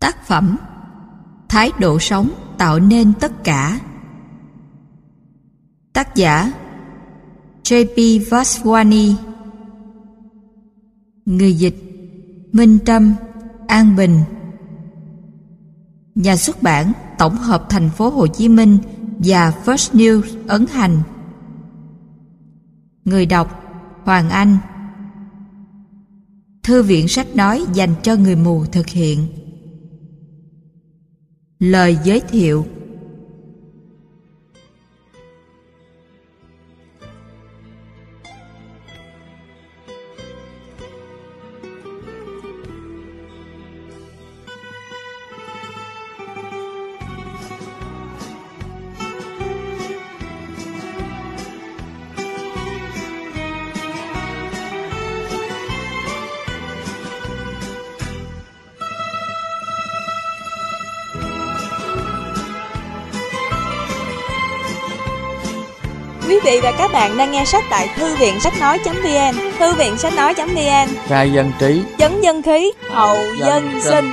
Tác phẩm Thái độ sống tạo nên tất cả. Tác giả J.P. Vaswani. Người dịch Minh tâm An Bình. Nhà xuất bản Tổng hợp Thành phố Hồ Chí Minh và First News ấn hành. Người đọc Hoàng Anh. Thư viện sách nói dành cho người mù thực hiện. Lời giới thiệu các bạn đang nghe sách tại thư viện sách nói.vn, thư viện sách nói.vn, khai dân trí. Chấn dân khí, hậu dân sinh.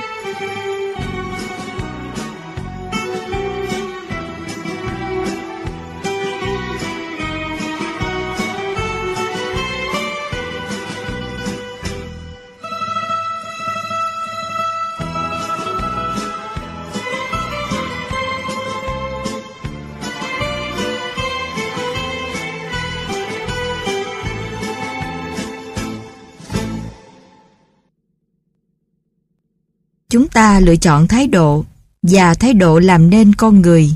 Ta lựa chọn thái độ và thái độ làm nên con người.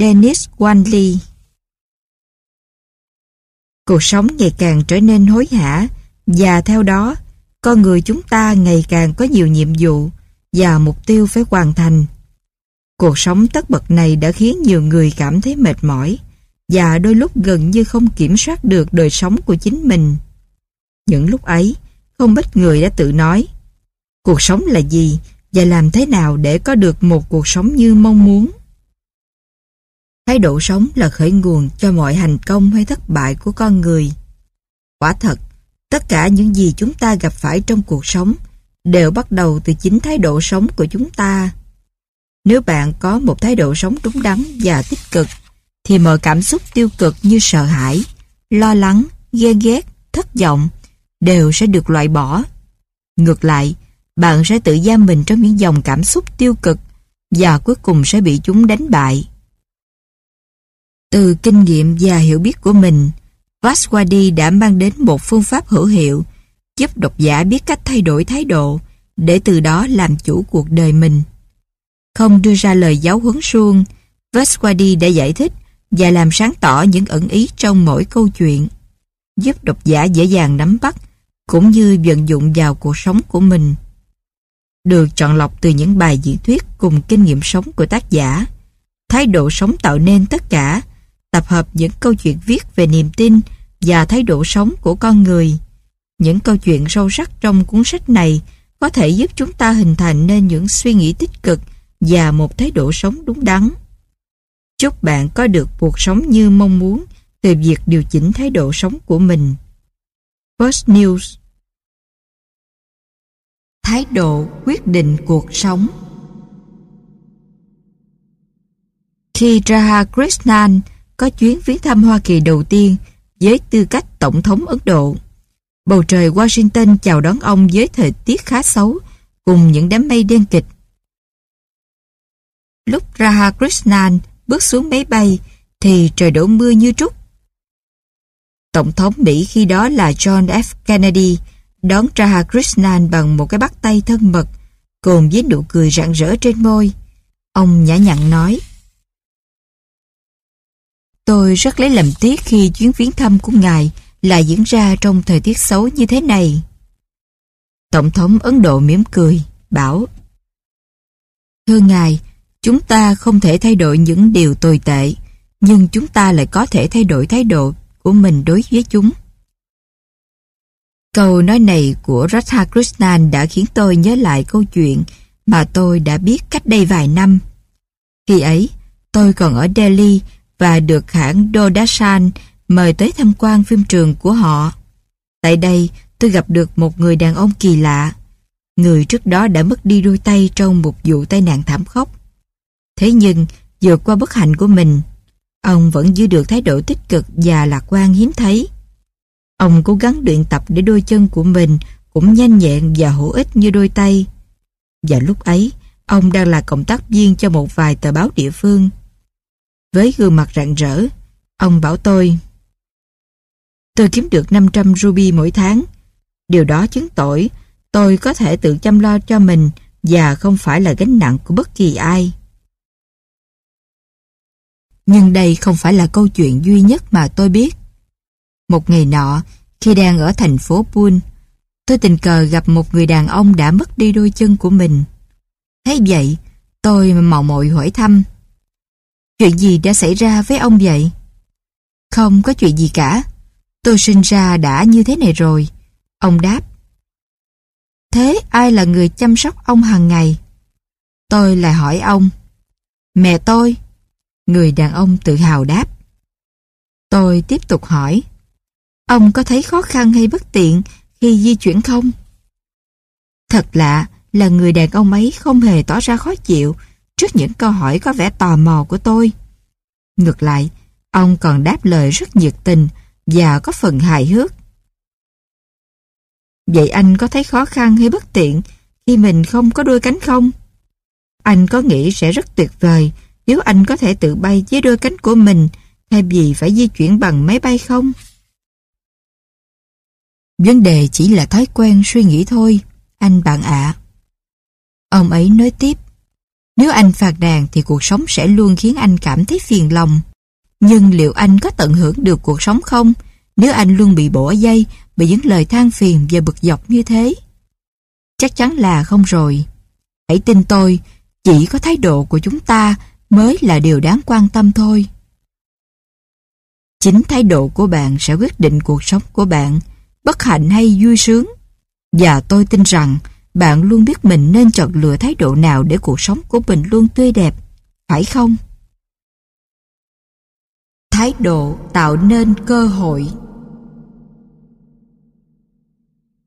Dennis Wanley Cuộc sống ngày càng trở nên hối hả và theo đó, con người chúng ta ngày càng có nhiều nhiệm vụ và mục tiêu phải hoàn thành. Cuộc sống tất bật này đã khiến nhiều người cảm thấy mệt mỏi và đôi lúc gần như không kiểm soát được đời sống của chính mình. Những lúc ấy, không ít người đã tự nói Cuộc sống là gì và làm thế nào để có được một cuộc sống như mong muốn? Thái độ sống là khởi nguồn cho mọi thành công hay thất bại của con người. Quả thật, tất cả những gì chúng ta gặp phải trong cuộc sống đều bắt đầu từ chính thái độ sống của chúng ta. Nếu bạn có một thái độ sống đúng đắn và tích cực, thì mọi cảm xúc tiêu cực như sợ hãi, lo lắng, ghen ghét, thất vọng đều sẽ được loại bỏ. Ngược lại, bạn sẽ tự giam mình trong những dòng cảm xúc tiêu cực và cuối cùng sẽ bị chúng đánh bại. Từ kinh nghiệm và hiểu biết của mình, Vaswadi đã mang đến một phương pháp hữu hiệu giúp độc giả biết cách thay đổi thái độ để từ đó làm chủ cuộc đời mình. Không đưa ra lời giáo huấn suông, Vaswadi đã giải thích và làm sáng tỏ những ẩn ý trong mỗi câu chuyện, giúp độc giả dễ dàng nắm bắt cũng như vận dụng vào cuộc sống của mình được chọn lọc từ những bài diễn thuyết cùng kinh nghiệm sống của tác giả. Thái độ sống tạo nên tất cả, tập hợp những câu chuyện viết về niềm tin và thái độ sống của con người. Những câu chuyện sâu sắc trong cuốn sách này có thể giúp chúng ta hình thành nên những suy nghĩ tích cực và một thái độ sống đúng đắn. Chúc bạn có được cuộc sống như mong muốn từ việc điều chỉnh thái độ sống của mình. First News Thái độ quyết định cuộc sống Khi Raha Krishnan có chuyến viếng thăm Hoa Kỳ đầu tiên với tư cách Tổng thống Ấn Độ, bầu trời Washington chào đón ông với thời tiết khá xấu cùng những đám mây đen kịch. Lúc Raha Krishnan bước xuống máy bay thì trời đổ mưa như trút. Tổng thống Mỹ khi đó là John F. Kennedy đón Raha Krishnan bằng một cái bắt tay thân mật, cùng với nụ cười rạng rỡ trên môi. Ông nhã nhặn nói, Tôi rất lấy làm tiếc khi chuyến viếng thăm của ngài lại diễn ra trong thời tiết xấu như thế này. Tổng thống Ấn Độ mỉm cười, bảo Thưa ngài, chúng ta không thể thay đổi những điều tồi tệ, nhưng chúng ta lại có thể thay đổi thái độ của mình đối với chúng. Câu nói này của Radhakrishnan đã khiến tôi nhớ lại câu chuyện mà tôi đã biết cách đây vài năm. Khi ấy, tôi còn ở Delhi và được hãng Dodasan mời tới tham quan phim trường của họ. Tại đây, tôi gặp được một người đàn ông kỳ lạ. Người trước đó đã mất đi đôi tay trong một vụ tai nạn thảm khốc. Thế nhưng, vượt qua bất hạnh của mình, ông vẫn giữ được thái độ tích cực và lạc quan hiếm thấy. Ông cố gắng luyện tập để đôi chân của mình cũng nhanh nhẹn và hữu ích như đôi tay. Và lúc ấy, ông đang là cộng tác viên cho một vài tờ báo địa phương. Với gương mặt rạng rỡ, ông bảo tôi Tôi kiếm được 500 ruby mỗi tháng. Điều đó chứng tỏ tôi có thể tự chăm lo cho mình và không phải là gánh nặng của bất kỳ ai. Nhưng đây không phải là câu chuyện duy nhất mà tôi biết. Một ngày nọ, khi đang ở thành phố Pune, tôi tình cờ gặp một người đàn ông đã mất đi đôi chân của mình. Thế vậy, tôi mò mội hỏi thăm. Chuyện gì đã xảy ra với ông vậy? Không có chuyện gì cả. Tôi sinh ra đã như thế này rồi. Ông đáp. Thế ai là người chăm sóc ông hàng ngày? Tôi lại hỏi ông. Mẹ tôi. Người đàn ông tự hào đáp. Tôi tiếp tục hỏi. Ông có thấy khó khăn hay bất tiện khi di chuyển không? Thật lạ là người đàn ông ấy không hề tỏ ra khó chịu trước những câu hỏi có vẻ tò mò của tôi. Ngược lại, ông còn đáp lời rất nhiệt tình và có phần hài hước. Vậy anh có thấy khó khăn hay bất tiện khi mình không có đôi cánh không? Anh có nghĩ sẽ rất tuyệt vời nếu anh có thể tự bay với đôi cánh của mình thay vì phải di chuyển bằng máy bay không? Vấn đề chỉ là thói quen suy nghĩ thôi, anh bạn ạ. Ông ấy nói tiếp, nếu anh phạt nàn thì cuộc sống sẽ luôn khiến anh cảm thấy phiền lòng. Nhưng liệu anh có tận hưởng được cuộc sống không nếu anh luôn bị bỏ dây bởi những lời than phiền và bực dọc như thế? Chắc chắn là không rồi. Hãy tin tôi, chỉ có thái độ của chúng ta mới là điều đáng quan tâm thôi. Chính thái độ của bạn sẽ quyết định cuộc sống của bạn, bất hạnh hay vui sướng. Và tôi tin rằng bạn luôn biết mình nên chọn lựa thái độ nào để cuộc sống của mình luôn tươi đẹp, phải không? Thái độ tạo nên cơ hội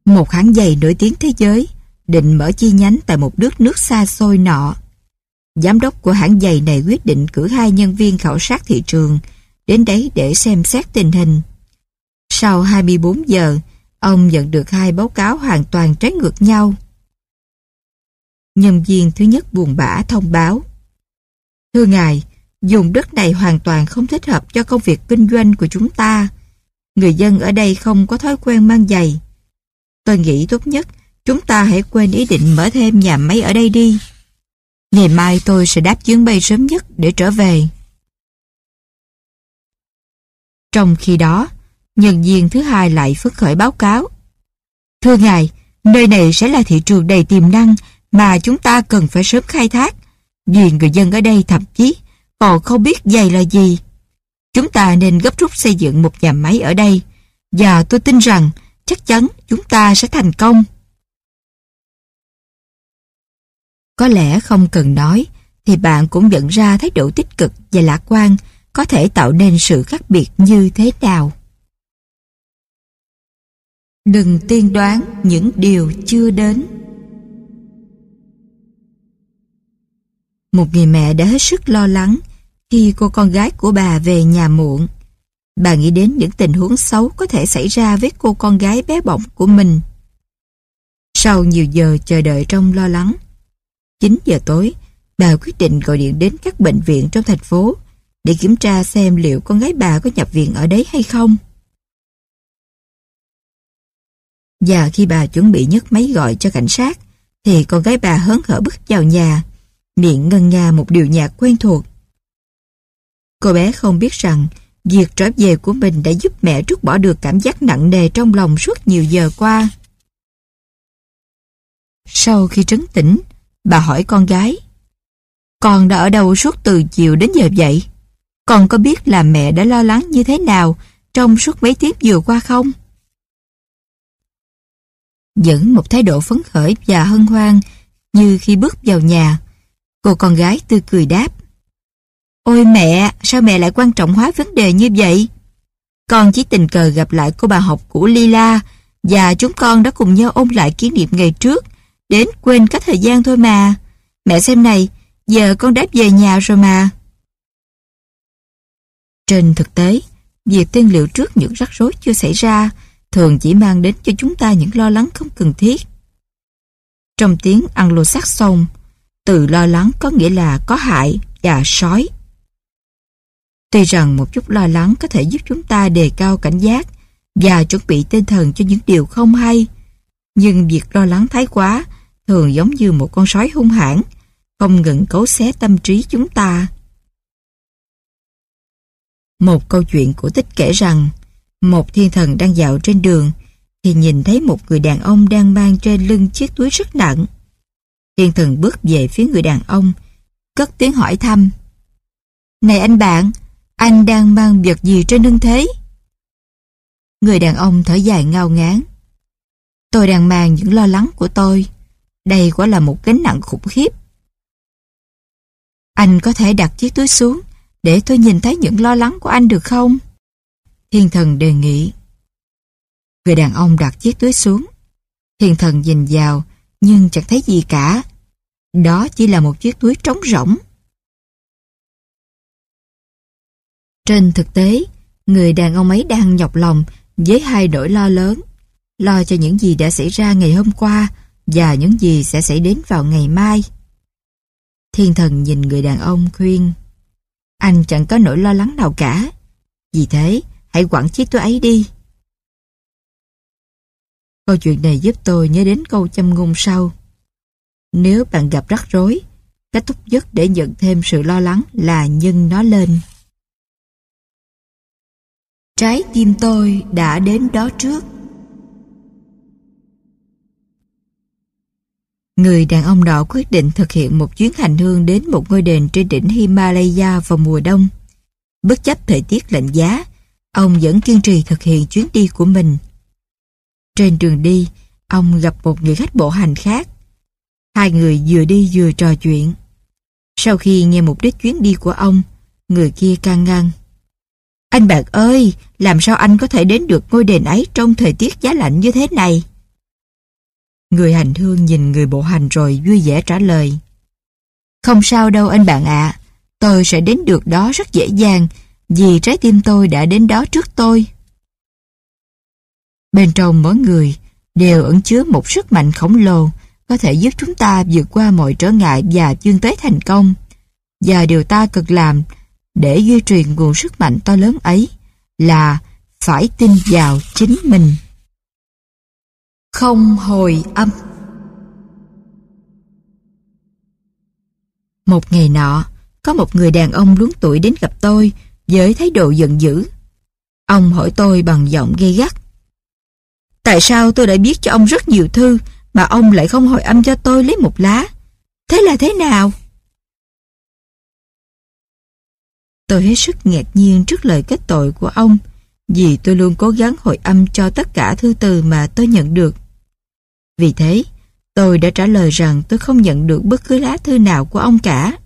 Một hãng giày nổi tiếng thế giới định mở chi nhánh tại một nước nước xa xôi nọ. Giám đốc của hãng giày này quyết định cử hai nhân viên khảo sát thị trường đến đấy để xem xét tình hình. Sau 24 giờ, ông nhận được hai báo cáo hoàn toàn trái ngược nhau. Nhân viên thứ nhất buồn bã thông báo. Thưa ngài, dùng đất này hoàn toàn không thích hợp cho công việc kinh doanh của chúng ta. Người dân ở đây không có thói quen mang giày. Tôi nghĩ tốt nhất chúng ta hãy quên ý định mở thêm nhà máy ở đây đi. Ngày mai tôi sẽ đáp chuyến bay sớm nhất để trở về. Trong khi đó, nhân viên thứ hai lại phấn khởi báo cáo. Thưa ngài, nơi này sẽ là thị trường đầy tiềm năng mà chúng ta cần phải sớm khai thác. Vì người dân ở đây thậm chí còn không biết giày là gì. Chúng ta nên gấp rút xây dựng một nhà máy ở đây. Và tôi tin rằng chắc chắn chúng ta sẽ thành công. Có lẽ không cần nói, thì bạn cũng nhận ra thái độ tích cực và lạc quan có thể tạo nên sự khác biệt như thế nào. Đừng tiên đoán những điều chưa đến. Một người mẹ đã hết sức lo lắng khi cô con gái của bà về nhà muộn. Bà nghĩ đến những tình huống xấu có thể xảy ra với cô con gái bé bỏng của mình. Sau nhiều giờ chờ đợi trong lo lắng, 9 giờ tối, bà quyết định gọi điện đến các bệnh viện trong thành phố để kiểm tra xem liệu con gái bà có nhập viện ở đấy hay không. Và khi bà chuẩn bị nhấc máy gọi cho cảnh sát, thì con gái bà hớn hở bước vào nhà, miệng ngân nga một điều nhạc quen thuộc. Cô bé không biết rằng việc trở về của mình đã giúp mẹ trút bỏ được cảm giác nặng nề trong lòng suốt nhiều giờ qua. Sau khi trấn tĩnh, bà hỏi con gái, Con đã ở đâu suốt từ chiều đến giờ vậy? Con có biết là mẹ đã lo lắng như thế nào trong suốt mấy tiếng vừa qua không? Dẫn một thái độ phấn khởi và hân hoan như khi bước vào nhà. Cô con gái tươi cười đáp. Ôi mẹ, sao mẹ lại quan trọng hóa vấn đề như vậy? Con chỉ tình cờ gặp lại cô bà học của Lila và chúng con đã cùng nhau ôn lại kỷ niệm ngày trước đến quên cách thời gian thôi mà. Mẹ xem này, giờ con đáp về nhà rồi mà. Trên thực tế, việc tiên liệu trước những rắc rối chưa xảy ra thường chỉ mang đến cho chúng ta những lo lắng không cần thiết. Trong tiếng Anglo-Saxon, từ lo lắng có nghĩa là có hại và sói. Tuy rằng một chút lo lắng có thể giúp chúng ta đề cao cảnh giác và chuẩn bị tinh thần cho những điều không hay, nhưng việc lo lắng thái quá thường giống như một con sói hung hãn, không ngừng cấu xé tâm trí chúng ta. Một câu chuyện cổ tích kể rằng, một thiên thần đang dạo trên đường thì nhìn thấy một người đàn ông đang mang trên lưng chiếc túi rất nặng. Thiên thần bước về phía người đàn ông, cất tiếng hỏi thăm. Này anh bạn, anh đang mang vật gì trên lưng thế? Người đàn ông thở dài ngao ngán. Tôi đang mang những lo lắng của tôi. Đây quả là một gánh nặng khủng khiếp. Anh có thể đặt chiếc túi xuống để tôi nhìn thấy những lo lắng của anh được không? Thiên thần đề nghị. Người đàn ông đặt chiếc túi xuống. Thiên thần nhìn vào nhưng chẳng thấy gì cả. Đó chỉ là một chiếc túi trống rỗng. Trên thực tế, người đàn ông ấy đang nhọc lòng với hai nỗi lo lớn. Lo cho những gì đã xảy ra ngày hôm qua và những gì sẽ xảy đến vào ngày mai. Thiên thần nhìn người đàn ông khuyên Anh chẳng có nỗi lo lắng nào cả. Vì thế, hãy quẳng chiếc túi ấy đi. Câu chuyện này giúp tôi nhớ đến câu châm ngôn sau. Nếu bạn gặp rắc rối, cách tốt nhất để nhận thêm sự lo lắng là nhân nó lên. Trái tim tôi đã đến đó trước. Người đàn ông nọ quyết định thực hiện một chuyến hành hương đến một ngôi đền trên đỉnh Himalaya vào mùa đông. Bất chấp thời tiết lạnh giá, ông vẫn kiên trì thực hiện chuyến đi của mình. Trên đường đi, ông gặp một người khách bộ hành khác. Hai người vừa đi vừa trò chuyện. Sau khi nghe mục đích chuyến đi của ông, người kia can ngăn. Anh bạn ơi, làm sao anh có thể đến được ngôi đền ấy trong thời tiết giá lạnh như thế này? Người hành hương nhìn người bộ hành rồi vui vẻ trả lời. Không sao đâu anh bạn ạ, tôi sẽ đến được đó rất dễ dàng vì trái tim tôi đã đến đó trước tôi. Bên trong mỗi người đều ẩn chứa một sức mạnh khổng lồ có thể giúp chúng ta vượt qua mọi trở ngại và vươn tới thành công. Và điều ta cần làm để duy trì nguồn sức mạnh to lớn ấy là phải tin vào chính mình. Không hồi âm Một ngày nọ, có một người đàn ông luống tuổi đến gặp tôi với thái độ giận dữ. Ông hỏi tôi bằng giọng gay gắt. Tại sao tôi đã viết cho ông rất nhiều thư mà ông lại không hồi âm cho tôi lấy một lá? Thế là thế nào? Tôi hết sức ngạc nhiên trước lời kết tội của ông vì tôi luôn cố gắng hồi âm cho tất cả thư từ mà tôi nhận được. Vì thế, tôi đã trả lời rằng tôi không nhận được bất cứ lá thư nào của ông cả.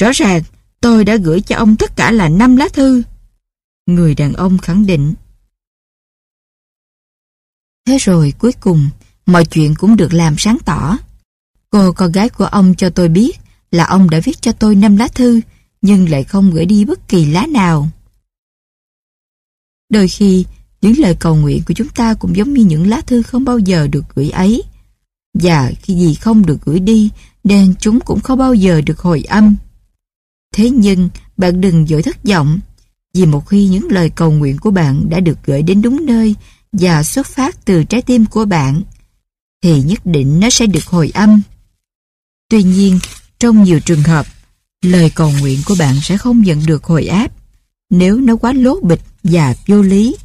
Rõ ràng, tôi đã gửi cho ông tất cả là 5 lá thư. Người đàn ông khẳng định. Thế rồi cuối cùng, mọi chuyện cũng được làm sáng tỏ. Cô con gái của ông cho tôi biết là ông đã viết cho tôi 5 lá thư, nhưng lại không gửi đi bất kỳ lá nào. Đôi khi, những lời cầu nguyện của chúng ta cũng giống như những lá thư không bao giờ được gửi ấy. Và khi gì không được gửi đi, nên chúng cũng không bao giờ được hồi âm. Thế nhưng, bạn đừng dội thất vọng, vì một khi những lời cầu nguyện của bạn đã được gửi đến đúng nơi và xuất phát từ trái tim của bạn, thì nhất định nó sẽ được hồi âm. Tuy nhiên, trong nhiều trường hợp, lời cầu nguyện của bạn sẽ không nhận được hồi áp nếu nó quá lố bịch và vô lý.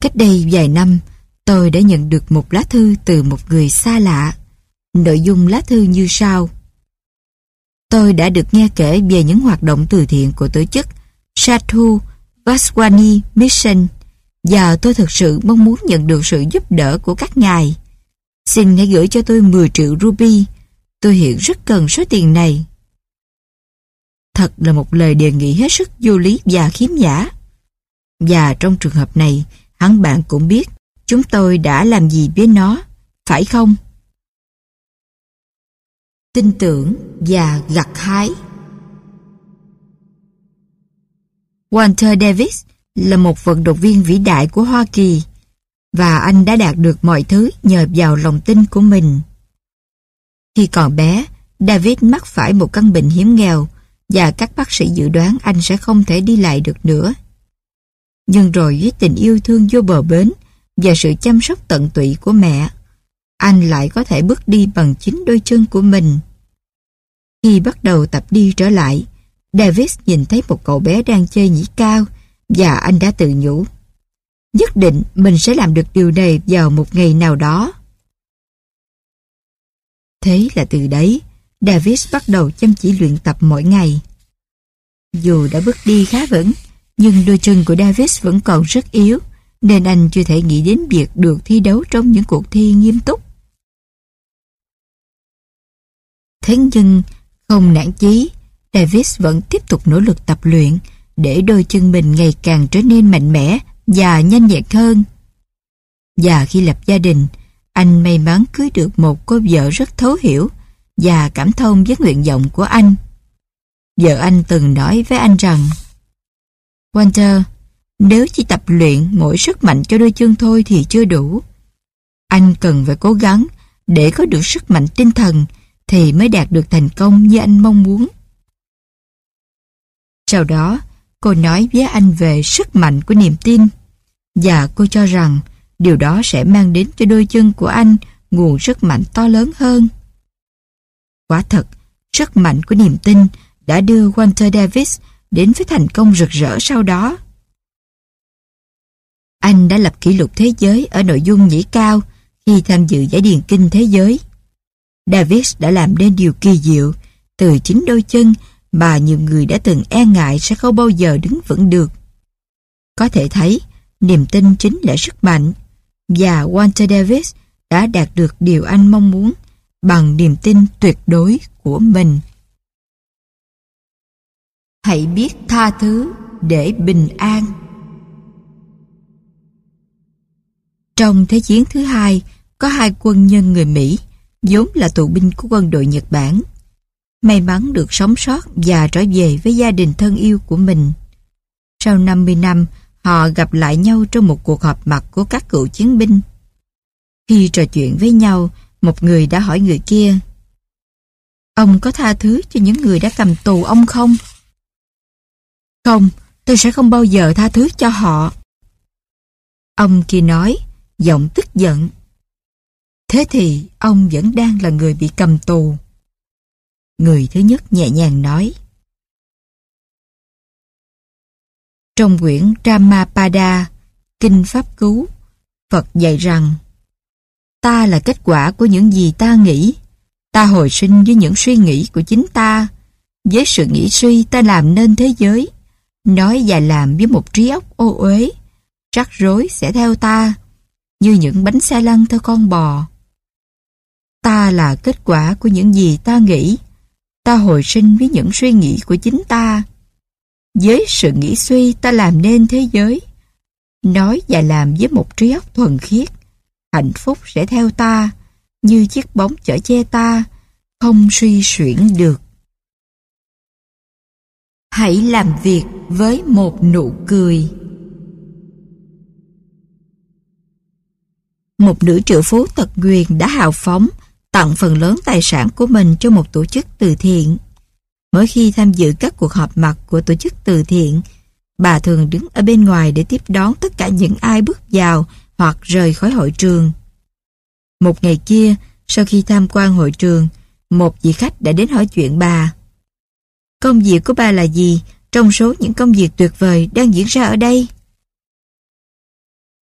Cách đây vài năm, tôi đã nhận được một lá thư từ một người xa lạ. Nội dung lá thư như sau. Tôi đã được nghe kể về những hoạt động từ thiện của tổ chức Sadhu Vaswani Mission và tôi thực sự mong muốn nhận được sự giúp đỡ của các ngài. Xin hãy gửi cho tôi 10 triệu ruby. Tôi hiện rất cần số tiền này. Thật là một lời đề nghị hết sức vô lý và khiếm nhã. Và trong trường hợp này, hắn bạn cũng biết Chúng tôi đã làm gì với nó, phải không? Tin tưởng và gặt hái Walter Davis là một vận động viên vĩ đại của Hoa Kỳ và anh đã đạt được mọi thứ nhờ vào lòng tin của mình. Khi còn bé, David mắc phải một căn bệnh hiếm nghèo và các bác sĩ dự đoán anh sẽ không thể đi lại được nữa. Nhưng rồi với tình yêu thương vô bờ bến và sự chăm sóc tận tụy của mẹ, anh lại có thể bước đi bằng chính đôi chân của mình. Khi bắt đầu tập đi trở lại, Davis nhìn thấy một cậu bé đang chơi nhảy cao và anh đã tự nhủ. Nhất định mình sẽ làm được điều này vào một ngày nào đó. Thế là từ đấy, Davis bắt đầu chăm chỉ luyện tập mỗi ngày. Dù đã bước đi khá vững, nhưng đôi chân của Davis vẫn còn rất yếu, nên anh chưa thể nghĩ đến việc được thi đấu trong những cuộc thi nghiêm túc. Thế nhưng, không nản chí, Davis vẫn tiếp tục nỗ lực tập luyện để đôi chân mình ngày càng trở nên mạnh mẽ và nhanh nhẹn hơn. Và khi lập gia đình, anh may mắn cưới được một cô vợ rất thấu hiểu và cảm thông với nguyện vọng của anh. Vợ anh từng nói với anh rằng Walter, nếu chỉ tập luyện mỗi sức mạnh cho đôi chân thôi thì chưa đủ. Anh cần phải cố gắng để có được sức mạnh tinh thần thì mới đạt được thành công như anh mong muốn. Sau đó, cô nói với anh về sức mạnh của niềm tin và cô cho rằng điều đó sẽ mang đến cho đôi chân của anh nguồn sức mạnh to lớn hơn. Quả thật, sức mạnh của niềm tin đã đưa Walter Davis đến với thành công rực rỡ sau đó. Anh đã lập kỷ lục thế giới ở nội dung nhảy cao khi tham dự giải điền kinh thế giới. Davis đã làm nên điều kỳ diệu từ chính đôi chân mà nhiều người đã từng e ngại sẽ không bao giờ đứng vững được. Có thể thấy, niềm tin chính là sức mạnh và Walter Davis đã đạt được điều anh mong muốn bằng niềm tin tuyệt đối của mình. Hãy biết tha thứ để bình an. Trong Thế chiến thứ hai, có hai quân nhân người Mỹ, vốn là tù binh của quân đội Nhật Bản. May mắn được sống sót và trở về với gia đình thân yêu của mình. Sau 50 năm, họ gặp lại nhau trong một cuộc họp mặt của các cựu chiến binh. Khi trò chuyện với nhau, một người đã hỏi người kia Ông có tha thứ cho những người đã cầm tù ông không? Không, tôi sẽ không bao giờ tha thứ cho họ. Ông kia nói, giọng tức giận. Thế thì ông vẫn đang là người bị cầm tù. Người thứ nhất nhẹ nhàng nói. Trong quyển Ramapada, Kinh Pháp Cứu, Phật dạy rằng Ta là kết quả của những gì ta nghĩ. Ta hồi sinh với những suy nghĩ của chính ta. Với sự nghĩ suy ta làm nên thế giới. Nói và làm với một trí óc ô uế. Rắc rối sẽ theo ta, như những bánh xe lăn theo con bò. Ta là kết quả của những gì ta nghĩ. Ta hồi sinh với những suy nghĩ của chính ta. Với sự nghĩ suy ta làm nên thế giới. Nói và làm với một trí óc thuần khiết hạnh phúc sẽ theo ta, như chiếc bóng chở che ta, không suy xuyển được. Hãy làm việc với một nụ cười. Một nữ triệu phú tật quyền đã hào phóng tặng phần lớn tài sản của mình cho một tổ chức từ thiện. Mỗi khi tham dự các cuộc họp mặt của tổ chức từ thiện, bà thường đứng ở bên ngoài để tiếp đón tất cả những ai bước vào hoặc rời khỏi hội trường. Một ngày kia, sau khi tham quan hội trường, một vị khách đã đến hỏi chuyện bà. Công việc của bà là gì trong số những công việc tuyệt vời đang diễn ra ở đây?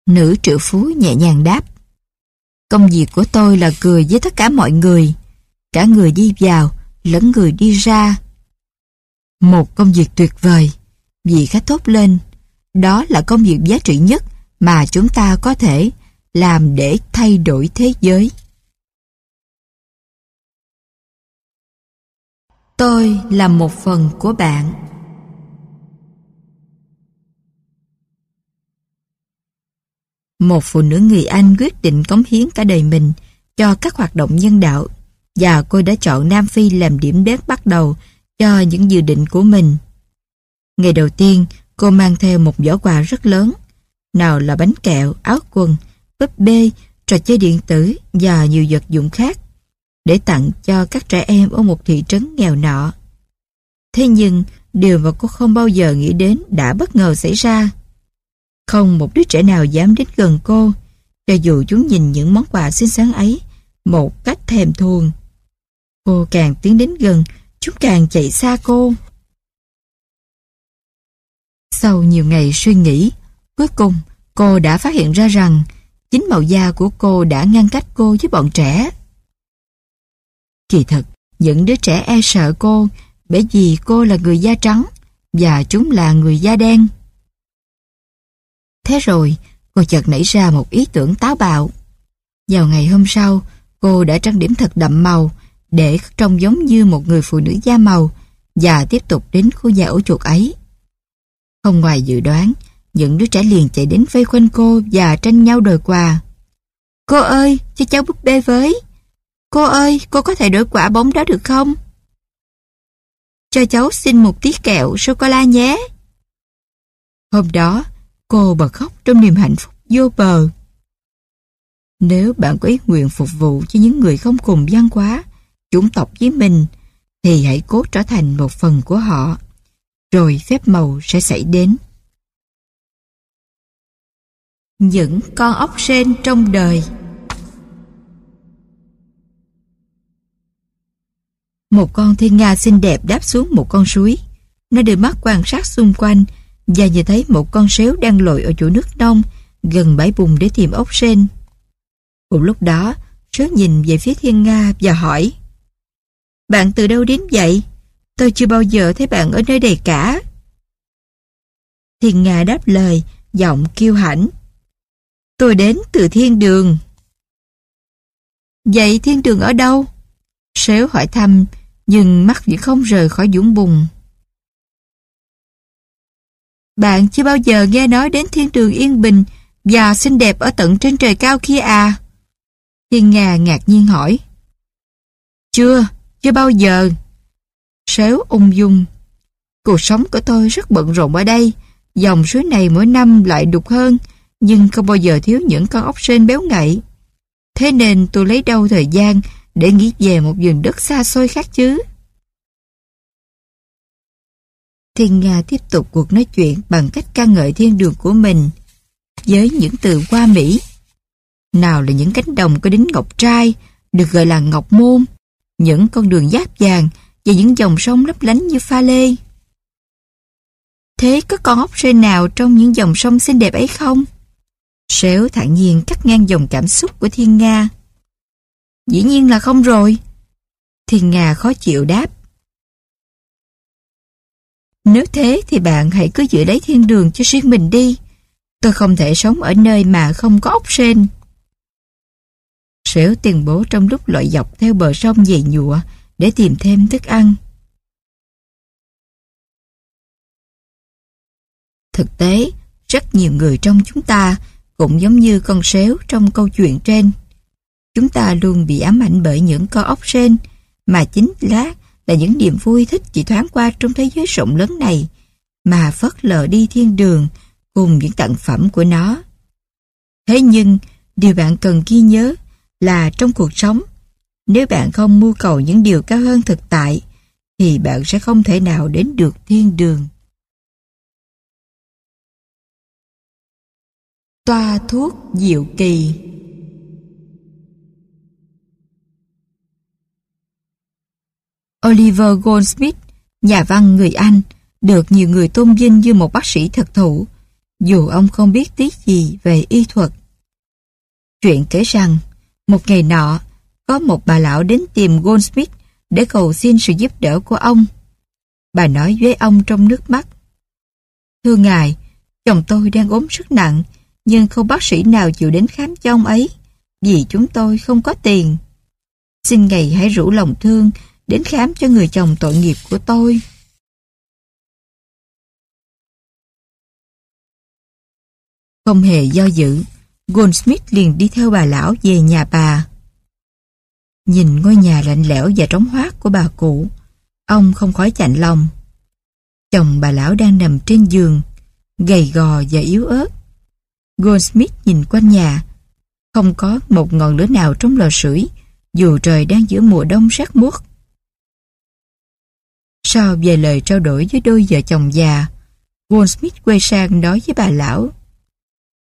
Nữ triệu phú nhẹ nhàng đáp. Công việc của tôi là cười với tất cả mọi người, cả người đi vào lẫn người đi ra. Một công việc tuyệt vời, vì khách thốt lên. Đó là công việc giá trị nhất mà chúng ta có thể làm để thay đổi thế giới. Tôi là một phần của bạn. Một phụ nữ người Anh quyết định cống hiến cả đời mình cho các hoạt động nhân đạo và cô đã chọn Nam Phi làm điểm đến bắt đầu cho những dự định của mình. Ngày đầu tiên, cô mang theo một giỏ quà rất lớn. Nào là bánh kẹo, áo quần, búp bê, trò chơi điện tử và nhiều vật dụng khác để tặng cho các trẻ em ở một thị trấn nghèo nọ. Thế nhưng, điều mà cô không bao giờ nghĩ đến đã bất ngờ xảy ra. Không một đứa trẻ nào dám đến gần cô, cho dù chúng nhìn những món quà xinh xắn ấy một cách thèm thuồng. Cô càng tiến đến gần, chúng càng chạy xa cô. Sau nhiều ngày suy nghĩ, cuối cùng cô đã phát hiện ra rằng chính màu da của cô đã ngăn cách cô với bọn trẻ. Kỳ thật, những đứa trẻ e sợ cô bởi vì cô là người da trắng và chúng là người da đen. Thế rồi, cô chợt nảy ra một ý tưởng táo bạo. Vào ngày hôm sau, cô đã trang điểm thật đậm màu để trông giống như một người phụ nữ da màu và tiếp tục đến khu nhà ổ chuột ấy. Không ngoài dự đoán, những đứa trẻ liền chạy đến vây quanh cô và tranh nhau đòi quà. Cô ơi, cho cháu búp bê với. Cô ơi, cô có thể đổi quả bóng đó được không? Cho cháu xin một tí kẹo sô-cô-la nhé. Hôm đó, cô bật khóc trong niềm hạnh phúc vô bờ. Nếu bạn có ý nguyện phục vụ cho những người không cùng văn hóa, chủng tộc với mình, thì hãy cố trở thành một phần của họ. Rồi phép màu sẽ xảy đến. Những con ốc sên trong đời Một con thiên nga xinh đẹp đáp xuống một con suối. Nó đưa mắt quan sát xung quanh và nhìn thấy một con sếu đang lội ở chỗ nước nông gần bãi bùn để tìm ốc sên. Cùng lúc đó, sếu nhìn về phía thiên nga và hỏi Bạn từ đâu đến vậy? Tôi chưa bao giờ thấy bạn ở nơi đây cả. Thiên nga đáp lời, giọng kiêu hãnh. Tôi đến từ thiên đường. Vậy thiên đường ở đâu? Sếu hỏi thăm nhưng mắt vẫn không rời khỏi dũng bùn. Bạn chưa bao giờ nghe nói đến thiên đường yên bình và xinh đẹp ở tận trên trời cao kia à? Thiên Nga ngạc nhiên hỏi. Chưa, chưa bao giờ. Sếu ung dung. Cuộc sống của tôi rất bận rộn ở đây. Dòng suối này mỗi năm lại đục hơn, nhưng không bao giờ thiếu những con ốc sên béo ngậy. Thế nên tôi lấy đâu thời gian để nghĩ về một vùng đất xa xôi khác chứ. Thiên Nga tiếp tục cuộc nói chuyện bằng cách ca ngợi thiên đường của mình với những từ qua Mỹ. Nào là những cánh đồng có đính ngọc trai, được gọi là ngọc môn, những con đường giáp vàng và những dòng sông lấp lánh như pha lê. Thế có con ốc sên nào trong những dòng sông xinh đẹp ấy không? Sếu thản nhiên cắt ngang dòng cảm xúc của Thiên Nga. Dĩ nhiên là không rồi. Thiên Nga khó chịu đáp. Nếu thế thì bạn hãy cứ giữ lấy thiên đường cho riêng mình đi. Tôi không thể sống ở nơi mà không có ốc sên. Sẻo tiền bố trong lúc lội dọc theo bờ sông dày nhụa để tìm thêm thức ăn. Thực tế, rất nhiều người trong chúng ta cũng giống như con sếu trong câu chuyện trên. Chúng ta luôn bị ám ảnh bởi những con ốc sên mà chính lát là những niềm vui thích chỉ thoáng qua trong thế giới rộng lớn này mà phớt lờ đi thiên đường cùng những tặng phẩm của nó. Thế nhưng, điều bạn cần ghi nhớ là trong cuộc sống, nếu bạn không mưu cầu những điều cao hơn thực tại, thì bạn sẽ không thể nào đến được thiên đường. Toa thuốc diệu kỳ Oliver Goldsmith, nhà văn người Anh, được nhiều người tôn vinh như một bác sĩ thật thụ, dù ông không biết tí gì về y thuật. Chuyện kể rằng, một ngày nọ, có một bà lão đến tìm Goldsmith để cầu xin sự giúp đỡ của ông. Bà nói với ông trong nước mắt. Thưa ngài, chồng tôi đang ốm rất nặng, nhưng không bác sĩ nào chịu đến khám cho ông ấy, vì chúng tôi không có tiền. Xin ngài hãy rủ lòng thương đến khám cho người chồng tội nghiệp của tôi. Không hề do dự, Goldsmith liền đi theo bà lão về nhà bà. Nhìn ngôi nhà lạnh lẽo và trống hoác của bà cụ, ông không khỏi chạnh lòng. Chồng bà lão đang nằm trên giường, gầy gò và yếu ớt. Goldsmith nhìn quanh nhà, không có một ngọn lửa nào trong lò sưởi, dù trời đang giữa mùa đông rét muốt. Sau về lời trao đổi với đôi vợ chồng già, Goldsmith quay sang nói với bà lão.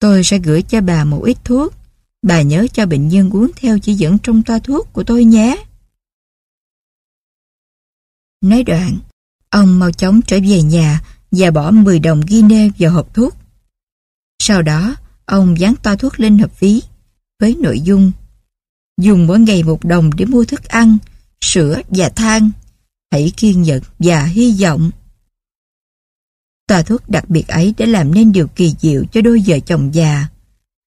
Tôi sẽ gửi cho bà một ít thuốc. Bà nhớ cho bệnh nhân uống theo chỉ dẫn trong toa thuốc của tôi nhé. Nói đoạn, ông mau chóng trở về nhà và bỏ 10 đồng Guinea vào hộp thuốc. Sau đó, ông dán toa thuốc lên hộp ví với nội dung dùng mỗi ngày một đồng để mua thức ăn, sữa và than. Hãy kiên nhẫn và hy vọng. Tòa thuốc đặc biệt ấy đã làm nên điều kỳ diệu cho đôi vợ chồng già.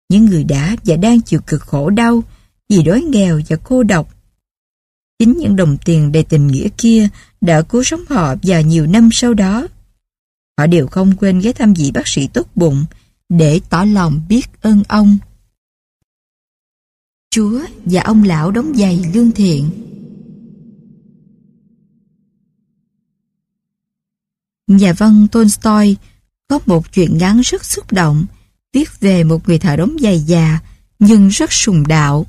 Những người đã và đang chịu cực khổ đau vì đói nghèo và cô độc. Chính những đồng tiền đầy tình nghĩa kia đã cứu sống họ và nhiều năm sau đó. Họ đều không quên ghé thăm vị bác sĩ tốt bụng để tỏ lòng biết ơn ông. Chúa và ông lão đóng giày lương thiện. Nhà văn Tolstoy có một chuyện ngắn rất xúc động viết về một người thợ đóng giày già nhưng rất sùng đạo.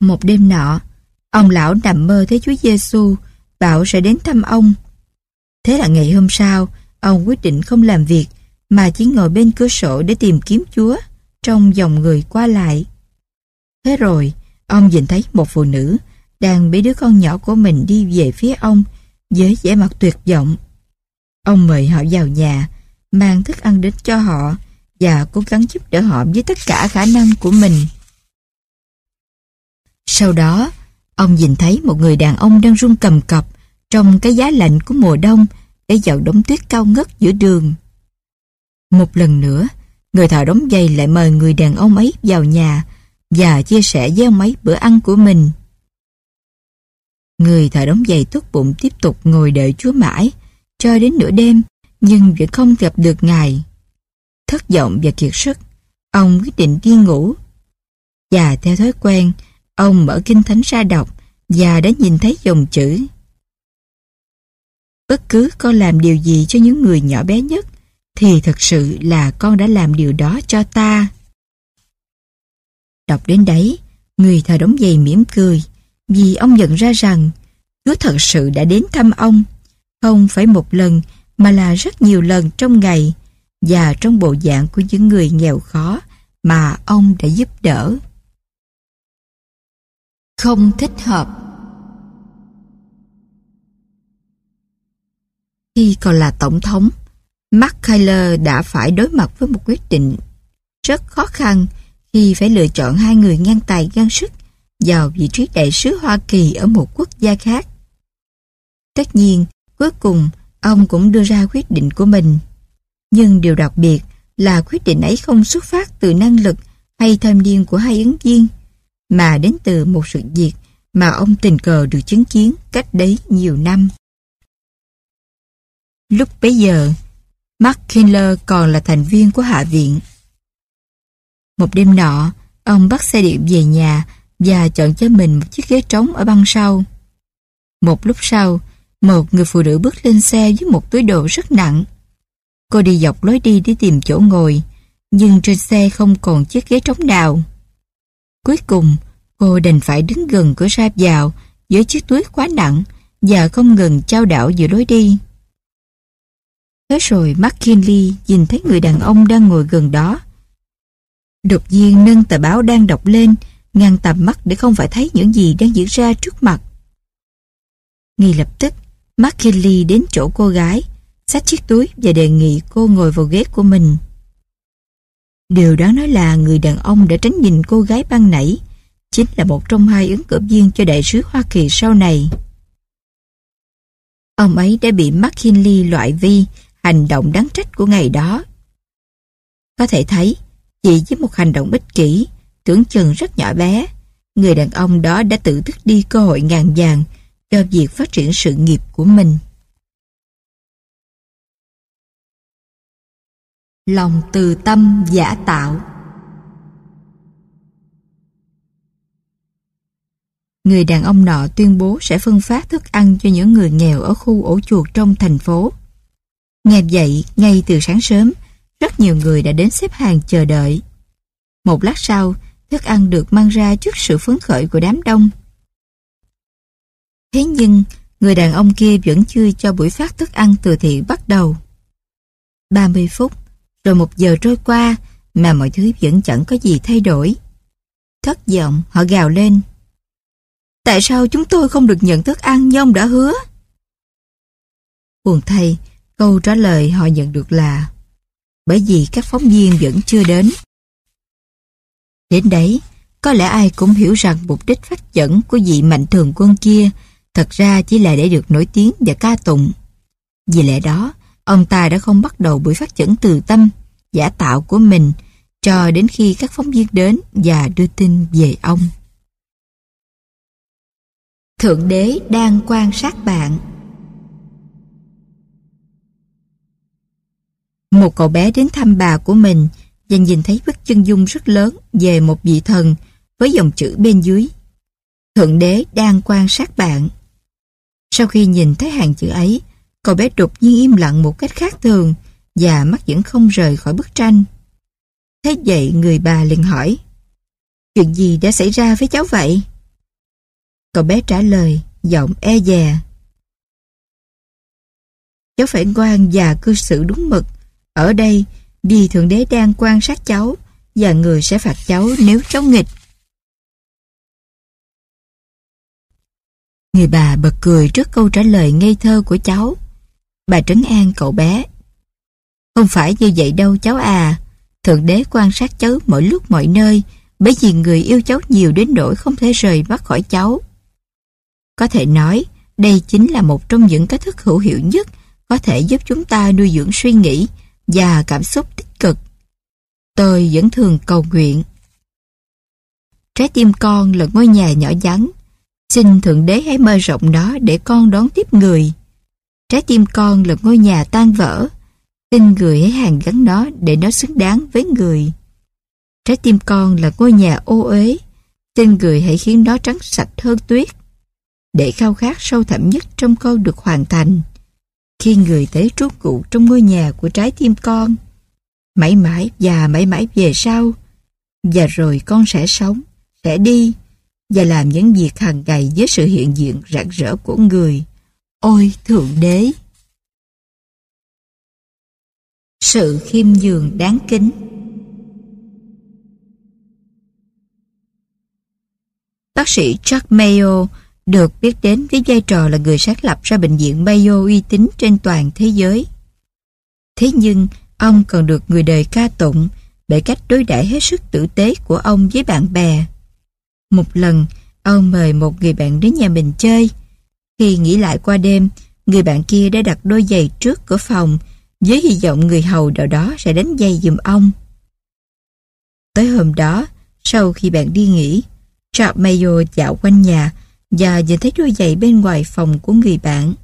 Một đêm nọ, ông lão nằm mơ thấy Chúa Giêsu bảo sẽ đến thăm ông. Thế là ngày hôm sau, ông quyết định không làm việc mà chỉ ngồi bên cửa sổ để tìm kiếm Chúa trong dòng người qua lại. Thế rồi, ông nhìn thấy một phụ nữ đang bế đứa con nhỏ của mình đi về phía ông với vẻ mặt tuyệt vọng. Ông mời họ vào nhà, mang thức ăn đến cho họ và cố gắng giúp đỡ họ với tất cả khả năng của mình. Sau đó, ông nhìn thấy một người đàn ông đang run cầm cập trong cái giá lạnh của mùa đông để vào đống tuyết cao ngất giữa đường. Một lần nữa, người thợ đóng giày lại mời người đàn ông ấy vào nhà và chia sẻ với ông ấy bữa ăn của mình. Người thợ đóng giày tốt bụng tiếp tục ngồi đợi Chúa mãi, cho đến nửa đêm, nhưng vẫn không gặp được Ngài. Thất vọng và kiệt sức, ông quyết định đi ngủ. Và theo thói quen, ông mở kinh thánh ra đọc và đã nhìn thấy dòng chữ. Bất cứ con làm điều gì cho những người nhỏ bé nhất, thì thật sự là con đã làm điều đó cho ta. Đọc đến đấy, người thợ đóng giày mỉm cười, vì ông nhận ra rằng Chúa thật sự đã đến thăm ông, không phải một lần mà là rất nhiều lần trong ngày và trong bộ dạng của những người nghèo khó mà ông đã giúp đỡ. Không thích hợp Khi còn là tổng thống, Mark đã phải đối mặt với một quyết định rất khó khăn khi phải lựa chọn hai người ngang tài ngang sức vào vị trí đại sứ Hoa Kỳ ở một quốc gia khác. Tất nhiên, cuối cùng ông cũng đưa ra quyết định của mình. Nhưng điều đặc biệt là quyết định ấy không xuất phát từ năng lực hay tham niên của hai ứng viên, mà đến từ một sự việc mà ông tình cờ được chứng kiến cách đấy nhiều năm. Lúc bấy giờ, Mark Kindler còn là thành viên của Hạ viện. Một đêm nọ, ông bắt xe điện về nhà và chọn cho mình một chiếc ghế trống ở băng sau. Một lúc sau, một người phụ nữ bước lên xe với một túi đồ rất nặng. Cô đi dọc lối đi để tìm chỗ ngồi, nhưng trên xe không còn chiếc ghế trống nào. Cuối cùng, cô đành phải đứng gần cửa ra vào với chiếc túi quá nặng và không ngừng trao đảo giữa lối đi. Thế rồi McKinley nhìn thấy người đàn ông đang ngồi gần đó. Đột nhiên nâng tờ báo đang đọc lên ngăn tầm mắt để không phải thấy những gì đang diễn ra trước mặt. Ngay lập tức, McKinley đến chỗ cô gái, xách chiếc túi và đề nghị cô ngồi vào ghế của mình. Điều đáng nói là người đàn ông đã tránh nhìn cô gái ban nãy, chính là một trong hai ứng cử viên cho đại sứ Hoa Kỳ sau này. Ông ấy đã bị McKinley loại vi hành động đáng trách của ngày đó. Có thể thấy, chỉ với một hành động ích kỷ, tưởng chừng rất nhỏ bé, người đàn ông đó đã tự thức đi cơ hội ngàn vàng cho việc phát triển sự nghiệp của mình. Lòng từ tâm giả tạo Người đàn ông nọ tuyên bố sẽ phân phát thức ăn cho những người nghèo ở khu ổ chuột trong thành phố. Nghe vậy, ngay từ sáng sớm, rất nhiều người đã đến xếp hàng chờ đợi. Một lát sau, thức ăn được mang ra trước sự phấn khởi của đám đông. Thế nhưng, người đàn ông kia vẫn chưa cho buổi phát thức ăn từ thiện bắt đầu. 30 phút, rồi một giờ trôi qua mà mọi thứ vẫn chẳng có gì thay đổi. Thất vọng, họ gào lên. Tại sao chúng tôi không được nhận thức ăn như ông đã hứa? Buồn thay, câu trả lời họ nhận được là bởi vì các phóng viên vẫn chưa đến. Đến đấy, có lẽ ai cũng hiểu rằng mục đích phát dẫn của vị mạnh thường quân kia thật ra chỉ là để được nổi tiếng và ca tụng. Vì lẽ đó, ông ta đã không bắt đầu buổi phát dẫn từ tâm, giả tạo của mình cho đến khi các phóng viên đến và đưa tin về ông. Thượng đế đang quan sát bạn Một cậu bé đến thăm bà của mình và nhìn thấy bức chân dung rất lớn về một vị thần với dòng chữ bên dưới. Thượng đế đang quan sát bạn. Sau khi nhìn thấy hàng chữ ấy, cậu bé đột nhiên im lặng một cách khác thường và mắt vẫn không rời khỏi bức tranh. Thế vậy người bà liền hỏi Chuyện gì đã xảy ra với cháu vậy? Cậu bé trả lời, giọng e dè. Cháu phải ngoan và cư xử đúng mực. Ở đây, vì Thượng Đế đang quan sát cháu và người sẽ phạt cháu nếu cháu nghịch. Người bà bật cười trước câu trả lời ngây thơ của cháu. Bà trấn an cậu bé. Không phải như vậy đâu cháu à. Thượng Đế quan sát cháu mọi lúc mọi nơi bởi vì người yêu cháu nhiều đến nỗi không thể rời mắt khỏi cháu. Có thể nói, đây chính là một trong những cách thức hữu hiệu nhất có thể giúp chúng ta nuôi dưỡng suy nghĩ và cảm xúc tích cực. Tôi vẫn thường cầu nguyện. Trái tim con là ngôi nhà nhỏ nhắn. Xin Thượng Đế hãy mơ rộng nó để con đón tiếp người. Trái tim con là ngôi nhà tan vỡ. Xin người hãy hàn gắn nó để nó xứng đáng với người. Trái tim con là ngôi nhà ô uế. Xin người hãy khiến nó trắng sạch hơn tuyết để khao khát sâu thẳm nhất trong con được hoàn thành. Khi người tới trú cụ trong ngôi nhà của trái tim con, mãi mãi và mãi mãi về sau, và rồi con sẽ sống, sẽ đi, và làm những việc hàng ngày với sự hiện diện rạng rỡ của người. Ôi Thượng Đế! Sự khiêm nhường đáng kính Bác sĩ Chuck Mayo được biết đến với vai trò là người sáng lập ra bệnh viện Mayo uy tín trên toàn thế giới. Thế nhưng, ông còn được người đời ca tụng bởi cách đối đãi hết sức tử tế của ông với bạn bè. Một lần, ông mời một người bạn đến nhà mình chơi. Khi nghỉ lại qua đêm, người bạn kia đã đặt đôi giày trước cửa phòng với hy vọng người hầu nào đó sẽ đánh giày giùm ông. Tới hôm đó, sau khi bạn đi nghỉ, Charles Mayo dạo quanh nhà và nhìn thấy đôi giày bên ngoài phòng của người bạn.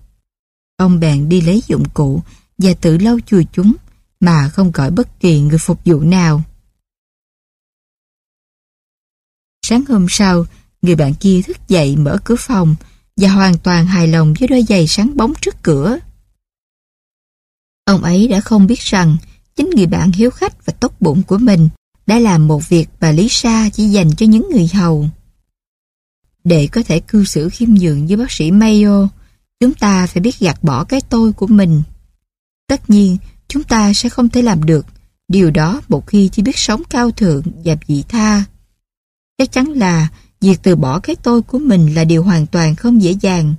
Ông bèn đi lấy dụng cụ và tự lau chùi chúng mà không gọi bất kỳ người phục vụ nào. Sáng hôm sau, người bạn kia thức dậy mở cửa phòng và hoàn toàn hài lòng với đôi giày sáng bóng trước cửa. Ông ấy đã không biết rằng chính người bạn hiếu khách và tốt bụng của mình đã làm một việc bà Lisa chỉ dành cho những người hầu. Để có thể cư xử khiêm nhường với bác sĩ Mayo, chúng ta phải biết gạt bỏ cái tôi của mình. Tất nhiên, chúng ta sẽ không thể làm được điều đó một khi chỉ biết sống cao thượng và vị tha. Chắc chắn là việc từ bỏ cái tôi của mình là điều hoàn toàn không dễ dàng.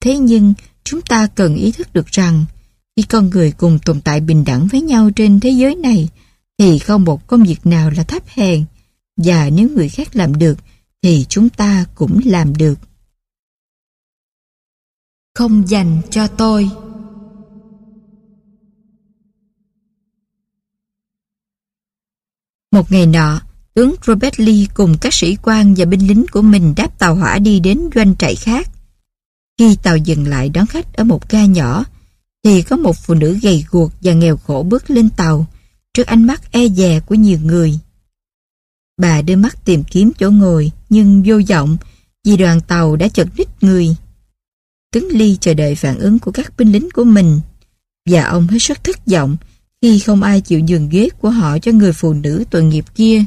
Thế nhưng, chúng ta cần ý thức được rằng khi con người cùng tồn tại bình đẳng với nhau trên thế giới này thì không một công việc nào là thấp hèn và nếu người khác làm được thì chúng ta cũng làm được. Không dành cho tôi. Một ngày nọ, tướng Robert Lee cùng các sĩ quan và binh lính của mình đáp tàu hỏa đi đến doanh trại khác. Khi tàu dừng lại đón khách ở một ga nhỏ, thì có một phụ nữ gầy guộc và nghèo khổ bước lên tàu trước ánh mắt e dè của nhiều người. Bà đưa mắt tìm kiếm chỗ ngồi nhưng vô vọng vì đoàn tàu đã chật ních người. Tướng Ly chờ đợi phản ứng của các binh lính của mình và ông hết sức thất vọng khi không ai chịu nhường ghế của họ cho người phụ nữ tội nghiệp kia.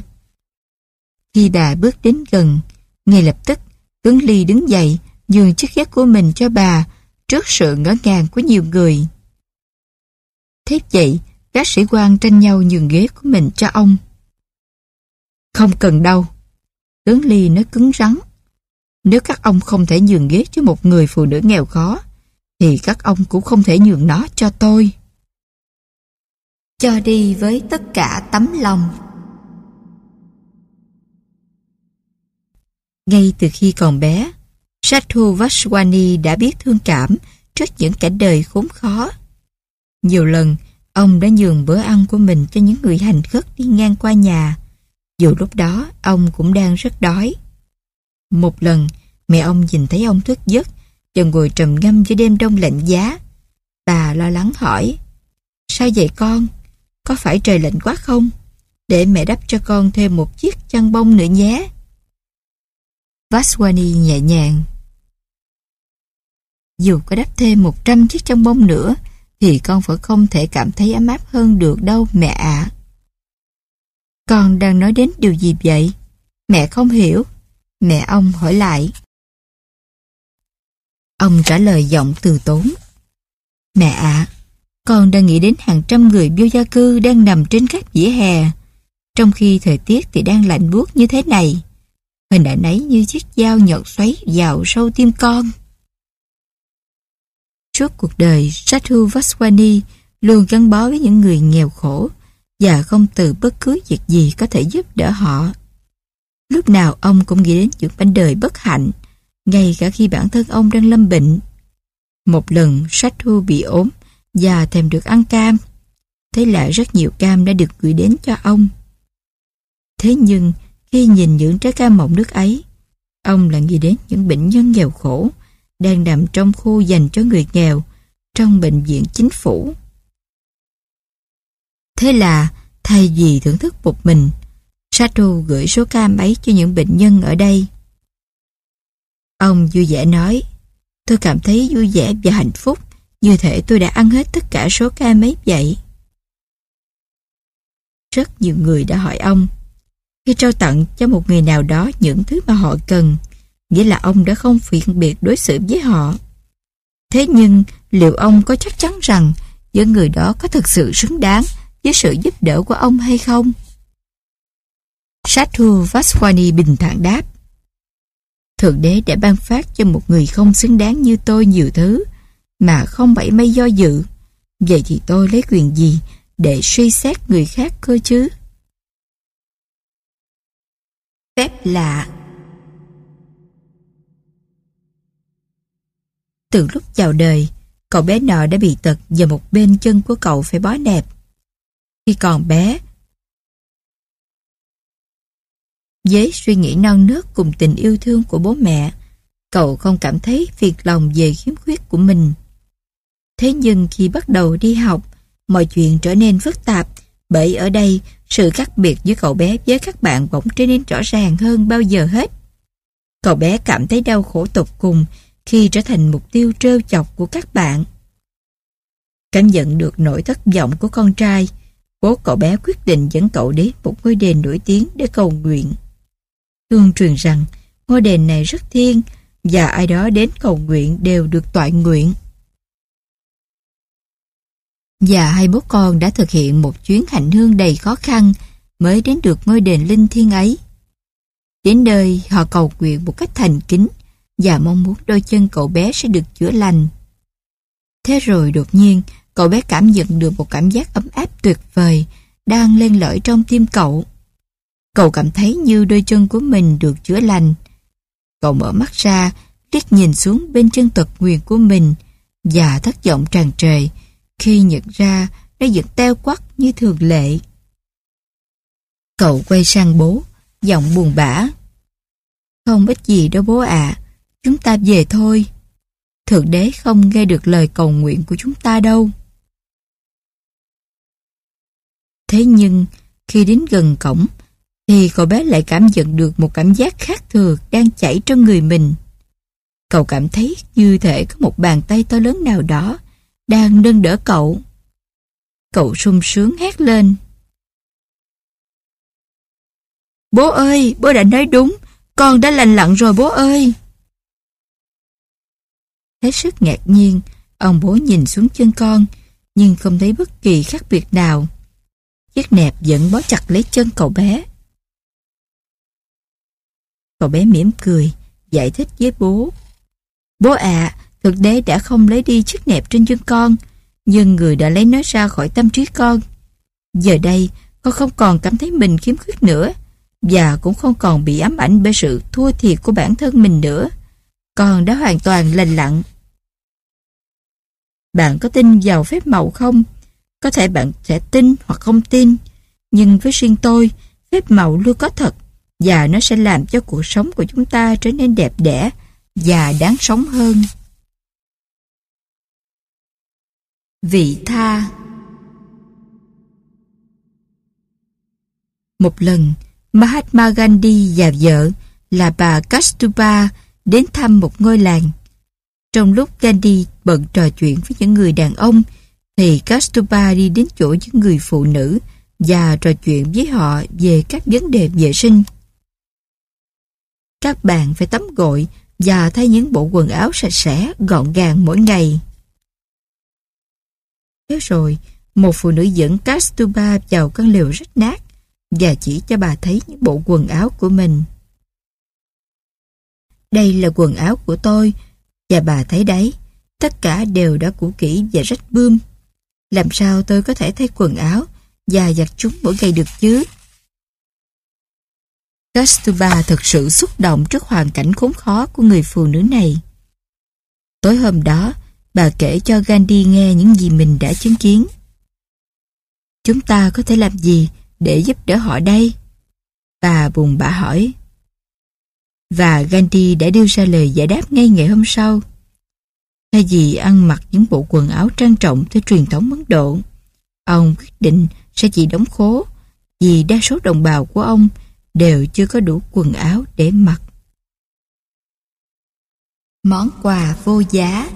Khi bà bước đến gần, ngay lập tức tướng Ly đứng dậy nhường chiếc ghế của mình cho bà trước sự ngỡ ngàng của nhiều người. Thế vậy, các sĩ quan tranh nhau nhường ghế của mình cho ông. Không cần đâu. Tướng Ly nói cứng rắn. Nếu các ông không thể nhường ghế cho một người phụ nữ nghèo khó, thì các ông cũng không thể nhường nó cho tôi. Cho đi với tất cả tấm lòng. Ngay từ khi còn bé, Sathu Vashwani đã biết thương cảm trước những cảnh đời khốn khó. Nhiều lần, ông đã nhường bữa ăn của mình cho những người hành khất đi ngang qua nhà. Dù lúc đó, ông cũng đang rất đói. Một lần, mẹ ông nhìn thấy ông thức giấc và ngồi trầm ngâm giữa đêm đông lạnh giá. Bà lo lắng hỏi, Sao vậy con? Có phải trời lạnh quá không? Để mẹ đắp cho con thêm một chiếc chăn bông nữa nhé. Vaswani nhẹ nhàng. Dù có đắp thêm 100 chiếc chăn bông nữa, thì con vẫn không thể cảm thấy ấm áp hơn được đâu mẹ ạ. Con đang nói đến điều gì vậy? Mẹ không hiểu. Mẹ ông hỏi lại. Ông trả lời giọng từ tốn. Mẹ ạ, con đang nghĩ đến hàng trăm người vô gia cư đang nằm trên các vỉa hè, trong khi thời tiết thì đang lạnh buốt như thế này. Hình ảnh ấy như chiếc dao nhọn xoáy vào sâu tim con. Suốt cuộc đời, Sathu Vaswani luôn gắn bó với những người nghèo khổ và không từ bất cứ việc gì có thể giúp đỡ họ. Lúc nào ông cũng nghĩ đến những bánh đời bất hạnh, ngay cả khi bản thân ông đang lâm bệnh. Một lần Sathu bị ốm và thèm được ăn cam. Thế là rất nhiều cam đã được gửi đến cho ông. Thế nhưng, khi nhìn những trái cam mọng nước ấy, ông lại nghĩ đến những bệnh nhân nghèo khổ đang nằm trong khu dành cho người nghèo trong bệnh viện chính phủ. Thế là, thay vì thưởng thức một mình, Sato gửi số cam ấy cho những bệnh nhân ở đây. Ông vui vẻ nói, tôi cảm thấy vui vẻ và hạnh phúc, như thể tôi đã ăn hết tất cả số cam ấy vậy. Rất nhiều người đã hỏi ông, khi trao tặng cho một người nào đó những thứ mà họ cần, nghĩa là ông đã không phiền biệt đối xử với họ. Thế nhưng, liệu ông có chắc chắn rằng những người đó có thực sự xứng đáng với sự giúp đỡ của ông hay không? Sathu Vaswani bình thản đáp. Thượng đế đã ban phát cho một người không xứng đáng như tôi nhiều thứ, mà không bảy mây do dự. Vậy thì tôi lấy quyền gì để suy xét người khác cơ chứ? Phép lạ Từ lúc chào đời, cậu bé nọ đã bị tật và một bên chân của cậu phải bó nẹp. Khi còn bé, với suy nghĩ non nớt cùng tình yêu thương của bố mẹ, cậu không cảm thấy phiền lòng về khiếm khuyết của mình. Thế nhưng khi bắt đầu đi học, mọi chuyện trở nên phức tạp bởi ở đây sự khác biệt giữa cậu bé với các bạn bỗng trở nên rõ ràng hơn bao giờ hết. Cậu bé cảm thấy đau khổ tột cùng khi trở thành mục tiêu trêu chọc của các bạn. Cảm nhận được nỗi thất vọng của con trai, bố cậu bé quyết định dẫn cậu đến một ngôi đền nổi tiếng để cầu nguyện. Thương truyền rằng ngôi đền này rất thiêng và ai đó đến cầu nguyện đều được toại nguyện. Và hai bố con đã thực hiện một chuyến hành hương đầy khó khăn mới đến được ngôi đền linh thiêng ấy. Đến nơi họ cầu nguyện một cách thành kính và mong muốn đôi chân cậu bé sẽ được chữa lành. Thế rồi đột nhiên, cậu bé cảm nhận được một cảm giác ấm áp tuyệt vời đang lên lỏi trong tim cậu. Cậu cảm thấy như đôi chân của mình được chữa lành. Cậu mở mắt ra, liếc nhìn xuống bên chân tật nguyền của mình và thất vọng tràn trề khi nhận ra nó vẫn teo quắc như thường lệ. Cậu quay sang bố, giọng buồn bã. Không ít gì đâu bố ạ, chúng ta về thôi. Thượng đế không nghe được lời cầu nguyện của chúng ta đâu. Thế nhưng, khi đến gần cổng, thì cậu bé lại cảm nhận được một cảm giác khác thường đang chảy trong người mình. Cậu cảm thấy như thể có một bàn tay to lớn nào đó đang nâng đỡ cậu. Cậu sung sướng hét lên. Bố ơi, bố đã nói đúng, con đã lành lặn rồi bố ơi. Hết sức ngạc nhiên, ông bố nhìn xuống chân con, nhưng không thấy bất kỳ khác biệt nào. Chiếc nẹp vẫn bó chặt lấy chân cậu bé. Cậu bé mỉm cười, giải thích với bố. Bố ạ, thực tế đã không lấy đi chiếc nẹp trên chân con, nhưng người đã lấy nó ra khỏi tâm trí con. Giờ đây, con không còn cảm thấy mình khiếm khuyết nữa, và cũng không còn bị ám ảnh bởi sự thua thiệt của bản thân mình nữa. Con đã hoàn toàn lành lặn. Bạn có tin vào phép màu không? Có thể bạn sẽ tin hoặc không tin, nhưng với riêng tôi, phép màu luôn có thật và nó sẽ làm cho cuộc sống của chúng ta trở nên đẹp đẽ và đáng sống hơn. Vị tha Một lần, Mahatma Gandhi và vợ là bà Kastuba đến thăm một ngôi làng. Trong lúc Gandhi bận trò chuyện với những người đàn ông, thì Kastuba đi đến chỗ những người phụ nữ và trò chuyện với họ về các vấn đề vệ sinh. Các bạn phải tắm gội và thay những bộ quần áo sạch sẽ, gọn gàng mỗi ngày. Thế rồi, một phụ nữ dẫn Kastuba vào căn lều rách nát và chỉ cho bà thấy những bộ quần áo của mình. Đây là quần áo của tôi và bà thấy đấy, tất cả đều đã cũ kỹ và rách bươm. Làm sao tôi có thể thay quần áo và giặt chúng mỗi ngày được chứ? Kastuba thật sự xúc động trước hoàn cảnh khốn khó của người phụ nữ này. Tối hôm đó, bà kể cho Gandhi nghe những gì mình đã chứng kiến. Chúng ta có thể làm gì để giúp đỡ họ đây? Bà buồn bã hỏi. Và Gandhi đã đưa ra lời giải đáp ngay ngày hôm sau. Thay vì ăn mặc những bộ quần áo trang trọng theo truyền thống Ấn Độ, ông quyết định sẽ chỉ đóng khố vì đa số đồng bào của ông đều chưa có đủ quần áo để mặc. Món quà vô giá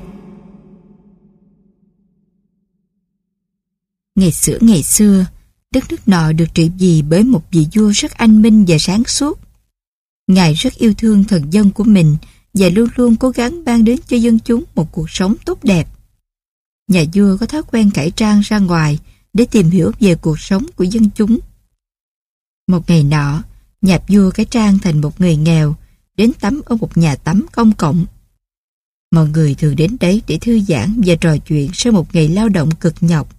Ngày xưa ngày xưa, đất nước nọ được trị vì bởi một vị vua rất anh minh và sáng suốt. Ngài rất yêu thương thần dân của mình và luôn luôn cố gắng ban đến cho dân chúng một cuộc sống tốt đẹp. Nhà vua có thói quen cải trang ra ngoài để tìm hiểu về cuộc sống của dân chúng. Một ngày nọ, nhà vua cải trang thành một người nghèo đến tắm ở một nhà tắm công cộng. Mọi người thường đến đấy để thư giãn và trò chuyện sau một ngày lao động cực nhọc.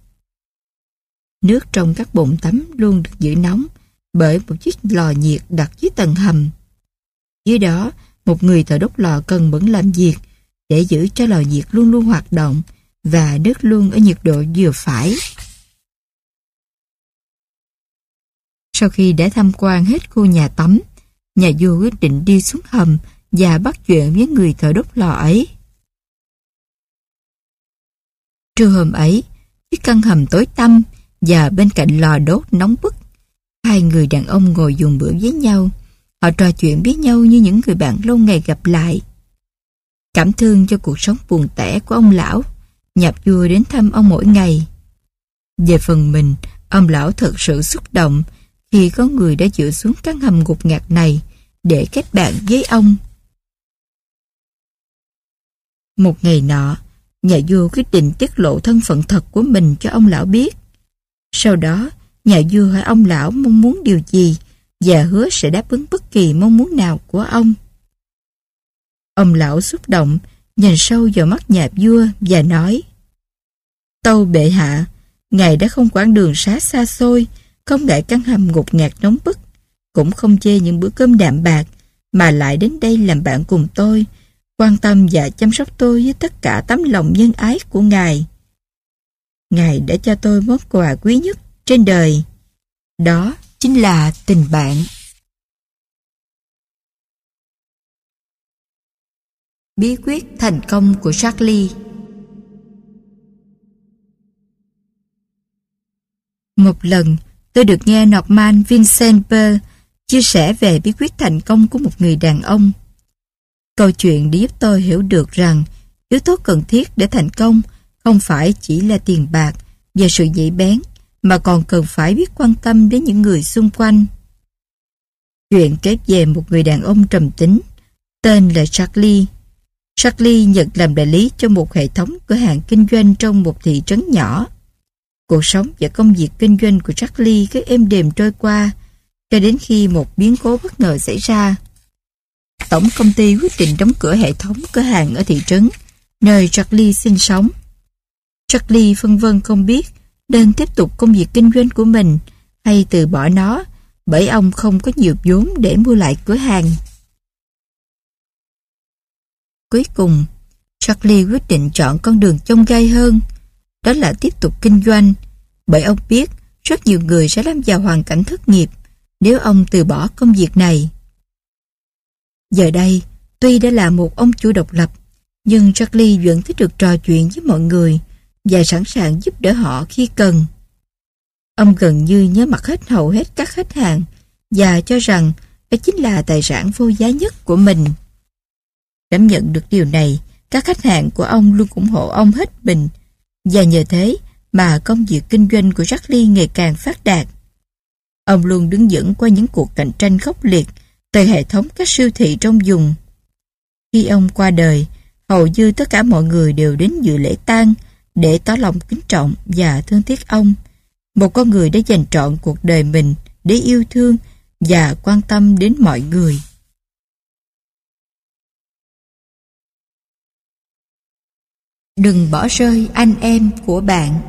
Nước trong các bồn tắm luôn được giữ nóng bởi một chiếc lò nhiệt đặt dưới tầng hầm. Dưới đó, một người thợ đốt lò cần bẩn làm việc để giữ cho lò nhiệt luôn luôn hoạt động và nước luôn ở nhiệt độ vừa phải. Sau khi đã tham quan hết khu nhà tắm, nhà vua quyết định đi xuống hầm và bắt chuyện với người thợ đốt lò ấy. Trưa hôm ấy, chiếc căn hầm tối tăm và bên cạnh lò đốt nóng bức, hai người đàn ông ngồi dùng bữa với nhau. Họ trò chuyện với nhau như những người bạn lâu ngày gặp lại. Cảm thương cho cuộc sống buồn tẻ của ông lão, nhập vua đến thăm ông mỗi ngày. Về phần mình, ông lão thật sự xúc động khi có người đã dựa xuống căn hầm ngục ngạt này để kết bạn với ông. Một ngày nọ, nhà vua quyết định tiết lộ thân phận thật của mình cho ông lão biết. Sau đó, nhà vua hỏi ông lão mong muốn điều gì và hứa sẽ đáp ứng bất kỳ mong muốn nào của ông. Ông lão xúc động, nhìn sâu vào mắt nhà vua và nói Tâu bệ hạ, ngài đã không quãng đường xá xa xôi, không ngại căn hầm ngột ngạt nóng bức, cũng không chê những bữa cơm đạm bạc, mà lại đến đây làm bạn cùng tôi, quan tâm và chăm sóc tôi với tất cả tấm lòng nhân ái của Ngài. Ngài đã cho tôi món quà quý nhất trên đời. Đó chính là tình bạn. Bí quyết thành công của Charlie Một lần, tôi được nghe Norman Vincent Peale chia sẻ về bí quyết thành công của một người đàn ông. Câu chuyện để giúp tôi hiểu được rằng yếu tố cần thiết để thành công không phải chỉ là tiền bạc và sự nhạy bén, mà còn cần phải biết quan tâm đến những người xung quanh. Chuyện kể về một người đàn ông trầm tính, tên là Charlie. Charlie nhận làm đại lý cho một hệ thống cửa hàng kinh doanh trong một thị trấn nhỏ. Cuộc sống và công việc kinh doanh của Charlie cứ êm đềm trôi qua, cho đến khi một biến cố bất ngờ xảy ra. Tổng công ty quyết định đóng cửa hệ thống cửa hàng ở thị trấn, nơi Charlie sinh sống. Charlie phân vân không biết nên tiếp tục công việc kinh doanh của mình hay từ bỏ nó bởi ông không có nhiều vốn để mua lại cửa hàng. Cuối cùng, Charlie quyết định chọn con đường trông gai hơn, đó là tiếp tục kinh doanh, bởi ông biết rất nhiều người sẽ lâm vào hoàn cảnh thất nghiệp nếu ông từ bỏ công việc này. Giờ đây, tuy đã là một ông chủ độc lập, nhưng Charlie vẫn thích được trò chuyện với mọi người và sẵn sàng giúp đỡ họ khi cần. Ông gần như nhớ mặt hết hầu hết các khách hàng và cho rằng đó chính là tài sản vô giá nhất của mình. Cảm nhận được điều này, các khách hàng của ông luôn ủng hộ ông hết mình và nhờ thế mà công việc kinh doanh của Charlie ngày càng phát đạt. Ông luôn đứng vững qua những cuộc cạnh tranh khốc liệt từ hệ thống các siêu thị trong vùng. Khi ông qua đời, hầu như tất cả mọi người đều đến dự lễ tang để tỏ lòng kính trọng và thương tiếc ông. Một con người đã dành trọn cuộc đời mình để yêu thương và quan tâm đến mọi người. Đừng bỏ rơi anh em của bạn.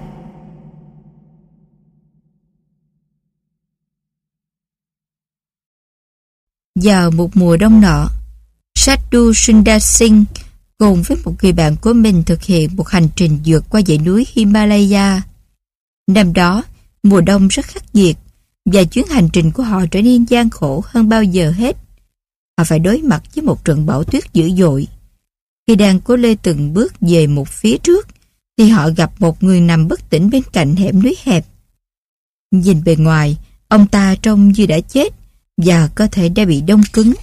Vào một mùa đông nọ, Sadhu Sundar Singh cùng với một người bạn của mình thực hiện một hành trình vượt qua dãy núi Himalaya. Năm đó, mùa đông rất khắc nghiệt và chuyến hành trình của họ trở nên gian khổ hơn bao giờ hết. Họ phải đối mặt với một trận bão tuyết dữ dội. Khi đang cố lê từng bước về một phía trước, thì họ gặp một người nằm bất tỉnh bên cạnh hẻm núi hẹp. Nhìn bề ngoài, ông ta trông như đã chết và cơ thể đã bị đông cứng.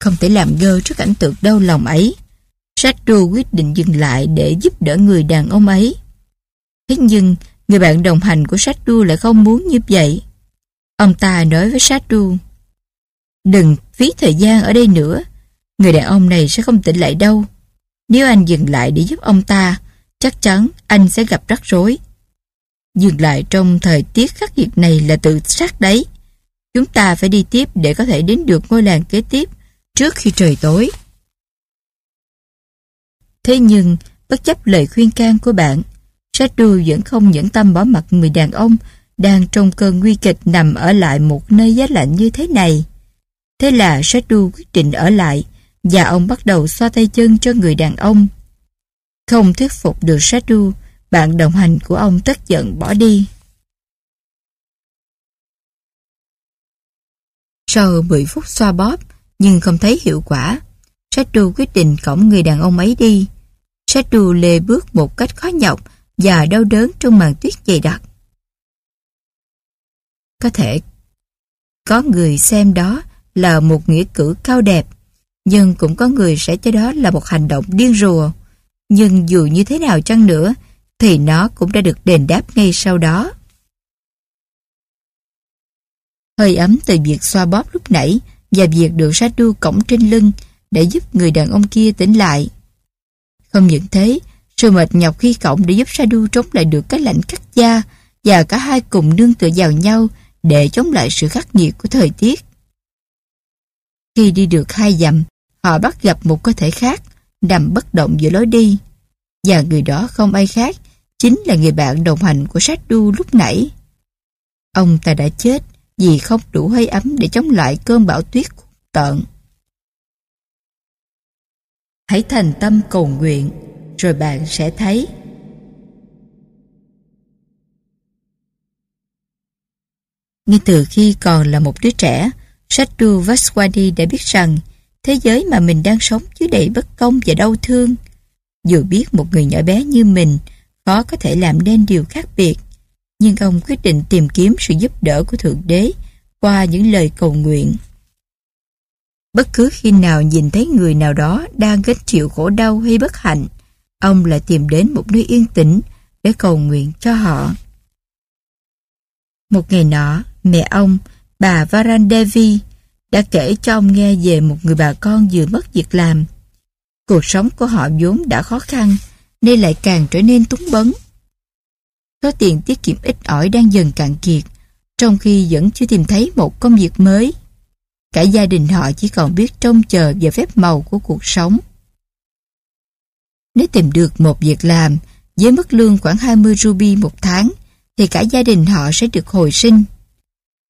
Không thể làm ngơ trước cảnh tượng đau lòng ấy. Sadhu quyết định dừng lại để giúp đỡ người đàn ông ấy. Thế nhưng, người bạn đồng hành của Sadhu lại không muốn như vậy. Ông ta nói với Sadhu, Đừng phí thời gian ở đây nữa, người đàn ông này sẽ không tỉnh lại đâu. Nếu anh dừng lại để giúp ông ta, chắc chắn anh sẽ gặp rắc rối. Dừng lại trong thời tiết khắc nghiệt này là tự sát đấy. Chúng ta phải đi tiếp để có thể đến được ngôi làng kế tiếp trước khi trời tối. Thế nhưng, bất chấp lời khuyên can của bạn, Sadhu vẫn không nhẫn tâm bỏ mặt người đàn ông đang trong cơn nguy kịch nằm ở lại một nơi giá lạnh như thế này. Thế là Sadhu quyết định ở lại và ông bắt đầu xoa tay chân cho người đàn ông. Không thuyết phục được Sadhu, bạn đồng hành của ông tức giận bỏ đi. Sau 10 phút xoa bóp, nhưng không thấy hiệu quả. Sadhu quyết định cõng người đàn ông ấy đi. Sadhu lê bước một cách khó nhọc và đau đớn trong màn tuyết dày đặc. Có thể có người xem đó là một nghĩa cử cao đẹp, nhưng cũng có người sẽ cho đó là một hành động điên rùa. Nhưng dù như thế nào chăng nữa, thì nó cũng đã được đền đáp ngay sau đó. Hơi ấm từ việc xoa bóp lúc nãy và việc được Sadhu cổng trên lưng để giúp người đàn ông kia tỉnh lại. Không những thế, sự mệt nhọc khi cổng để giúp Sadhu chống lại được cái lạnh cắt da và cả hai cùng nương tựa vào nhau để chống lại sự khắc nghiệt của thời tiết. Khi đi được hai dặm, họ bắt gặp một cơ thể khác nằm bất động giữa lối đi. Và người đó không ai khác, chính là người bạn đồng hành của sát đu lúc nãy. Ông ta đã chết vì không đủ hơi ấm để chống lại cơn bão tuyết tợn. Hãy thành tâm cầu nguyện, rồi bạn sẽ thấy. Ngay từ khi còn là một đứa trẻ, Sadhu Vaswadi đã biết rằng thế giới mà mình đang sống chứa đầy bất công và đau thương. Dù biết một người nhỏ bé như mình khó có thể làm nên điều khác biệt, nhưng ông quyết định tìm kiếm sự giúp đỡ của Thượng Đế qua những lời cầu nguyện. Bất cứ khi nào nhìn thấy người nào đó đang gánh chịu khổ đau hay bất hạnh, ông lại tìm đến một nơi yên tĩnh để cầu nguyện cho họ. Một ngày nọ, mẹ ông, bà Varandevi, đã kể cho ông nghe về một người bà con vừa mất việc làm. Cuộc sống của họ vốn đã khó khăn, nên lại càng trở nên túng bấn. Số tiền tiết kiệm ít ỏi đang dần cạn kiệt, trong khi vẫn chưa tìm thấy một công việc mới. Cả gia đình họ chỉ còn biết trông chờ vào phép màu của cuộc sống. Nếu tìm được một việc làm với mức lương khoảng 20 ruby một tháng, thì cả gia đình họ sẽ được hồi sinh.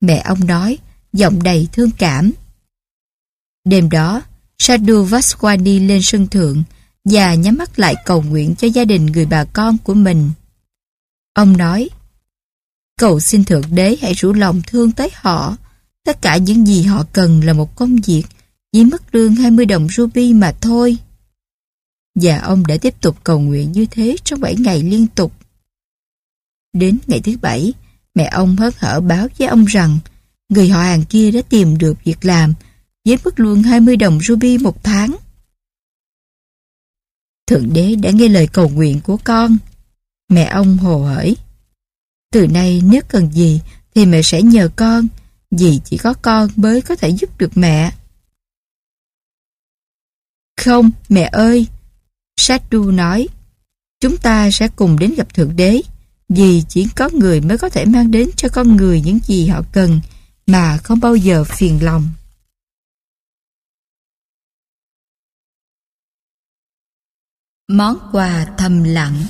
Mẹ ông nói, giọng đầy thương cảm. Đêm đó, Sadhu Vaswani lên sân thượng và nhắm mắt lại cầu nguyện cho gia đình người bà con của mình. Ông nói, cầu xin Thượng Đế hãy rủ lòng thương tới họ. Tất cả những gì họ cần là một công việc với mức lương 20 đồng ruby mà thôi. Và ông đã tiếp tục cầu nguyện như thế trong 7 ngày liên tục. Đến ngày thứ bảy, mẹ ông hớn hở báo với ông rằng người họ hàng kia đã tìm được việc làm với mức lương 20 đồng ruby một tháng. Thượng đế đã nghe lời cầu nguyện của con. Mẹ ông hồ hởi. Từ nay nếu cần gì thì mẹ sẽ nhờ con, vì chỉ có con mới có thể giúp được mẹ. Không, mẹ ơi. Sadhu nói, chúng ta sẽ cùng đến gặp Thượng Đế, vì chỉ có người mới có thể mang đến cho con người những gì họ cần, mà không bao giờ phiền lòng. Món quà thầm lặng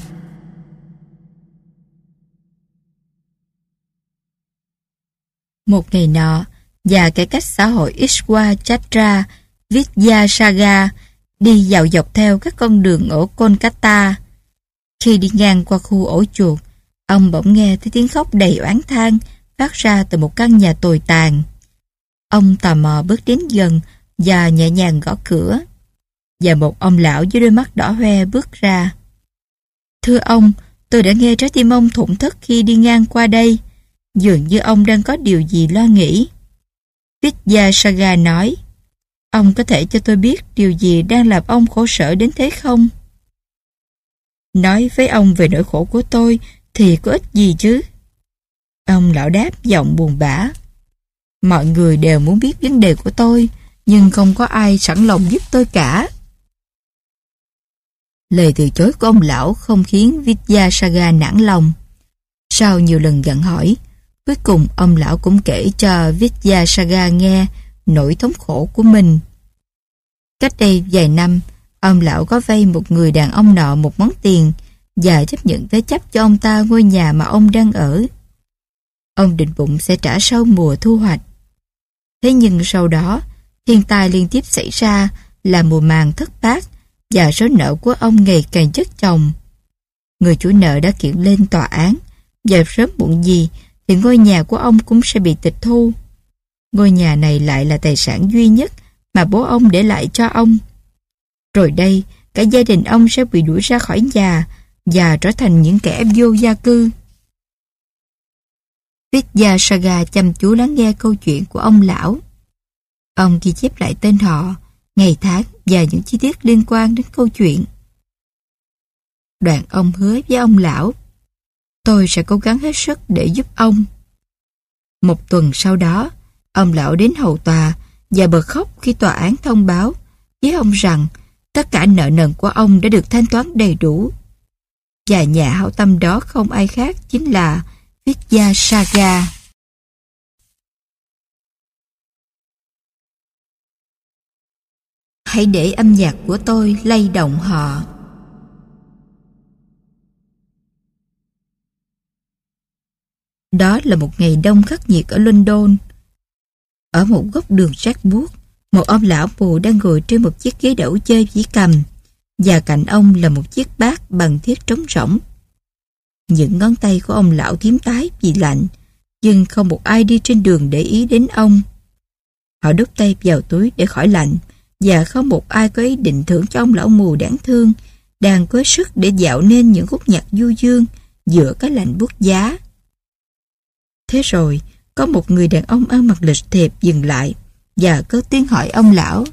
Một ngày nọ, và cải cách xã hội Ishwa Chatra Vidyasagar đi dạo dọc theo các con đường ở Kolkata. Khi đi ngang qua khu ổ chuột, ông bỗng nghe thấy tiếng khóc đầy oán than phát ra từ một căn nhà tồi tàn. Ông tò mò bước đến gần và nhẹ nhàng gõ cửa. Và một ông lão với đôi mắt đỏ hoe bước ra. Thưa ông, tôi đã nghe trái tim ông thủng thức khi đi ngang qua đây. Dường như ông đang có điều gì lo nghĩ. Vidya Saga nói, Ông có thể cho tôi biết điều gì đang làm ông khổ sở đến thế không? Nói với ông về nỗi khổ của tôi thì có ích gì chứ? Ông lão đáp giọng buồn bã. Mọi người đều muốn biết vấn đề của tôi, nhưng không có ai sẵn lòng giúp tôi cả. Lời từ chối của ông lão không khiến Vidya Saga nản lòng. Sau nhiều lần gặn hỏi, cuối cùng ông lão cũng kể cho Vidyasaga nghe nỗi thống khổ của mình. Cách đây vài năm, ông lão có vay một người đàn ông nọ một món tiền và chấp nhận thế chấp cho ông ta ngôi nhà mà ông đang ở. Ông định bụng sẽ trả sau mùa thu hoạch. Thế nhưng sau đó, thiên tai liên tiếp xảy ra là mùa màng thất bát và số nợ của ông ngày càng chất chồng. Người chủ nợ đã kiện lên tòa án và sớm muộn gì thì ngôi nhà của ông cũng sẽ bị tịch thu. Ngôi nhà này lại là tài sản duy nhất mà bố ông để lại cho ông. Rồi đây, cả gia đình ông sẽ bị đuổi ra khỏi nhà và trở thành những kẻ vô gia cư. Vidya Saga chăm chú lắng nghe câu chuyện của ông lão. Ông ghi chép lại tên họ, ngày tháng và những chi tiết liên quan đến câu chuyện. Đoạn ông hứa với ông lão, tôi sẽ cố gắng hết sức để giúp ông. Một tuần sau đó, ông lão đến hầu tòa và bật khóc khi tòa án thông báo với ông rằng tất cả nợ nần của ông đã được thanh toán đầy đủ. Và nhà hảo tâm đó không ai khác chính là Vidya Saga. Hãy để âm nhạc của tôi lay động họ. Đó là một ngày đông khắc nghiệt ở London. Ở một góc đường rác buốt, một ông lão mù đang ngồi trên một chiếc ghế đẩu chơi dĩ cầm, và cạnh ông là một chiếc bát bằng thiết trống rỗng. Những ngón tay của ông lão tím tái vì lạnh, nhưng không một ai đi trên đường để ý đến ông. Họ đút tay vào túi để khỏi lạnh, và không một ai có ý định thưởng cho ông lão mù đáng thương, đang có sức để dạo nên những khúc nhạc du dương giữa cái lạnh buốt giá. Thế rồi, có một người đàn ông ăn mặc lịch thiệp dừng lại và có tiếng hỏi ông lão.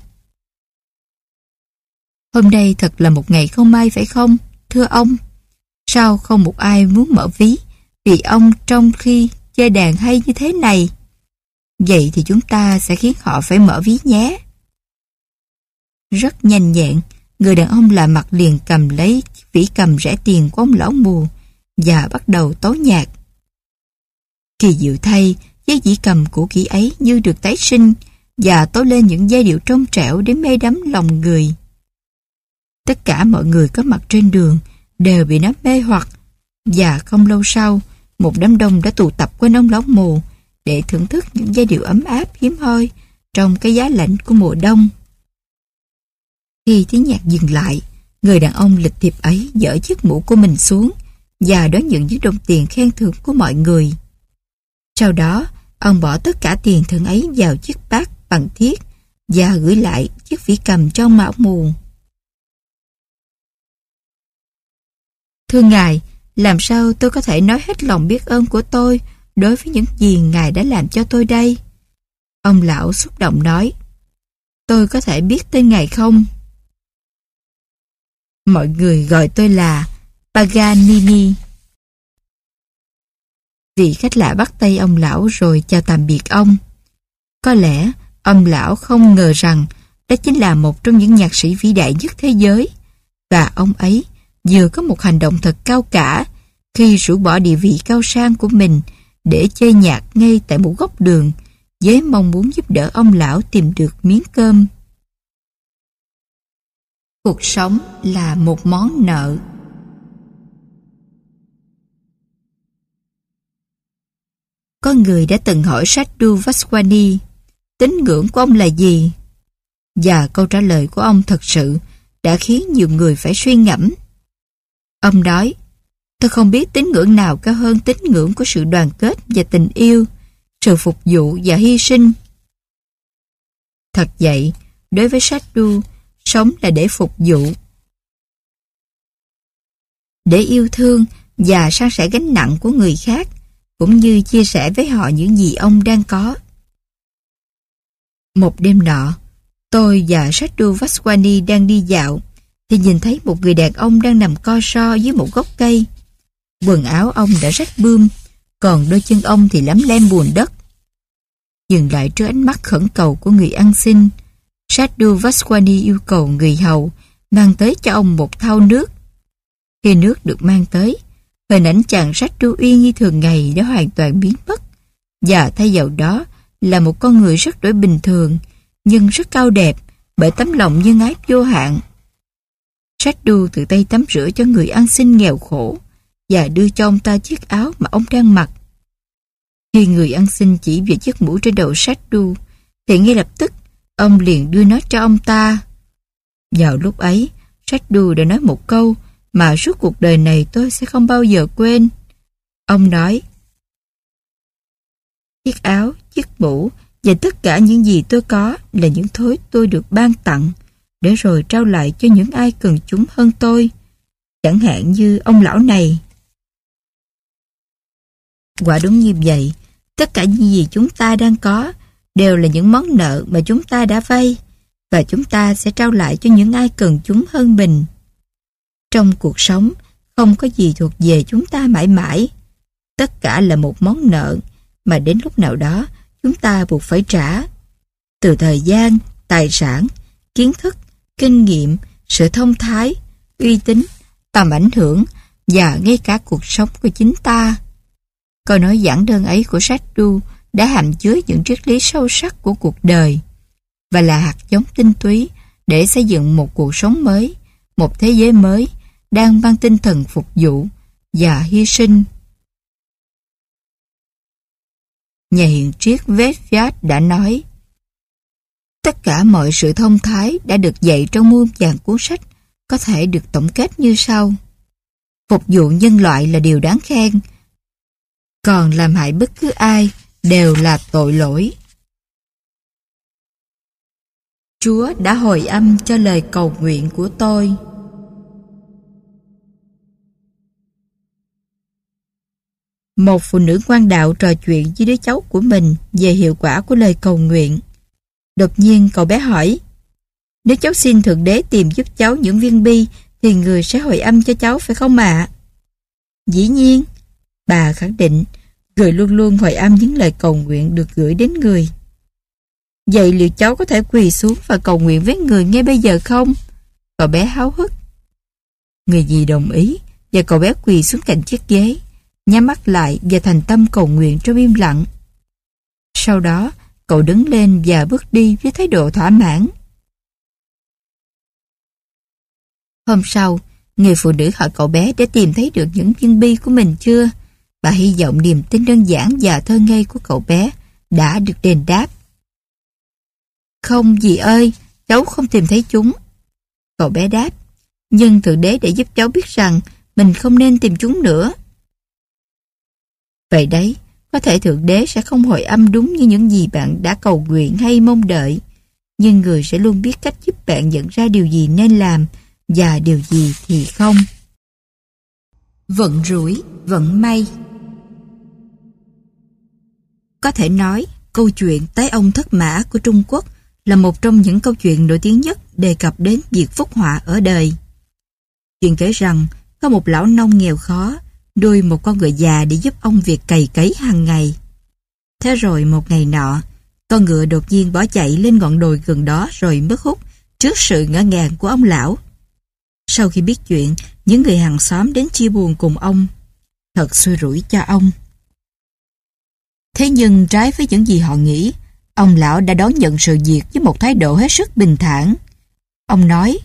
Hôm nay thật là một ngày không may phải không, thưa ông? Sao không một ai muốn mở ví vì ông trong khi chơi đàn hay như thế này? Vậy thì chúng ta sẽ khiến họ phải mở ví nhé. Rất nhanh nhẹn, người đàn ông lạ mặt liền cầm lấy vỉ cầm rẻ tiền của ông lão mù và bắt đầu tấu nhạc. Kỳ diệu thay, dây dĩ cầm của kỹ ấy như được tái sinh và tối lên những giai điệu trong trẻo để mê đắm lòng người. Tất cả mọi người có mặt trên đường đều bị nó mê hoặc và không lâu sau, một đám đông đã tụ tập quanh ông lão mù để thưởng thức những giai điệu ấm áp hiếm hoi trong cái giá lạnh của mùa đông. Khi tiếng nhạc dừng lại, người đàn ông lịch thiệp ấy dỡ chiếc mũ của mình xuống và đón nhận những đồng tiền khen thưởng của mọi người. Sau đó, ông bỏ tất cả tiền thưởng ấy vào chiếc bát bằng thiết và gửi lại chiếc vĩ cầm cho mão mù. Thưa Ngài, làm sao tôi có thể nói hết lòng biết ơn của tôi đối với những gì Ngài đã làm cho tôi đây? Ông lão xúc động nói, tôi có thể biết tên Ngài không? Mọi người gọi tôi là Paganini. Vị khách lạ bắt tay ông lão rồi chào tạm biệt ông. Có lẽ, ông lão không ngờ rằng đó chính là một trong những nhạc sĩ vĩ đại nhất thế giới. Và ông ấy vừa có một hành động thật cao cả khi rũ bỏ địa vị cao sang của mình để chơi nhạc ngay tại một góc đường với mong muốn giúp đỡ ông lão tìm được miếng cơm. Cuộc sống là một món nợ. Có người đã từng hỏi Sadhu Vaswani tín ngưỡng của ông là gì? Và câu trả lời của ông thật sự đã khiến nhiều người phải suy ngẫm. Ông nói, tôi không biết tín ngưỡng nào cao hơn tín ngưỡng của sự đoàn kết và tình yêu, sự phục vụ và hy sinh. Thật vậy, đối với Sadhu, sống là để phục vụ. Để yêu thương và san sẻ gánh nặng của người khác, cũng như chia sẻ với họ những gì ông đang có. Một đêm nọ, tôi và Sadhu Vaswani đang đi dạo, thì nhìn thấy một người đàn ông đang nằm co so dưới một gốc cây. Quần áo ông đã rách bươm, còn đôi chân ông thì lắm lem bùn đất. Dừng lại trước ánh mắt khẩn cầu của người ăn xin, Sadhu Vaswani yêu cầu người hầu mang tới cho ông một thau nước. Khi nước được mang tới, hình ảnh chàng sách Tru Uyên như thường ngày đã hoàn toàn biến mất, và thay vào đó là một con người rất đổi bình thường, nhưng rất cao đẹp bởi tấm lòng nhân ái vô hạn. Sadhu tự tay tắm rửa cho người ăn xin nghèo khổ và đưa cho ông ta chiếc áo mà ông đang mặc. Khi người ăn xin chỉ về chiếc mũ trên đầu Sadhu, thì ngay lập tức ông liền đưa nó cho ông ta. Vào lúc ấy, Sadhu đã nói một câu mà suốt cuộc đời này tôi sẽ không bao giờ quên. Ông nói, Chiếc áo, chiếc mũ và tất cả những gì tôi có là những thứ tôi được ban tặng để rồi trao lại cho những ai cần chúng hơn tôi. Chẳng hạn như ông lão này. Quả đúng như vậy, tất cả những gì chúng ta đang có đều là những món nợ mà chúng ta đã vay và chúng ta sẽ trao lại cho những ai cần chúng hơn mình. Trong cuộc sống, không có gì thuộc về chúng ta mãi mãi. Tất cả là một món nợ mà đến lúc nào đó chúng ta buộc phải trả. Từ thời gian, tài sản, kiến thức, kinh nghiệm, sự thông thái, uy tín, tầm ảnh hưởng và ngay cả cuộc sống của chính ta. Câu nói giản đơn ấy của Sadhu đã hàm chứa những triết lý sâu sắc của cuộc đời và là hạt giống tinh túy để xây dựng một cuộc sống mới, một thế giới mới đang mang tinh thần phục vụ và hy sinh. Nhà hiện triết Vedvyat đã nói Tất cả mọi sự thông thái đã được dạy trong muôn vàng cuốn sách có thể được tổng kết như sau. Phục vụ nhân loại là điều đáng khen, còn làm hại bất cứ ai đều là tội lỗi. Chúa đã hồi âm cho lời cầu nguyện của tôi. Một phụ nữ quan đạo trò chuyện với đứa cháu của mình về hiệu quả của lời cầu nguyện. Đột nhiên cậu bé hỏi, nếu cháu xin Thượng Đế tìm giúp cháu những viên bi, thì người sẽ hồi âm cho cháu phải không ạ? Dĩ nhiên, bà khẳng định, người luôn luôn hồi âm những lời cầu nguyện được gửi đến người. Vậy liệu cháu có thể quỳ xuống và cầu nguyện với người ngay bây giờ không? Cậu bé háo hức. Người gì đồng ý và cậu bé quỳ xuống cạnh chiếc ghế, nhắm mắt lại và thành tâm cầu nguyện trong im lặng. Sau đó, cậu đứng lên và bước đi với thái độ thỏa mãn. Hôm sau, người phụ nữ hỏi cậu bé đã tìm thấy được những viên bi của mình chưa? Bà hy vọng niềm tin đơn giản và thơ ngây của cậu bé đã được đền đáp. Không dì ơi, cháu không tìm thấy chúng. Cậu bé đáp, nhưng Thượng Đế đã giúp cháu biết rằng mình không nên tìm chúng nữa. Vậy đấy, có thể Thượng Đế sẽ không hồi âm đúng như những gì bạn đã cầu nguyện hay mong đợi, nhưng người sẽ luôn biết cách giúp bạn nhận ra điều gì nên làm và điều gì thì không. Vận rủi, vận may Có thể nói, câu chuyện tới ông thất mã của Trung Quốc là một trong những câu chuyện nổi tiếng nhất đề cập đến việc phúc họa ở đời. Chuyện kể rằng, có một lão nông nghèo khó, nuôi một con ngựa già để giúp ông việc cày cấy hàng ngày. Thế rồi một ngày nọ, con ngựa đột nhiên bỏ chạy lên ngọn đồi gần đó rồi mất hút trước sự ngỡ ngàng của ông lão. Sau khi biết chuyện, những người hàng xóm đến chia buồn cùng ông. Thật xui rủi cho ông. Thế nhưng trái với những gì họ nghĩ, ông lão đã đón nhận sự việc với một thái độ hết sức bình thản. Ông nói,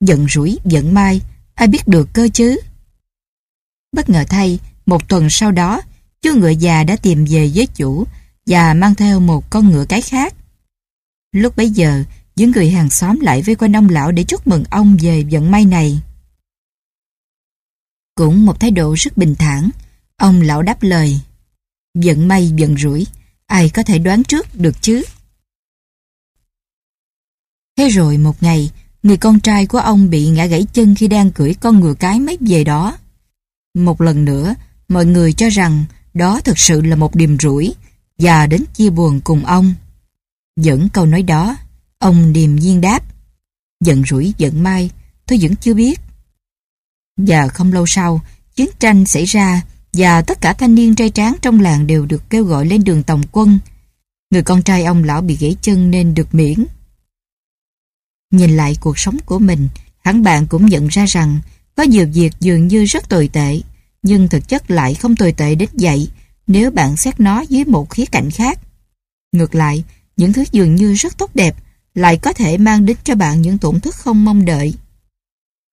giận rủi, giận mai, ai biết được cơ chứ? Bất ngờ thay, một tuần sau đó, chú ngựa già đã tìm về với chủ và mang theo một con ngựa cái khác. Lúc bấy giờ, những người hàng xóm lại vây quanh ông lão để chúc mừng ông về vận may này. Cũng một thái độ rất bình thản, ông lão đáp lời. Vận may vận rủi, ai có thể đoán trước được chứ? Thế rồi một ngày, người con trai của ông bị ngã gãy chân khi đang cưỡi con ngựa cái mấy về đó. Một lần nữa, mọi người cho rằng đó thực sự là một điềm rủi và đến chia buồn cùng ông. Dẫn câu nói đó, Ông điềm nhiên đáp. Giận rủi giận mai, tôi vẫn chưa biết. Và không lâu sau, chiến tranh xảy ra và tất cả thanh niên trai tráng trong làng đều được kêu gọi lên đường tổng quân. Người con trai ông lão bị gãy chân nên được miễn. Nhìn lại cuộc sống của mình, hẳn bạn cũng nhận ra rằng có nhiều việc dường như rất tồi tệ, nhưng thực chất lại không tồi tệ đến vậy nếu bạn xét nó dưới một khía cạnh khác. Ngược lại, những thứ dường như rất tốt đẹp lại có thể mang đến cho bạn những tổn thất không mong đợi.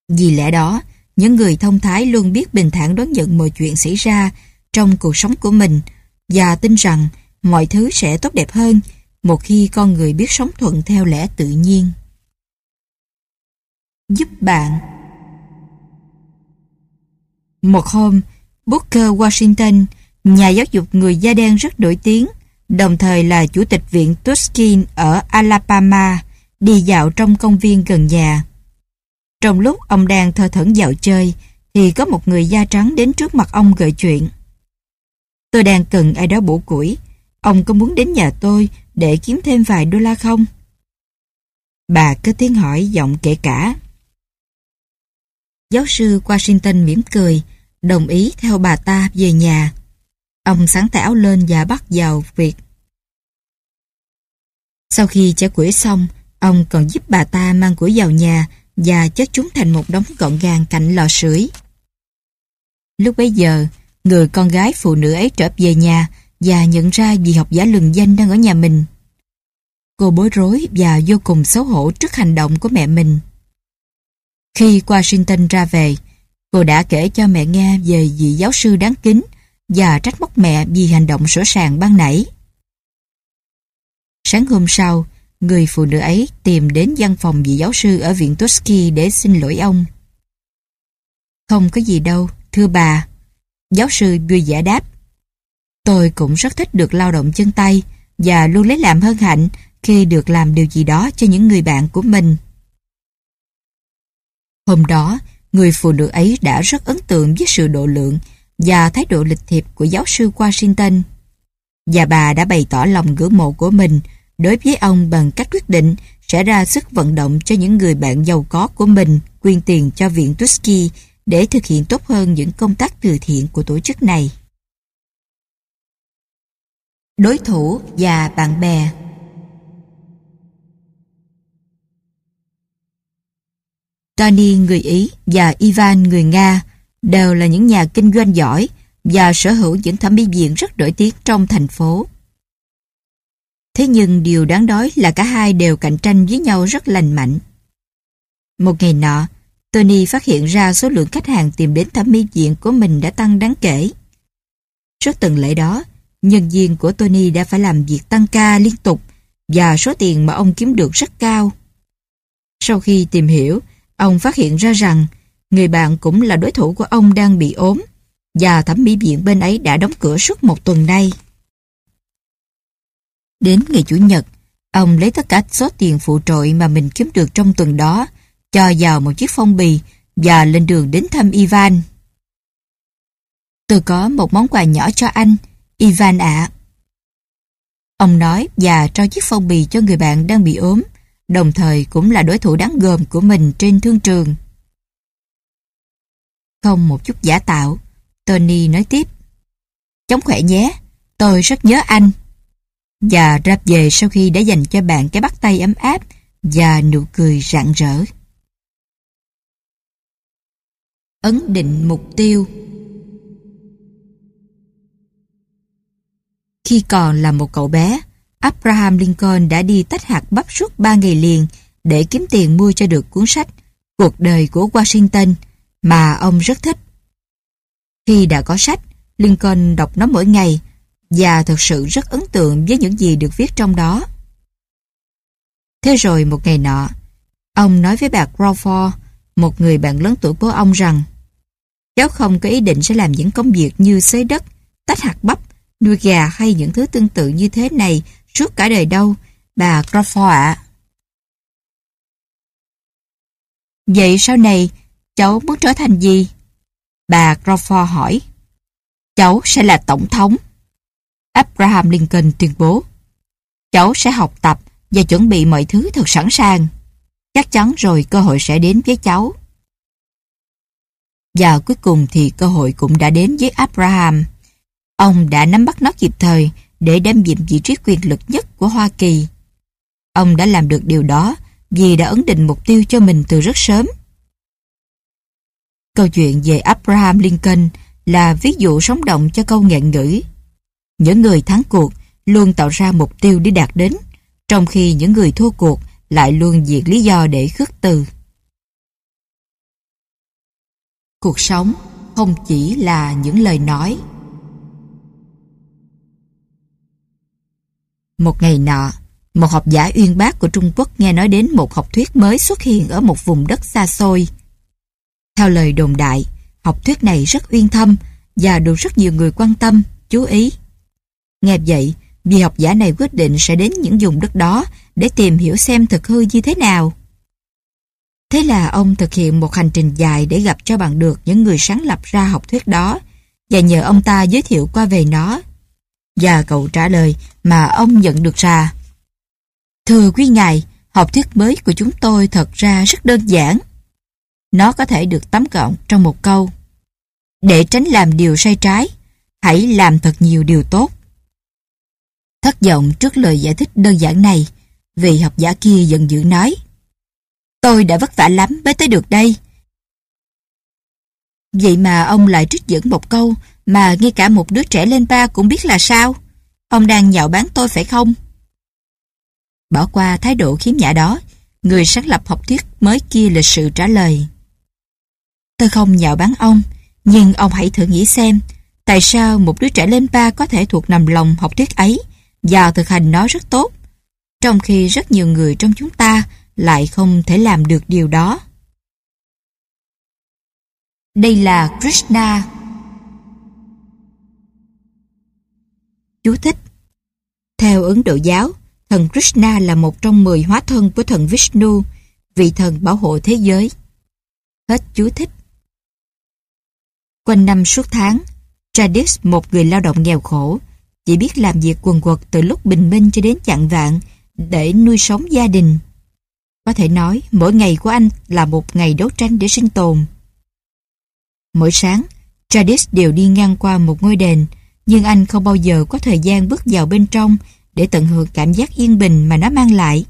Vì lẽ đó, những người thông thái luôn biết bình thản đón nhận mọi chuyện xảy ra trong cuộc sống của mình và tin rằng mọi thứ sẽ tốt đẹp hơn một khi con người biết sống thuận theo lẽ tự nhiên. Giúp bạn Một hôm, Booker Washington, nhà giáo dục người da đen rất nổi tiếng, đồng thời là chủ tịch viện Tuskegee ở Alabama, đi dạo trong công viên gần nhà. Trong lúc ông đang thơ thẩn dạo chơi, thì có một người da trắng đến trước mặt ông gợi chuyện. Tôi đang cần ai đó bổ củi, ông có muốn đến nhà tôi để kiếm thêm vài đô la không? Bà cứ tiếng hỏi giọng kể cả. Giáo sư Washington mỉm cười, đồng ý theo bà ta về nhà. Ông sáng tảo lên và bắt vào việc. Sau khi trả củi xong, ông còn giúp bà ta mang củi vào nhà và chất chúng thành một đống gọn gàng cạnh lò sưởi. Lúc bấy giờ, người con gái phụ nữ ấy trở về nhà và nhận ra vị học giả lừng danh đang ở nhà mình. Cô bối rối và vô cùng xấu hổ trước hành động của mẹ mình. Khi Washington ra về, cô đã kể cho mẹ nghe về vị giáo sư đáng kính và trách móc mẹ vì hành động sửa sàng ban nãy. Sáng hôm sau, người phụ nữ ấy tìm đến văn phòng vị giáo sư ở viện Tuskegee để xin lỗi ông. Không có gì đâu, thưa bà. Giáo sư vui vẻ đáp. Tôi cũng rất thích được lao động chân tay và luôn lấy làm hân hạnh khi được làm điều gì đó cho những người bạn của mình. Hôm đó, người phụ nữ ấy đã rất ấn tượng với sự độ lượng và thái độ lịch thiệp của giáo sư Washington. Và bà đã bày tỏ lòng ngưỡng mộ của mình đối với ông bằng cách quyết định sẽ ra sức vận động cho những người bạn giàu có của mình quyên tiền cho viện Tuskegee để thực hiện tốt hơn những công tác từ thiện của tổ chức này. Đối thủ và bạn bè Tony người Ý và Ivan người Nga đều là những nhà kinh doanh giỏi và sở hữu những thẩm mỹ viện rất nổi tiếng trong thành phố. Thế nhưng điều đáng nói là cả hai đều cạnh tranh với nhau rất lành mạnh. Một ngày nọ, Tony phát hiện ra số lượng khách hàng tìm đến thẩm mỹ viện của mình đã tăng đáng kể. Trước tuần lễ đó, nhân viên của Tony đã phải làm việc tăng ca liên tục và số tiền mà ông kiếm được rất cao. Sau khi tìm hiểu, ông phát hiện ra rằng người bạn cũng là đối thủ của ông đang bị ốm và thẩm mỹ viện bên ấy đã đóng cửa suốt một tuần nay. Đến ngày Chủ nhật, ông lấy tất cả số tiền phụ trội mà mình kiếm được trong tuần đó cho vào một chiếc phong bì và lên đường đến thăm Ivan. Tôi có một món quà nhỏ cho anh, Ivan ạ. Ông nói và trao chiếc phong bì cho người bạn đang bị ốm, đồng thời cũng là đối thủ đáng gờm của mình trên thương trường. Không một chút giả tạo, Tony nói tiếp. Chống khỏe nhé, tôi rất nhớ anh. Và rap về sau khi đã dành cho bạn cái bắt tay ấm áp và nụ cười rạng rỡ. Ấn định mục tiêu Khi còn là một cậu bé, Abraham Lincoln đã đi tách hạt bắp suốt ba ngày liền để kiếm tiền mua cho được cuốn sách Cuộc đời của Washington mà ông rất thích. Khi đã có sách, Lincoln đọc nó mỗi ngày và thực sự rất ấn tượng với những gì được viết trong đó. Thế rồi một ngày nọ, ông nói với bà Crawford, một người bạn lớn tuổi của ông rằng cháu không có ý định sẽ làm những công việc như xới đất, tách hạt bắp, nuôi gà hay những thứ tương tự như thế này suốt cả đời đâu, bà Crawford ạ. Vậy sau này, cháu muốn trở thành gì? Bà Crawford hỏi. Cháu sẽ là tổng thống. Abraham Lincoln tuyên bố. Cháu sẽ học tập và chuẩn bị mọi thứ thật sẵn sàng. Chắc chắn rồi cơ hội sẽ đến với cháu. Và cuối cùng thì cơ hội cũng đã đến với Abraham. Ông đã nắm bắt nó kịp thời để đem nhiệm vị trí quyền lực nhất của Hoa Kỳ. Ông đã làm được điều đó vì đã ấn định mục tiêu cho mình từ rất sớm. Câu chuyện về Abraham Lincoln là ví dụ sống động cho câu ngạn ngữ. Những người thắng cuộc luôn tạo ra mục tiêu để đạt đến, trong khi những người thua cuộc lại luôn diệt lý do để khước từ. Cuộc sống không chỉ là những lời nói. Một ngày nọ, một học giả uyên bác của Trung Quốc nghe nói đến một học thuyết mới xuất hiện ở một vùng đất xa xôi. Theo lời đồn đại, học thuyết này rất uyên thâm và được rất nhiều người quan tâm, chú ý. Nghe vậy, vị học giả này quyết định sẽ đến những vùng đất đó để tìm hiểu xem thực hư như thế nào. Thế là ông thực hiện một hành trình dài để gặp cho bằng được những người sáng lập ra học thuyết đó và nhờ ông ta giới thiệu qua về nó. Và cậu trả lời mà ông nhận được ra. Thưa quý ngài, học thuyết mới của chúng tôi thật ra rất đơn giản. Nó có thể được tóm gọn trong một câu. Để tránh làm điều sai trái, hãy làm thật nhiều điều tốt. Thất vọng trước lời giải thích đơn giản này, vị học giả kia giận dữ nói. Tôi đã vất vả lắm mới tới được đây. Vậy mà ông lại trích dẫn một câu mà ngay cả một đứa trẻ lên ba cũng biết là sao. Ông đang nhạo báng tôi phải không? Bỏ qua thái độ khiếm nhã đó, người sáng lập học thuyết mới kia lịch sự trả lời. Tôi không nhạo báng ông, nhưng ông hãy thử nghĩ xem, tại sao một đứa trẻ lên ba có thể thuộc nằm lòng học thuyết ấy và thực hành nó rất tốt, trong khi rất nhiều người trong chúng ta lại không thể làm được điều đó. Đây là Krishna. Chú thích Theo Ấn Độ giáo, thần Krishna là một trong 10 hóa thân của thần Vishnu, vị thần bảo hộ thế giới. Hết chú thích. Quanh năm suốt tháng, Tradis, một người lao động nghèo khổ, chỉ biết làm việc quần quật từ lúc bình minh cho đến chặn vạn để nuôi sống gia đình. Có thể nói, mỗi ngày của anh là một ngày đấu tranh để sinh tồn. Mỗi sáng, Tradis đều đi ngang qua một ngôi đền, nhưng anh không bao giờ có thời gian bước vào bên trong để tận hưởng cảm giác yên bình mà nó mang lại.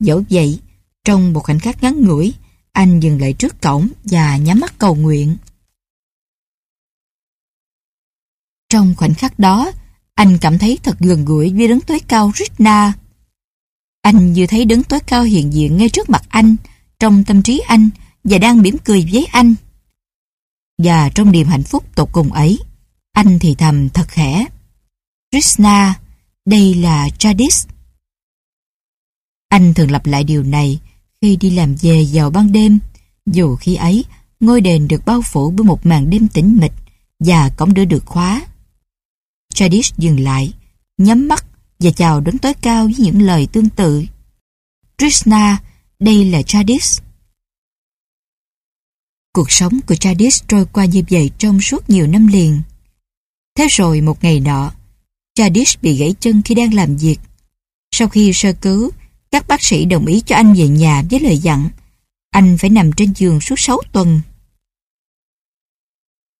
Dẫu vậy, trong một khoảnh khắc ngắn ngủi, anh dừng lại trước cổng và nhắm mắt cầu nguyện. Trong khoảnh khắc đó, anh cảm thấy thật gần gũi với đấng tối cao Krishna. Anh như thấy đấng tối cao hiện diện ngay trước mặt anh, trong tâm trí anh và đang mỉm cười với anh. Và trong niềm hạnh phúc tột cùng ấy, anh thì thầm thật khẽ. Krishna, đây là Jadis. Anh thường lặp lại điều này khi đi làm về vào ban đêm, dù khi ấy ngôi đền được bao phủ bởi một màn đêm tĩnh mịch và cổng đưa được khóa. Jadis dừng lại, nhắm mắt và chào đến tối cao với những lời tương tự. Krishna, đây là Jadis. Cuộc sống của Jadis trôi qua như vậy trong suốt nhiều năm liền. Thế rồi một ngày nọ, Jadis bị gãy chân khi đang làm việc. Sau khi sơ cứu, các bác sĩ đồng ý cho anh về nhà với lời dặn anh phải nằm trên giường suốt 6 tuần.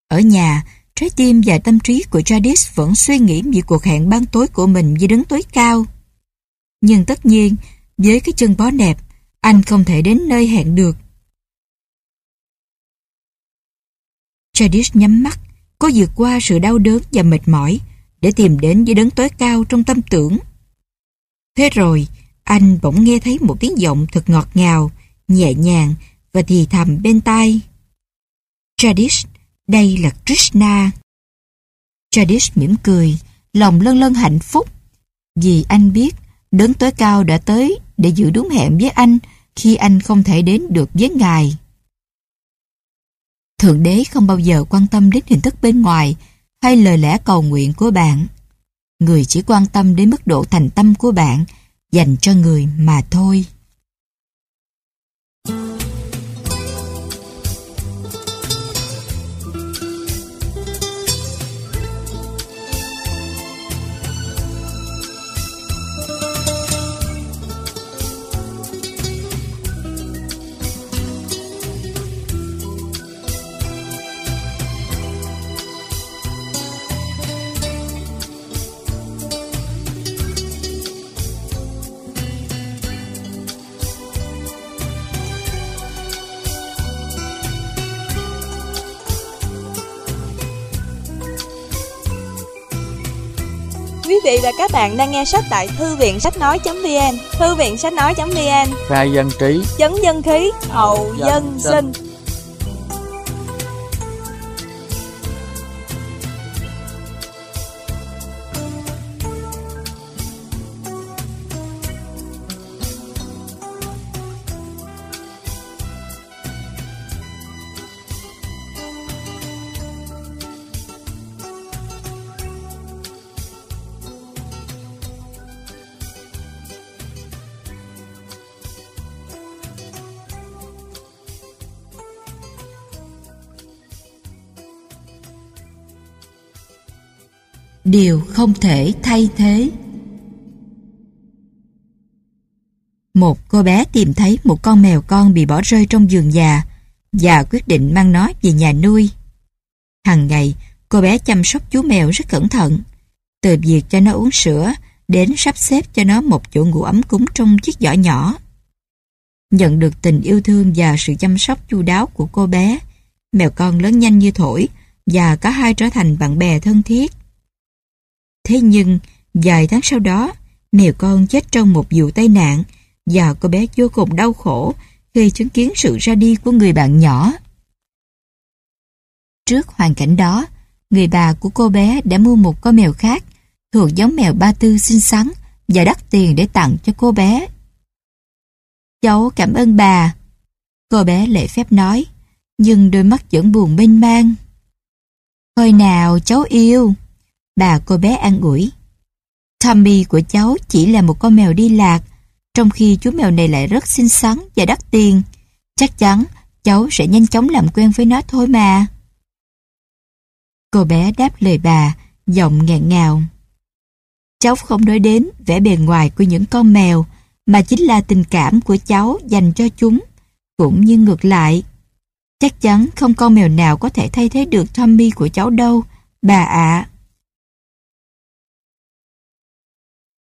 Ở nhà, trái tim và tâm trí của Jadis vẫn suy nghĩ về cuộc hẹn ban tối của mình với đứng tối cao. Nhưng tất nhiên, với cái chân bó đẹp, anh không thể đến nơi hẹn được. Jadis nhắm mắt, cố vượt qua sự đau đớn và mệt mỏi để tìm đến với đấng tối cao trong tâm tưởng. Thế rồi, anh bỗng nghe thấy một tiếng giọng thật ngọt ngào, nhẹ nhàng và thì thầm bên tai. Jadis, đây là Krishna. Jadish mỉm cười, lòng lân lân hạnh phúc. Vì anh biết, đấng tối cao đã tới để giữ đúng hẹn với anh khi anh không thể đến được với Ngài. Thượng đế không bao giờ quan tâm đến hình thức bên ngoài hay lời lẽ cầu nguyện của bạn. Người chỉ quan tâm đến mức độ thành tâm của bạn dành cho người mà thôi. Và các bạn đang nghe sách tại thư viện sách nói.vn Thư viện sách nói.vn khai dân trí. Chấn dân khí, hậu dân sinh Điều không thể thay thế Một cô bé tìm thấy một con mèo con bị bỏ rơi trong giường già và quyết định mang nó về nhà nuôi. Hằng ngày, cô bé chăm sóc chú mèo rất cẩn thận. Từ việc cho nó uống sữa đến sắp xếp cho nó một chỗ ngủ ấm cúng trong chiếc giỏ nhỏ. Nhận được tình yêu thương và sự chăm sóc chu đáo của cô bé, mèo con lớn nhanh như thổi và cả hai trở thành bạn bè thân thiết. Thế nhưng, vài tháng sau đó, mèo con chết trong một vụ tai nạn và cô bé vô cùng đau khổ khi chứng kiến sự ra đi của người bạn nhỏ. Trước hoàn cảnh đó, người bà của cô bé đã mua một con mèo khác thuộc giống mèo ba tư xinh xắn và đắt tiền để tặng cho cô bé. Cháu cảm ơn bà. Cô bé lễ phép nói, nhưng đôi mắt vẫn buồn mênh mang. Thôi nào cháu yêu. Bà cô bé an ủi. Tommy của cháu chỉ là một con mèo đi lạc, trong khi chú mèo này lại rất xinh xắn và đắt tiền. Chắc chắn cháu sẽ nhanh chóng làm quen với nó thôi mà. Cô bé đáp lời bà, giọng nghẹn ngào. Cháu không nói đến vẻ bề ngoài của những con mèo, mà chính là tình cảm của cháu dành cho chúng, cũng như ngược lại. Chắc chắn không con mèo nào có thể thay thế được Tommy của cháu đâu, bà ạ.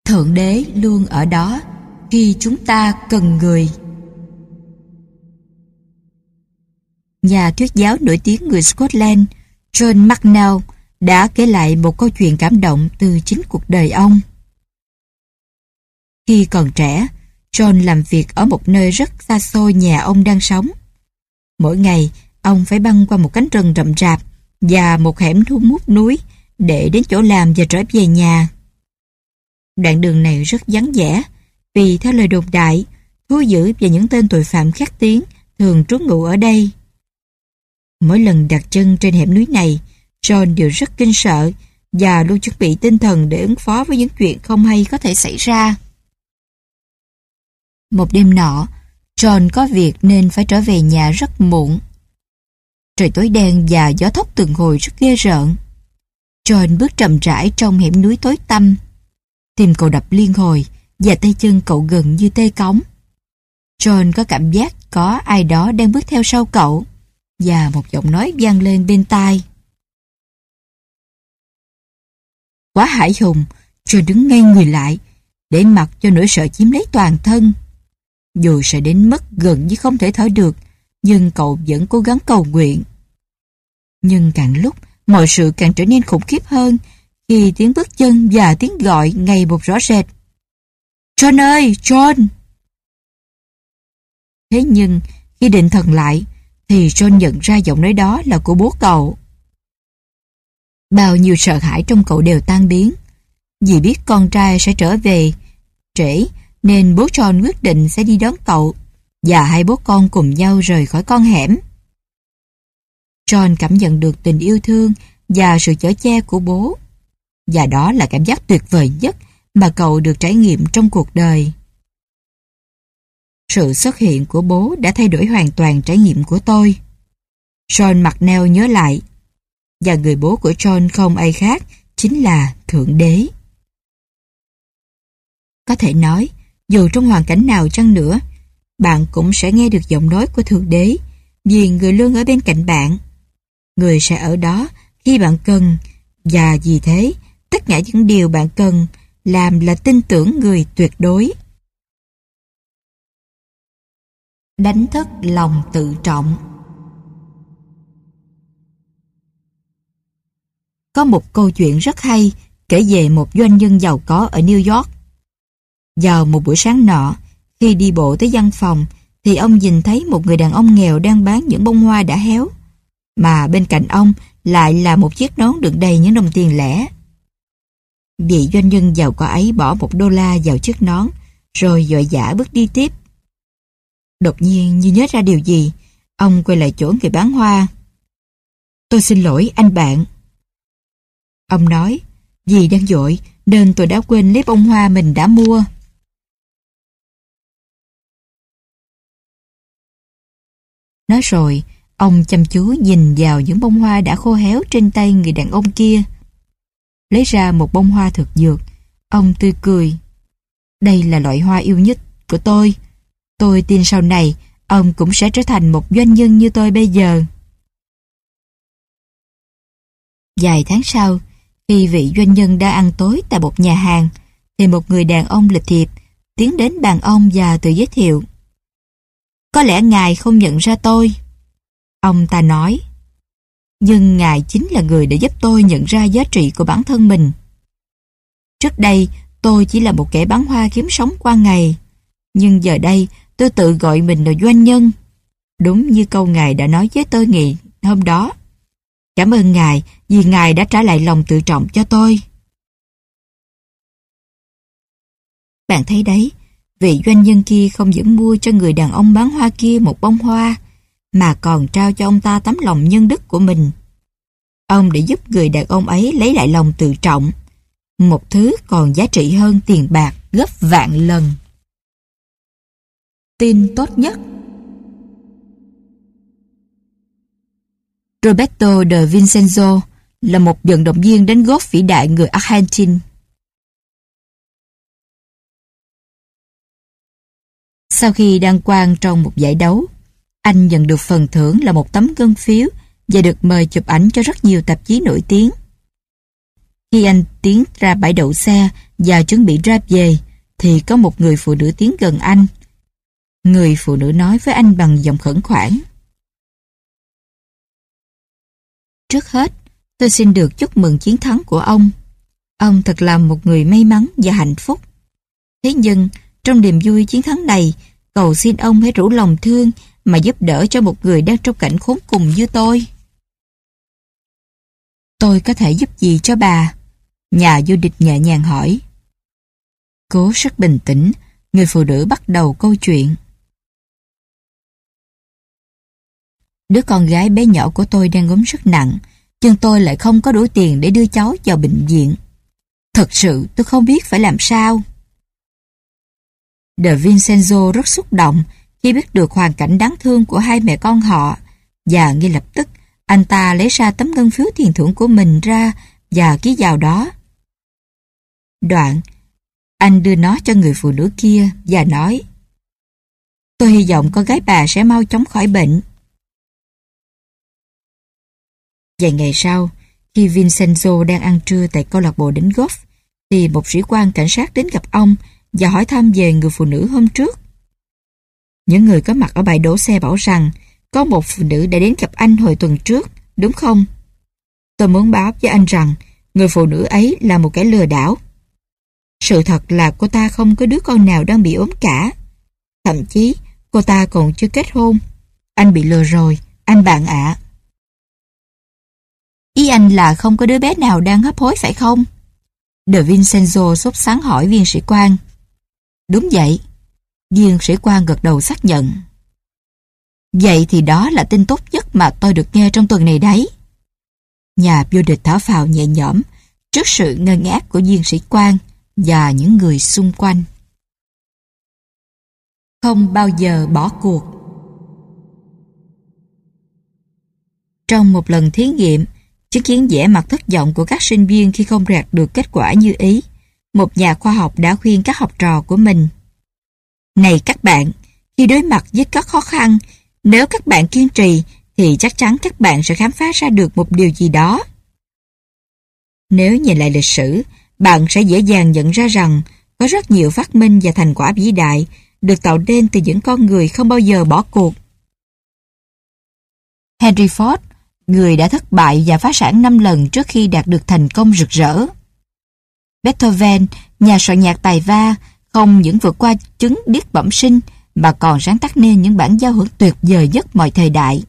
Thượng đế luôn ở đó khi chúng ta cần người. Nhà thuyết giáo nổi tiếng người Scotland John McNeill đã kể lại một câu chuyện cảm động từ chính cuộc đời ông. Khi còn trẻ, John làm việc ở một nơi rất xa xôi nhà ông đang sống. Mỗi ngày, ông phải băng qua một cánh rừng rậm rạp và một hẻm thu mút núi để đến chỗ làm và trở về nhà. Đoạn đường này rất vắng vẻ vì theo lời đồn đại, thú dữ và những tên tội phạm khét tiếng thường trú ngụ ở đây. Mỗi lần đặt chân trên hẻm núi này, John đều rất kinh sợ và luôn chuẩn bị tinh thần để ứng phó với những chuyện không hay có thể xảy ra. Một đêm nọ, John có việc nên phải trở về nhà rất muộn. Trời tối đen và gió thốc từng hồi rất ghê rợn. John bước chậm rãi trong hẻm núi tối tăm. Tim cậu đập liên hồi và tay chân cậu gần như tê cống. John có cảm giác có ai đó đang bước theo sau cậu và một giọng nói vang lên bên tai. Quá hải hùng, John đứng ngay người lại, để mặc cho nỗi sợ chiếm lấy toàn thân. Dù sợ đến mức gần như không thể thở được, nhưng cậu vẫn cố gắng cầu nguyện. Nhưng càng lúc, mọi sự càng trở nên khủng khiếp hơn khi tiếng bước chân và tiếng gọi ngày một rõ rệt. John ơi, John! Thế nhưng, khi định thần lại, thì John nhận ra giọng nói đó là của bố cậu. Bao nhiêu sợ hãi trong cậu đều tan biến. Vì biết con trai sẽ trở về trễ, nên bố John quyết định sẽ đi đón cậu và hai bố con cùng nhau rời khỏi con hẻm. John cảm nhận được tình yêu thương và sự chở che của bố. Và đó là cảm giác tuyệt vời nhất mà cậu được trải nghiệm trong cuộc đời. Sự xuất hiện của bố đã thay đổi hoàn toàn trải nghiệm của tôi. John McNeil nhớ lại, và người bố của John không ai khác, chính là Thượng Đế. Có thể nói, dù trong hoàn cảnh nào chăng nữa, bạn cũng sẽ nghe được giọng nói của Thượng Đế, vì người luôn ở bên cạnh bạn. Người sẽ ở đó khi bạn cần, và vì thế, tất cả những điều bạn cần làm là tin tưởng người tuyệt đối. Đánh thức lòng tự trọng Có một câu chuyện rất hay kể về một doanh nhân giàu có ở New York. Vào một buổi sáng nọ, khi đi bộ tới văn phòng, thì ông nhìn thấy một người đàn ông nghèo đang bán những bông hoa đã héo. Mà bên cạnh ông lại là một chiếc nón đựng đầy những đồng tiền lẻ. Vị doanh nhân giàu có ấy bỏ một đô la vào chiếc nón, rồi dội dã bước đi tiếp. Đột nhiên như nhớ ra điều gì, ông quay lại chỗ người bán hoa. Tôi xin lỗi anh bạn. Ông nói, vì đang dội nên tôi đã quên lấy bông hoa mình đã mua. Nói rồi, ông chăm chú nhìn vào những bông hoa đã khô héo trên tay người đàn ông kia. Lấy ra một bông hoa thực dược, ông tươi cười. Đây là loại hoa yêu nhất của tôi. Tôi tin sau này, ông cũng sẽ trở thành một doanh nhân như tôi bây giờ. Vài tháng sau, khi vị doanh nhân đã ăn tối tại một nhà hàng, thì một người đàn ông lịch thiệp tiến đến bàn ông và tự giới thiệu. Có lẽ ngài không nhận ra tôi. Ông ta nói, nhưng ngài chính là người đã giúp tôi nhận ra giá trị của bản thân mình. Trước đây, tôi chỉ là một kẻ bán hoa kiếm sống qua ngày. Nhưng giờ đây, tôi tự gọi mình là doanh nhân. Đúng như câu ngài đã nói với tôi ngày hôm đó. Cảm ơn ngài vì ngài đã trả lại lòng tự trọng cho tôi. Bạn thấy đấy, vị doanh nhân kia không những mua cho người đàn ông bán hoa kia một bông hoa, mà còn trao cho ông ta tấm lòng nhân đức của mình. Ông để giúp người đàn ông ấy lấy lại lòng tự trọng, một thứ còn giá trị hơn tiền bạc gấp vạn lần. Tin tốt nhất Roberto de Vincenzo là một vận động viên đánh golf vĩ đại người Argentina. Sau khi đăng quang trong một giải đấu, anh nhận được phần thưởng là một tấm ngân phiếu và được mời chụp ảnh cho rất nhiều tạp chí nổi tiếng. Khi anh tiến ra bãi đậu xe và chuẩn bị ra về, thì có một người phụ nữ tiến gần anh. Người phụ nữ nói với anh bằng giọng khẩn khoản. Trước hết, tôi xin được chúc mừng chiến thắng của ông. Ông thật là một người may mắn và hạnh phúc. Thế nhưng, trong niềm vui chiến thắng này, cầu xin ông hãy rủ lòng thương mà giúp đỡ cho một người đang trong cảnh khốn cùng như tôi. Tôi có thể giúp gì cho bà? Nhà du địch nhẹ nhàng hỏi. Cố rất bình tĩnh, người phụ nữ bắt đầu câu chuyện. Đứa con gái bé nhỏ của tôi đang ốm rất nặng, nhưng tôi lại không có đủ tiền để đưa cháu vào bệnh viện. Thật sự tôi không biết phải làm sao. De Vincenzo rất xúc động khi biết được hoàn cảnh đáng thương của hai mẹ con họ và ngay lập tức anh ta lấy ra tấm ngân phiếu tiền thưởng của mình ra và ký vào đó. Đoạn, anh đưa nó cho người phụ nữ kia và nói Tôi hy vọng con gái bà sẽ mau chóng khỏi bệnh. Vài ngày sau, khi Vincenzo đang ăn trưa tại câu lạc bộ đánh golf, thì một sĩ quan cảnh sát đến gặp ông và hỏi thăm về người phụ nữ hôm trước. Những người có mặt ở bãi đổ xe bảo rằng có một phụ nữ đã đến gặp anh hồi tuần trước, đúng không? Tôi muốn báo với anh rằng người phụ nữ ấy là một kẻ lừa đảo. Sự thật là cô ta không có đứa con nào đang bị ốm cả. Thậm chí cô ta còn chưa kết hôn. Anh bị lừa rồi, anh bạn ạ. Ý anh là không có đứa bé nào đang hấp hối phải không? De Vincenzo sốt sáng hỏi viên sĩ quan. Đúng vậy. Viên sĩ quan gật đầu xác nhận. Vậy thì đó là tin tốt nhất mà tôi được nghe trong tuần này đấy. Nhà vô địch thở phào nhẹ nhõm trước sự ngơ ngác của viên sĩ quan và những người xung quanh. Không bao giờ bỏ cuộc. Trong một lần thí nghiệm, chứng kiến vẻ mặt thất vọng của các sinh viên khi không đạt được kết quả như ý, một nhà khoa học đã khuyên các học trò của mình. Này các bạn, khi đối mặt với các khó khăn, nếu các bạn kiên trì thì chắc chắn các bạn sẽ khám phá ra được một điều gì đó. Nếu nhìn lại lịch sử, bạn sẽ dễ dàng nhận ra rằng có rất nhiều phát minh và thành quả vĩ đại được tạo nên từ những con người không bao giờ bỏ cuộc. Henry Ford, người đã thất bại và phá sản 5 lần trước khi đạt được thành công rực rỡ. Beethoven, nhà soạn nhạc tài va, không những vượt qua chứng điếc bẩm sinh mà còn sáng tác nên những bản giao hưởng tuyệt vời nhất mọi thời đại.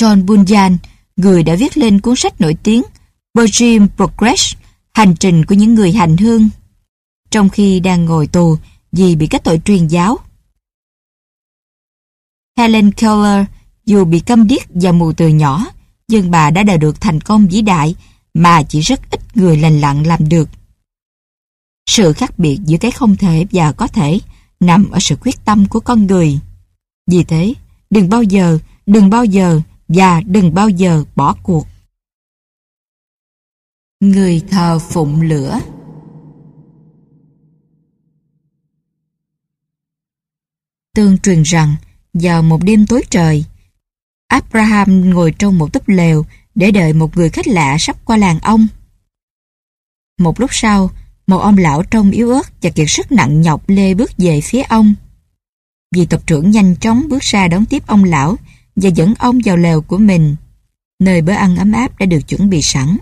John Bunyan, người đã viết lên cuốn sách nổi tiếng Virgin Progress, hành trình của những người hành hương, trong khi đang ngồi tù vì bị các tội truyền giáo. Helen Keller, dù bị câm điếc và mù từ nhỏ, nhưng bà đã đạt được thành công vĩ đại mà chỉ rất ít người lành lặn làm được. Sự khác biệt giữa cái không thể và có thể nằm ở sự quyết tâm của con người. Vì thế, đừng bao giờ, đừng bao giờ và đừng bao giờ bỏ cuộc. Người thờ phụng lửa Tương truyền rằng, vào một đêm tối trời, Abraham ngồi trong một túp lều để đợi một người khách lạ sắp qua làng ông. Một lúc sau, một ông lão trông yếu ớt và kiệt sức nặng nhọc lê bước về phía ông. Vì tộc trưởng nhanh chóng bước ra đón tiếp ông lão và dẫn ông vào lều của mình, nơi bữa ăn ấm áp đã được chuẩn bị sẵn.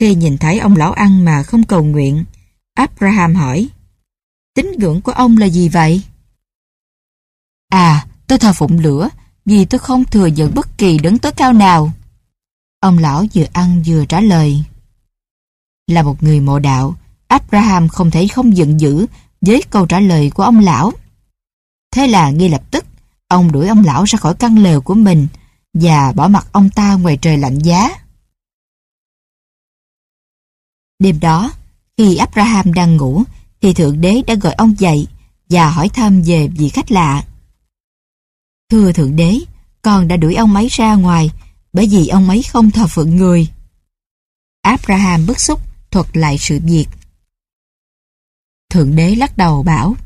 Khi nhìn thấy ông lão ăn mà không cầu nguyện, Abraham hỏi, Tín ngưỡng của ông là gì vậy? À, tôi thờ phụng lửa, vì tôi không thừa nhận bất kỳ đấng tối cao nào. Ông lão vừa ăn vừa trả lời. Là một người mộ đạo, Abraham không thể không giận dữ với câu trả lời của ông lão. Thế là ngay lập tức, ông đuổi ông lão ra khỏi căn lều của mình và bỏ mặt ông ta ngoài trời lạnh giá. Đêm đó, khi Abraham đang ngủ, thì Thượng Đế đã gọi ông dậy và hỏi thăm về vị khách lạ. Thưa Thượng Đế, con đã đuổi ông ấy ra ngoài bởi vì ông ấy không thờ phượng người. Abraham bức xúc thuật lại sự việc. Thượng đế lắc đầu bảo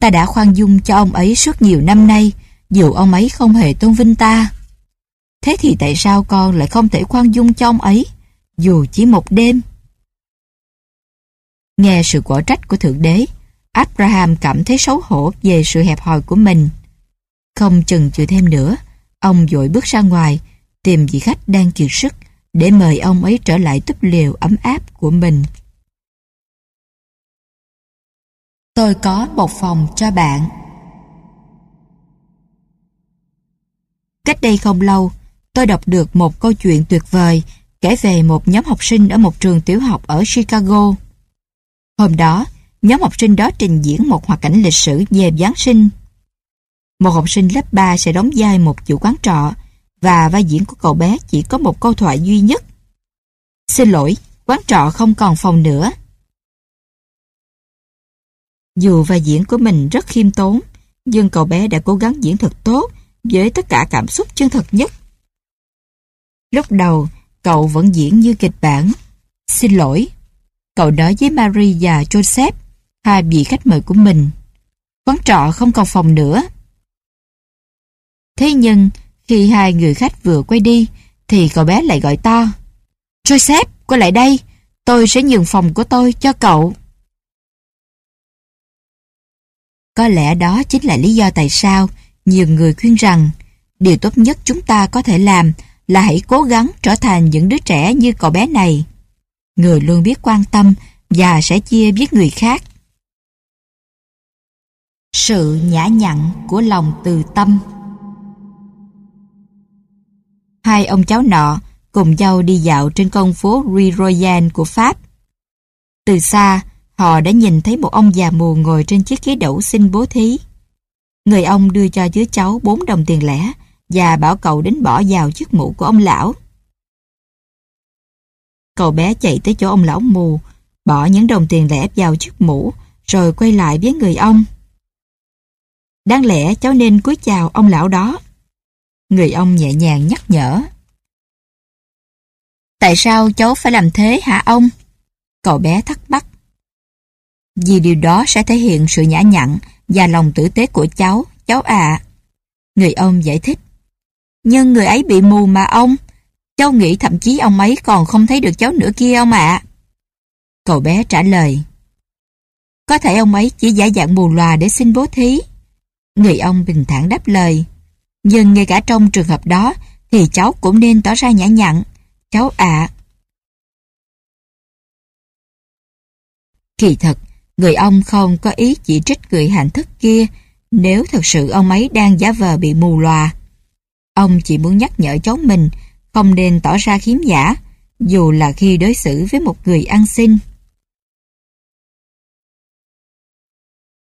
Ta đã khoan dung cho ông ấy suốt nhiều năm nay dù ông ấy không hề tôn vinh ta. Thế thì tại sao con lại không thể khoan dung cho ông ấy dù chỉ một đêm? Nghe sự quả trách của Thượng Đế, Abraham cảm thấy xấu hổ về sự hẹp hòi của mình. Không chừng chịu thêm nữa, ông dội bước ra ngoài, tìm vị khách đang kiệt sức để mời ông ấy trở lại túp liều ấm áp của mình. Tôi có một phòng cho bạn. Cách đây không lâu, tôi đọc được một câu chuyện tuyệt vời kể về một nhóm học sinh ở một trường tiểu học ở Chicago. Hôm đó, nhóm học sinh đó trình diễn một hoạt cảnh lịch sử về Giáng sinh. Một học sinh lớp 3 sẽ đóng vai một chủ quán trọ và vai diễn của cậu bé chỉ có một câu thoại duy nhất. Xin lỗi, quán trọ không còn phòng nữa. Dù vai diễn của mình rất khiêm tốn, nhưng cậu bé đã cố gắng diễn thật tốt với tất cả cảm xúc chân thật nhất. Lúc đầu, cậu vẫn diễn như kịch bản. Xin lỗi. Cậu nói với Marie và Joseph, hai vị khách mời của mình. Quán trọ không còn phòng nữa. Thế nhưng, khi hai người khách vừa quay đi, thì cậu bé lại gọi to. Joseph, quay lại đây, tôi sẽ nhường phòng của tôi cho cậu. Có lẽ đó chính là lý do tại sao nhiều người khuyên rằng điều tốt nhất chúng ta có thể làm là hãy cố gắng trở thành những đứa trẻ như cậu bé này. Người luôn biết quan tâm và sẽ chia với người khác. Sự nhã nhặn của lòng từ tâm Hai ông cháu nọ cùng nhau đi dạo trên con phố Rue Royale của Pháp. Từ xa, họ đã nhìn thấy một ông già mù ngồi trên chiếc ghế đẩu xin bố thí. Người ông đưa cho đứa cháu bốn đồng tiền lẻ và bảo cậu đến bỏ vào chiếc mũ của ông lão. Cậu bé chạy tới chỗ ông lão mù, bỏ những đồng tiền lẻ vào chiếc mũ, rồi quay lại với người ông. Đáng lẽ cháu nên cúi chào ông lão đó. Người ông nhẹ nhàng nhắc nhở. Tại sao cháu phải làm thế hả ông? Cậu bé thắc mắc. Vì điều đó sẽ thể hiện sự nhã nhặn và lòng tử tế của cháu, cháu ạ. Người ông giải thích. Nhưng người ấy bị mù mà ông. Cháu nghĩ thậm chí ông ấy còn không thấy được cháu nữa kia ông ạ. Cậu bé trả lời. Có thể ông ấy chỉ giả dạng mù lòa để xin bố thí. Người ông bình thản đáp lời. Nhưng ngay cả trong trường hợp đó thì cháu cũng nên tỏ ra nhã nhặn. Cháu ạ. Kỳ thật, người ông không có ý chỉ trích người hạnh thức kia nếu thật sự ông ấy đang giả vờ bị mù lòa. Ông chỉ muốn nhắc nhở cháu mình không nên tỏ ra khiếm giả, dù là khi đối xử với một người ăn xin.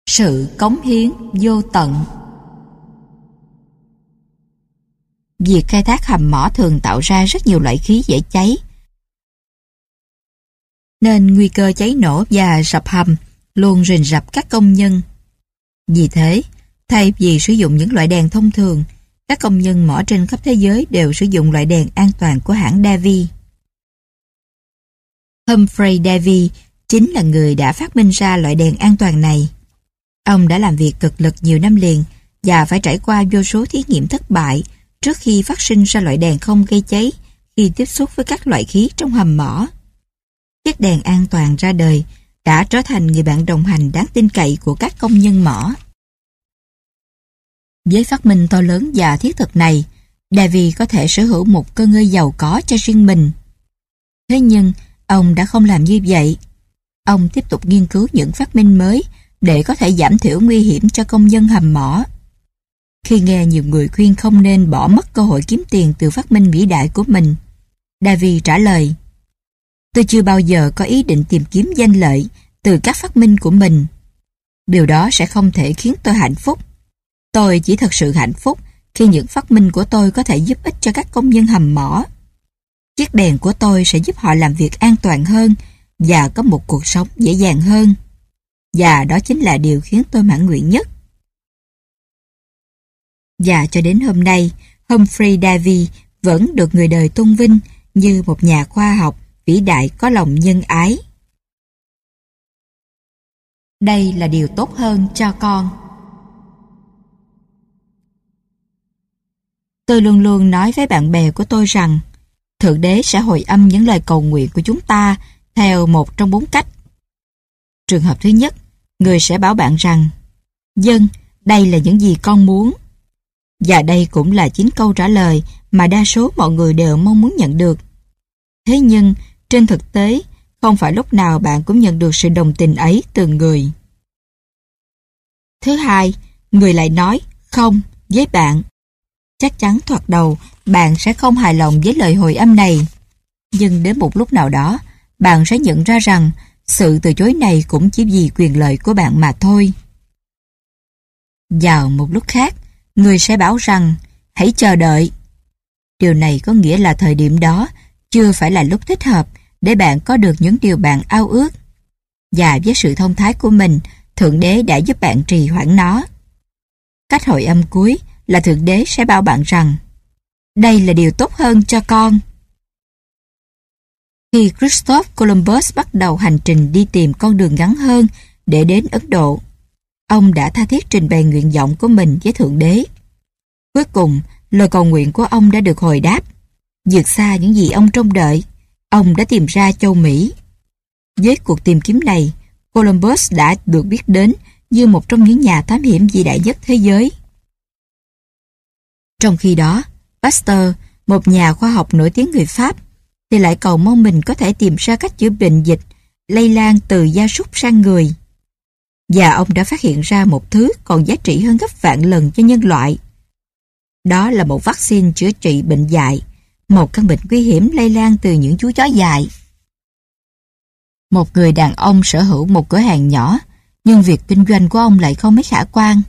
Sự cống hiến vô tận Việc khai thác hầm mỏ thường tạo ra rất nhiều loại khí dễ cháy, nên nguy cơ cháy nổ và sập hầm luôn rình rập các công nhân. Vì thế, thay vì sử dụng những loại đèn thông thường, các công nhân mỏ trên khắp thế giới đều sử dụng loại đèn an toàn của hãng Davy. Humphrey Davy chính là người đã phát minh ra loại đèn an toàn này. Ông đã làm việc cực lực nhiều năm liền và phải trải qua vô số thí nghiệm thất bại trước khi phát sinh ra loại đèn không gây cháy khi tiếp xúc với các loại khí trong hầm mỏ. Chiếc đèn an toàn ra đời đã trở thành người bạn đồng hành đáng tin cậy của các công nhân mỏ. Với phát minh to lớn và thiết thực này, Davy có thể sở hữu một cơ ngơi giàu có cho riêng mình. Thế nhưng, ông đã không làm như vậy. Ông tiếp tục nghiên cứu những phát minh mới để có thể giảm thiểu nguy hiểm cho công nhân hầm mỏ. Khi nghe nhiều người khuyên không nên bỏ mất cơ hội kiếm tiền từ phát minh vĩ đại của mình, Davy trả lời Tôi chưa bao giờ có ý định tìm kiếm danh lợi từ các phát minh của mình. Điều đó sẽ không thể khiến tôi hạnh phúc. Tôi chỉ thật sự hạnh phúc khi những phát minh của tôi có thể giúp ích cho các công nhân hầm mỏ. Chiếc đèn của tôi sẽ giúp họ làm việc an toàn hơn và có một cuộc sống dễ dàng hơn. Và đó chính là điều khiến tôi mãn nguyện nhất. Và cho đến hôm nay, Humphrey Davy vẫn được người đời tôn vinh như một nhà khoa học vĩ đại có lòng nhân ái. Đây là điều tốt hơn cho con. Tôi luôn luôn nói với bạn bè của tôi rằng Thượng Đế sẽ hồi âm những lời cầu nguyện của chúng ta theo một trong bốn cách. Trường hợp thứ nhất, người sẽ bảo bạn rằng Dân, đây là những gì con muốn. Và đây cũng là chính câu trả lời mà đa số mọi người đều mong muốn nhận được. Thế nhưng, trên thực tế, không phải lúc nào bạn cũng nhận được sự đồng tình ấy từ người. Thứ hai, người lại nói không với bạn. Chắc chắn thoạt đầu, bạn sẽ không hài lòng với lời hồi âm này. Nhưng đến một lúc nào đó, bạn sẽ nhận ra rằng sự từ chối này cũng chỉ vì quyền lợi của bạn mà thôi. Vào một lúc khác, người sẽ bảo rằng hãy chờ đợi. Điều này có nghĩa là thời điểm đó chưa phải là lúc thích hợp để bạn có được những điều bạn ao ước. Và với sự thông thái của mình, Thượng Đế đã giúp bạn trì hoãn nó. Cách hội âm cuối là Thượng Đế sẽ bảo bạn rằng đây là điều tốt hơn cho con. Khi Christopher Columbus bắt đầu hành trình đi tìm con đường ngắn hơn để đến Ấn Độ, ông đã tha thiết trình bày nguyện vọng của mình với Thượng Đế. Cuối cùng, lời cầu nguyện của ông đã được hồi đáp. Vượt xa những gì ông trông đợi, ông đã tìm ra châu Mỹ. Với cuộc tìm kiếm này, Columbus đã được biết đến như một trong những nhà thám hiểm vĩ đại nhất thế giới. Trong khi đó, Pasteur, một nhà khoa học nổi tiếng người Pháp, thì lại cầu mong mình có thể tìm ra cách chữa bệnh dịch lây lan từ gia súc sang người. Và ông đã phát hiện ra một thứ còn giá trị hơn gấp vạn lần cho nhân loại. Đó là một vaccine chữa trị bệnh dại, một căn bệnh nguy hiểm lây lan từ những chú chó dại. Một người đàn ông sở hữu một cửa hàng nhỏ, nhưng việc kinh doanh của ông lại không mấy khả quan.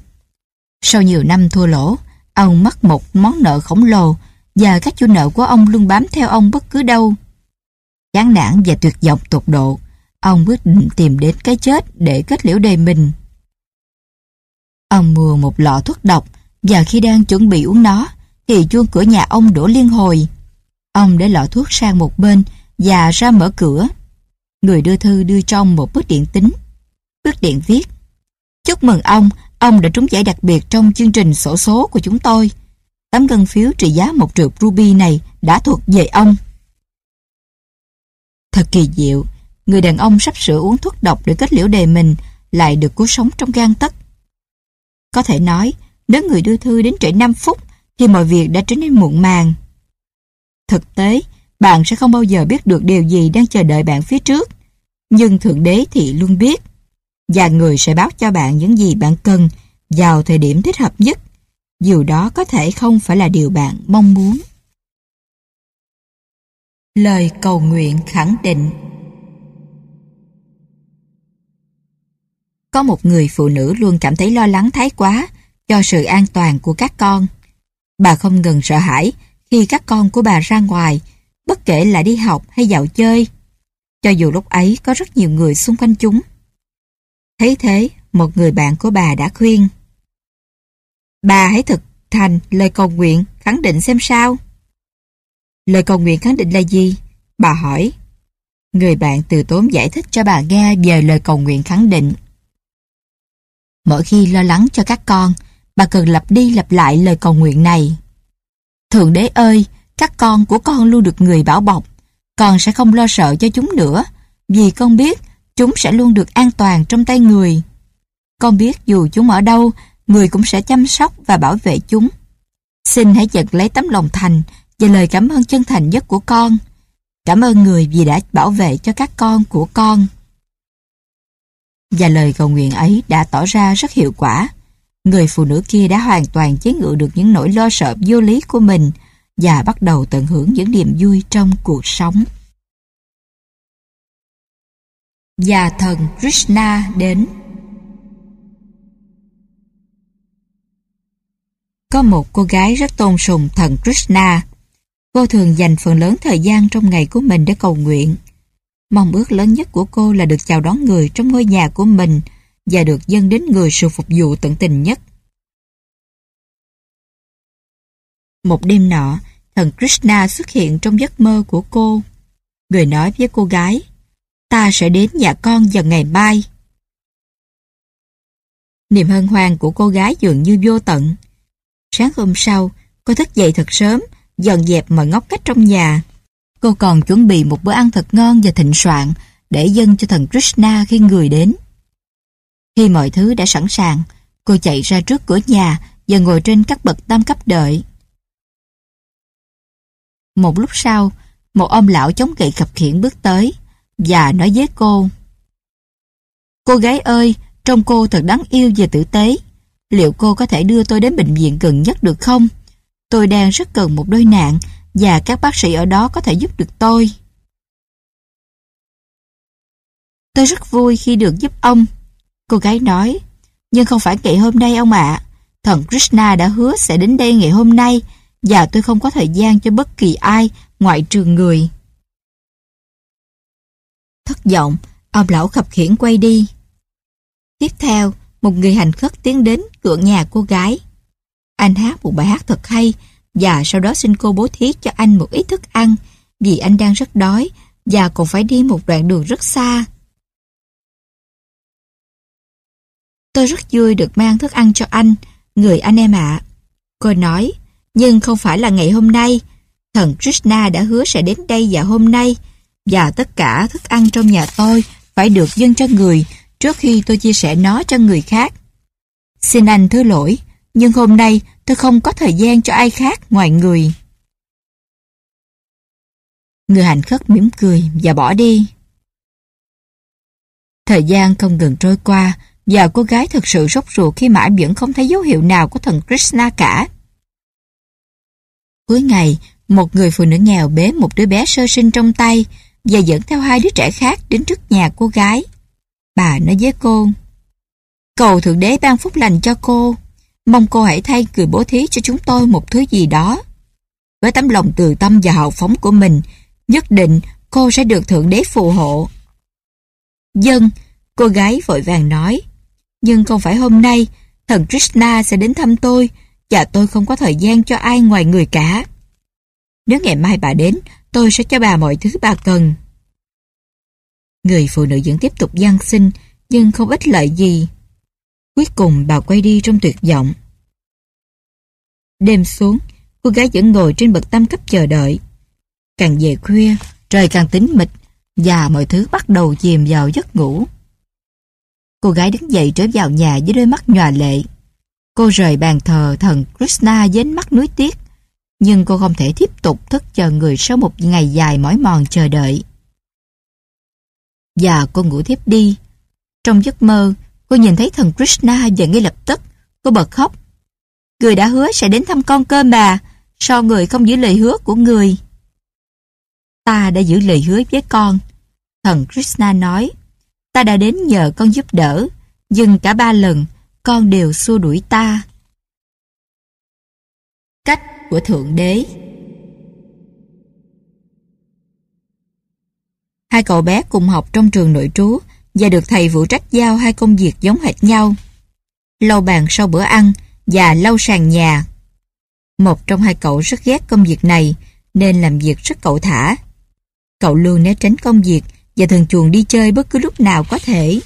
Sau nhiều năm thua lỗ, ông mắc một món nợ khổng lồ và các chủ nợ của ông luôn bám theo ông bất cứ đâu. Chán nản và tuyệt vọng tột độ, ông quyết định tìm đến cái chết để kết liễu đời mình. Ông mua một lọ thuốc độc và khi đang chuẩn bị uống nó thì chuông cửa nhà ông đổ liên hồi. Ông để lọ thuốc sang một bên và ra mở cửa. Người đưa thư đưa trong một bức điện tính. Bức điện viết Chúc mừng ông, ông đã trúng giải đặc biệt trong chương trình sổ số của chúng tôi. Tấm ngân phiếu trị giá một triệu ruby này đã thuộc về ông. Thật kỳ diệu, người đàn ông sắp sửa uống thuốc độc để kết liễu đề mình lại được cứu sống trong gan tấc. Có thể nói, nếu người đưa thư đến trễ 5 phút thì mọi việc đã trở nên muộn màng. Thực tế, bạn sẽ không bao giờ biết được điều gì đang chờ đợi bạn phía trước. Nhưng Thượng Đế thì luôn biết. Và người sẽ báo cho bạn những gì bạn cần vào thời điểm thích hợp nhất. Dù đó có thể không phải là điều bạn mong muốn. Lời cầu nguyện khẳng định Có một người phụ nữ luôn cảm thấy lo lắng thái quá cho sự an toàn của các con. Bà không ngừng sợ hãi khi các con của bà ra ngoài, bất kể là đi học hay dạo chơi. Cho dù lúc ấy có rất nhiều người xung quanh chúng. Thấy thế, một người bạn của bà đã khuyên. Bà hãy thực thành lời cầu nguyện khẳng định xem sao. Lời cầu nguyện khẳng định là gì? Bà hỏi. Người bạn từ tốn giải thích cho bà nghe về lời cầu nguyện khẳng định. Mỗi khi lo lắng cho các con, bà cần lặp đi lặp lại lời cầu nguyện này. Thượng đế ơi, các con của con luôn được người bảo bọc. Con sẽ không lo sợ cho chúng nữa, vì con biết chúng sẽ luôn được an toàn trong tay người. Con biết dù chúng ở đâu, người cũng sẽ chăm sóc và bảo vệ chúng. Xin hãy nhận lấy tấm lòng thành và lời cảm ơn chân thành nhất của con. Cảm ơn người vì đã bảo vệ cho các con của con. Và lời cầu nguyện ấy đã tỏ ra rất hiệu quả. Người phụ nữ kia đã hoàn toàn chế ngự được những nỗi lo sợ vô lý của mình và bắt đầu tận hưởng những niềm vui trong cuộc sống. Và thần Krishna đến Có một cô gái rất tôn sùng thần Krishna. Cô thường dành phần lớn thời gian trong ngày của mình để cầu nguyện. Mong ước lớn nhất của cô là được chào đón người trong ngôi nhà của mình và được dâng đến người sự phục vụ tận tình nhất. Một đêm nọ, thần Krishna xuất hiện trong giấc mơ của cô. Người nói với cô gái, ta sẽ đến nhà con vào ngày mai. Niềm hân hoan của cô gái dường như vô tận. Sáng hôm sau, cô thức dậy thật sớm, dọn dẹp mọi ngóc cách trong nhà. Cô còn chuẩn bị một bữa ăn thật ngon và thịnh soạn để dâng cho thần Krishna khi người đến. Khi mọi thứ đã sẵn sàng, cô chạy ra trước cửa nhà và ngồi trên các bậc tam cấp đợi. Một lúc sau, một ông lão chống gậy khập khiển bước tới và nói với cô Cô gái ơi, trông cô thật đáng yêu và tử tế. Liệu cô có thể đưa tôi đến bệnh viện gần nhất được không? Tôi đang rất cần một đôi nạn và các bác sĩ ở đó có thể giúp được tôi. Tôi rất vui khi được giúp ông. Cô gái nói, nhưng không phải ngày hôm nay ông ạ. Thần Krishna đã hứa sẽ đến đây ngày hôm nay và tôi không có thời gian cho bất kỳ ai ngoại trừ người. Thất vọng, ông lão khập khiển quay đi. Tiếp theo, một người hành khất tiến đến cửa nhà cô gái. Anh hát một bài hát thật hay và sau đó xin cô bố thí cho anh một ít thức ăn vì anh đang rất đói và còn phải đi một đoạn đường rất xa. Tôi rất vui được mang thức ăn cho anh, người anh em ạ. Cô nói, nhưng không phải là ngày hôm nay. Thần Krishna đã hứa sẽ đến đây vào hôm nay và tất cả thức ăn trong nhà tôi phải được dâng cho người trước khi tôi chia sẻ nó cho người khác. Xin anh thứ lỗi, nhưng hôm nay tôi không có thời gian cho ai khác ngoài người. Người hành khất mỉm cười và bỏ đi. Thời gian không ngừng trôi qua và cô gái thật sự sốt ruột khi mãi vẫn không thấy dấu hiệu nào của thần Krishna cả. Cuối ngày, một người phụ nữ nghèo bế một đứa bé sơ sinh trong tay và dẫn theo hai đứa trẻ khác đến trước nhà cô gái. Bà nói với cô, cầu Thượng Đế ban phúc lành cho cô, mong cô hãy thay người bố thí cho chúng tôi một thứ gì đó. Với tấm lòng từ tâm và hào phóng của mình, nhất định cô sẽ được Thượng Đế phù hộ. Dân, cô gái vội vàng nói, nhưng không phải hôm nay, thần Krishna sẽ đến thăm tôi và tôi không có thời gian cho ai ngoài người cả. Nếu ngày mai bà đến, tôi sẽ cho bà mọi thứ bà cần. Người phụ nữ vẫn tiếp tục gian sinh nhưng không ích lợi gì. Cuối cùng bà quay đi trong tuyệt vọng. Đêm xuống, cô gái vẫn ngồi trên bậc tam cấp chờ đợi. Càng về khuya, trời càng tính mịch và mọi thứ bắt đầu chìm vào giấc ngủ. Cô gái đứng dậy trở vào nhà với đôi mắt nhòa lệ. Cô rời bàn thờ thần Krishna với mắt nuối tiếc, nhưng cô không thể tiếp tục thức chờ người sau một ngày dài mỏi mòn chờ đợi. Và cô ngủ tiếp đi. Trong giấc mơ, cô nhìn thấy thần Krishna và ngay lập tức, cô bật khóc. Người đã hứa sẽ đến thăm con cơm bà, sao người không giữ lời hứa của người? Ta đã giữ lời hứa với con. Thần Krishna nói, ta đã đến nhờ con giúp đỡ, nhưng cả ba lần, con đều xua đuổi ta. Cách của Thượng Đế Hai cậu bé cùng học trong trường nội trú và được thầy phụ trách giao hai công việc giống hệt nhau. Lau bàn sau bữa ăn và lau sàn nhà. Một trong hai cậu rất ghét công việc này nên làm việc rất cậu thả. Cậu luôn né tránh công việc và thường chuồn đi chơi bất cứ lúc nào có thể.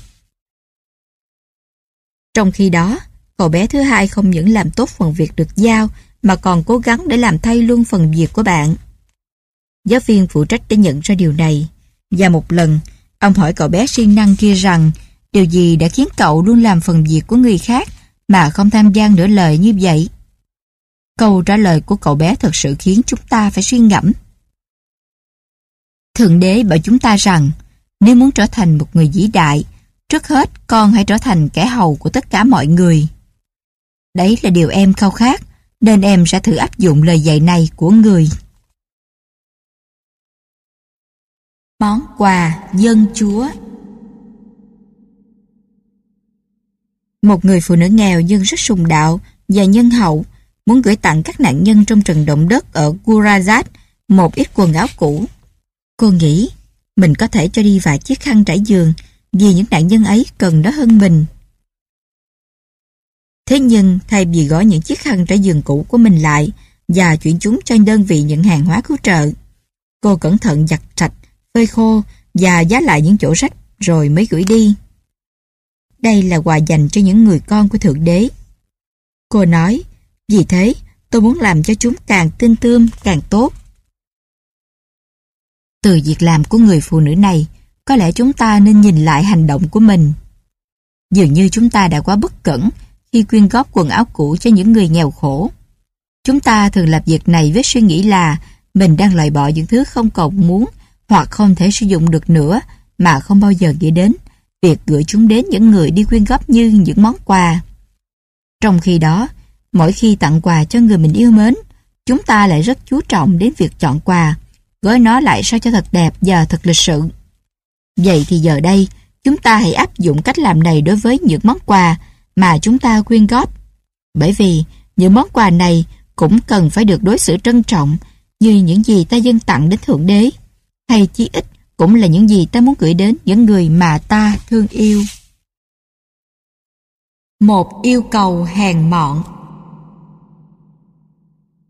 Trong khi đó, cậu bé thứ hai không những làm tốt phần việc được giao mà còn cố gắng để làm thay luôn phần việc của bạn. Giáo viên phụ trách đã nhận ra điều này và một lần, ông hỏi cậu bé siêng năng kia rằng điều gì đã khiến cậu luôn làm phần việc của người khác mà không tham gia nửa lời như vậy? Câu trả lời của cậu bé thật sự khiến chúng ta phải suy ngẫm. Thượng đế bảo chúng ta rằng nếu muốn trở thành một người vĩ đại, trước hết con hãy trở thành kẻ hầu của tất cả mọi người. Đấy là điều em khao khát, nên em sẽ thử áp dụng lời dạy này của người. Món quà dân chúa Một người phụ nữ nghèo nhưng rất sùng đạo và nhân hậu muốn gửi tặng các nạn nhân trong trận động đất ở Gujarat một ít quần áo cũ. Cô nghĩ mình có thể cho đi vài chiếc khăn trải giường vì những nạn nhân ấy cần nó hơn mình. Thế nhưng thay vì gói những chiếc khăn trải giường cũ của mình lại và chuyển chúng cho đơn vị nhận hàng hóa cứu trợ. Cô cẩn thận giặt sạch, phơi khô và giá lại những chỗ rách rồi mới gửi đi. Đây là quà dành cho những người con của Thượng Đế. Cô nói, vì thế tôi muốn làm cho chúng càng tinh tươm càng tốt. Từ việc làm của người phụ nữ này, có lẽ chúng ta nên nhìn lại hành động của mình. Dường như chúng ta đã quá bất cẩn khi quyên góp quần áo cũ cho những người nghèo khổ. Chúng ta thường làm việc này với suy nghĩ là mình đang loại bỏ những thứ không còn muốn hoặc không thể sử dụng được nữa mà không bao giờ nghĩ đến việc gửi chúng đến những người đi quyên góp như những món quà. Trong khi đó, mỗi khi tặng quà cho người mình yêu mến, chúng ta lại rất chú trọng đến việc chọn quà, gói nó lại sao cho thật đẹp và thật lịch sự. Vậy thì giờ đây, chúng ta hãy áp dụng cách làm này đối với những món quà mà chúng ta quyên góp. Bởi vì những món quà này cũng cần phải được đối xử trân trọng như những gì ta dân tặng đến Thượng Đế, hay chí ít cũng là những gì ta muốn gửi đến những người mà ta thương yêu. Một yêu cầu hèn mọn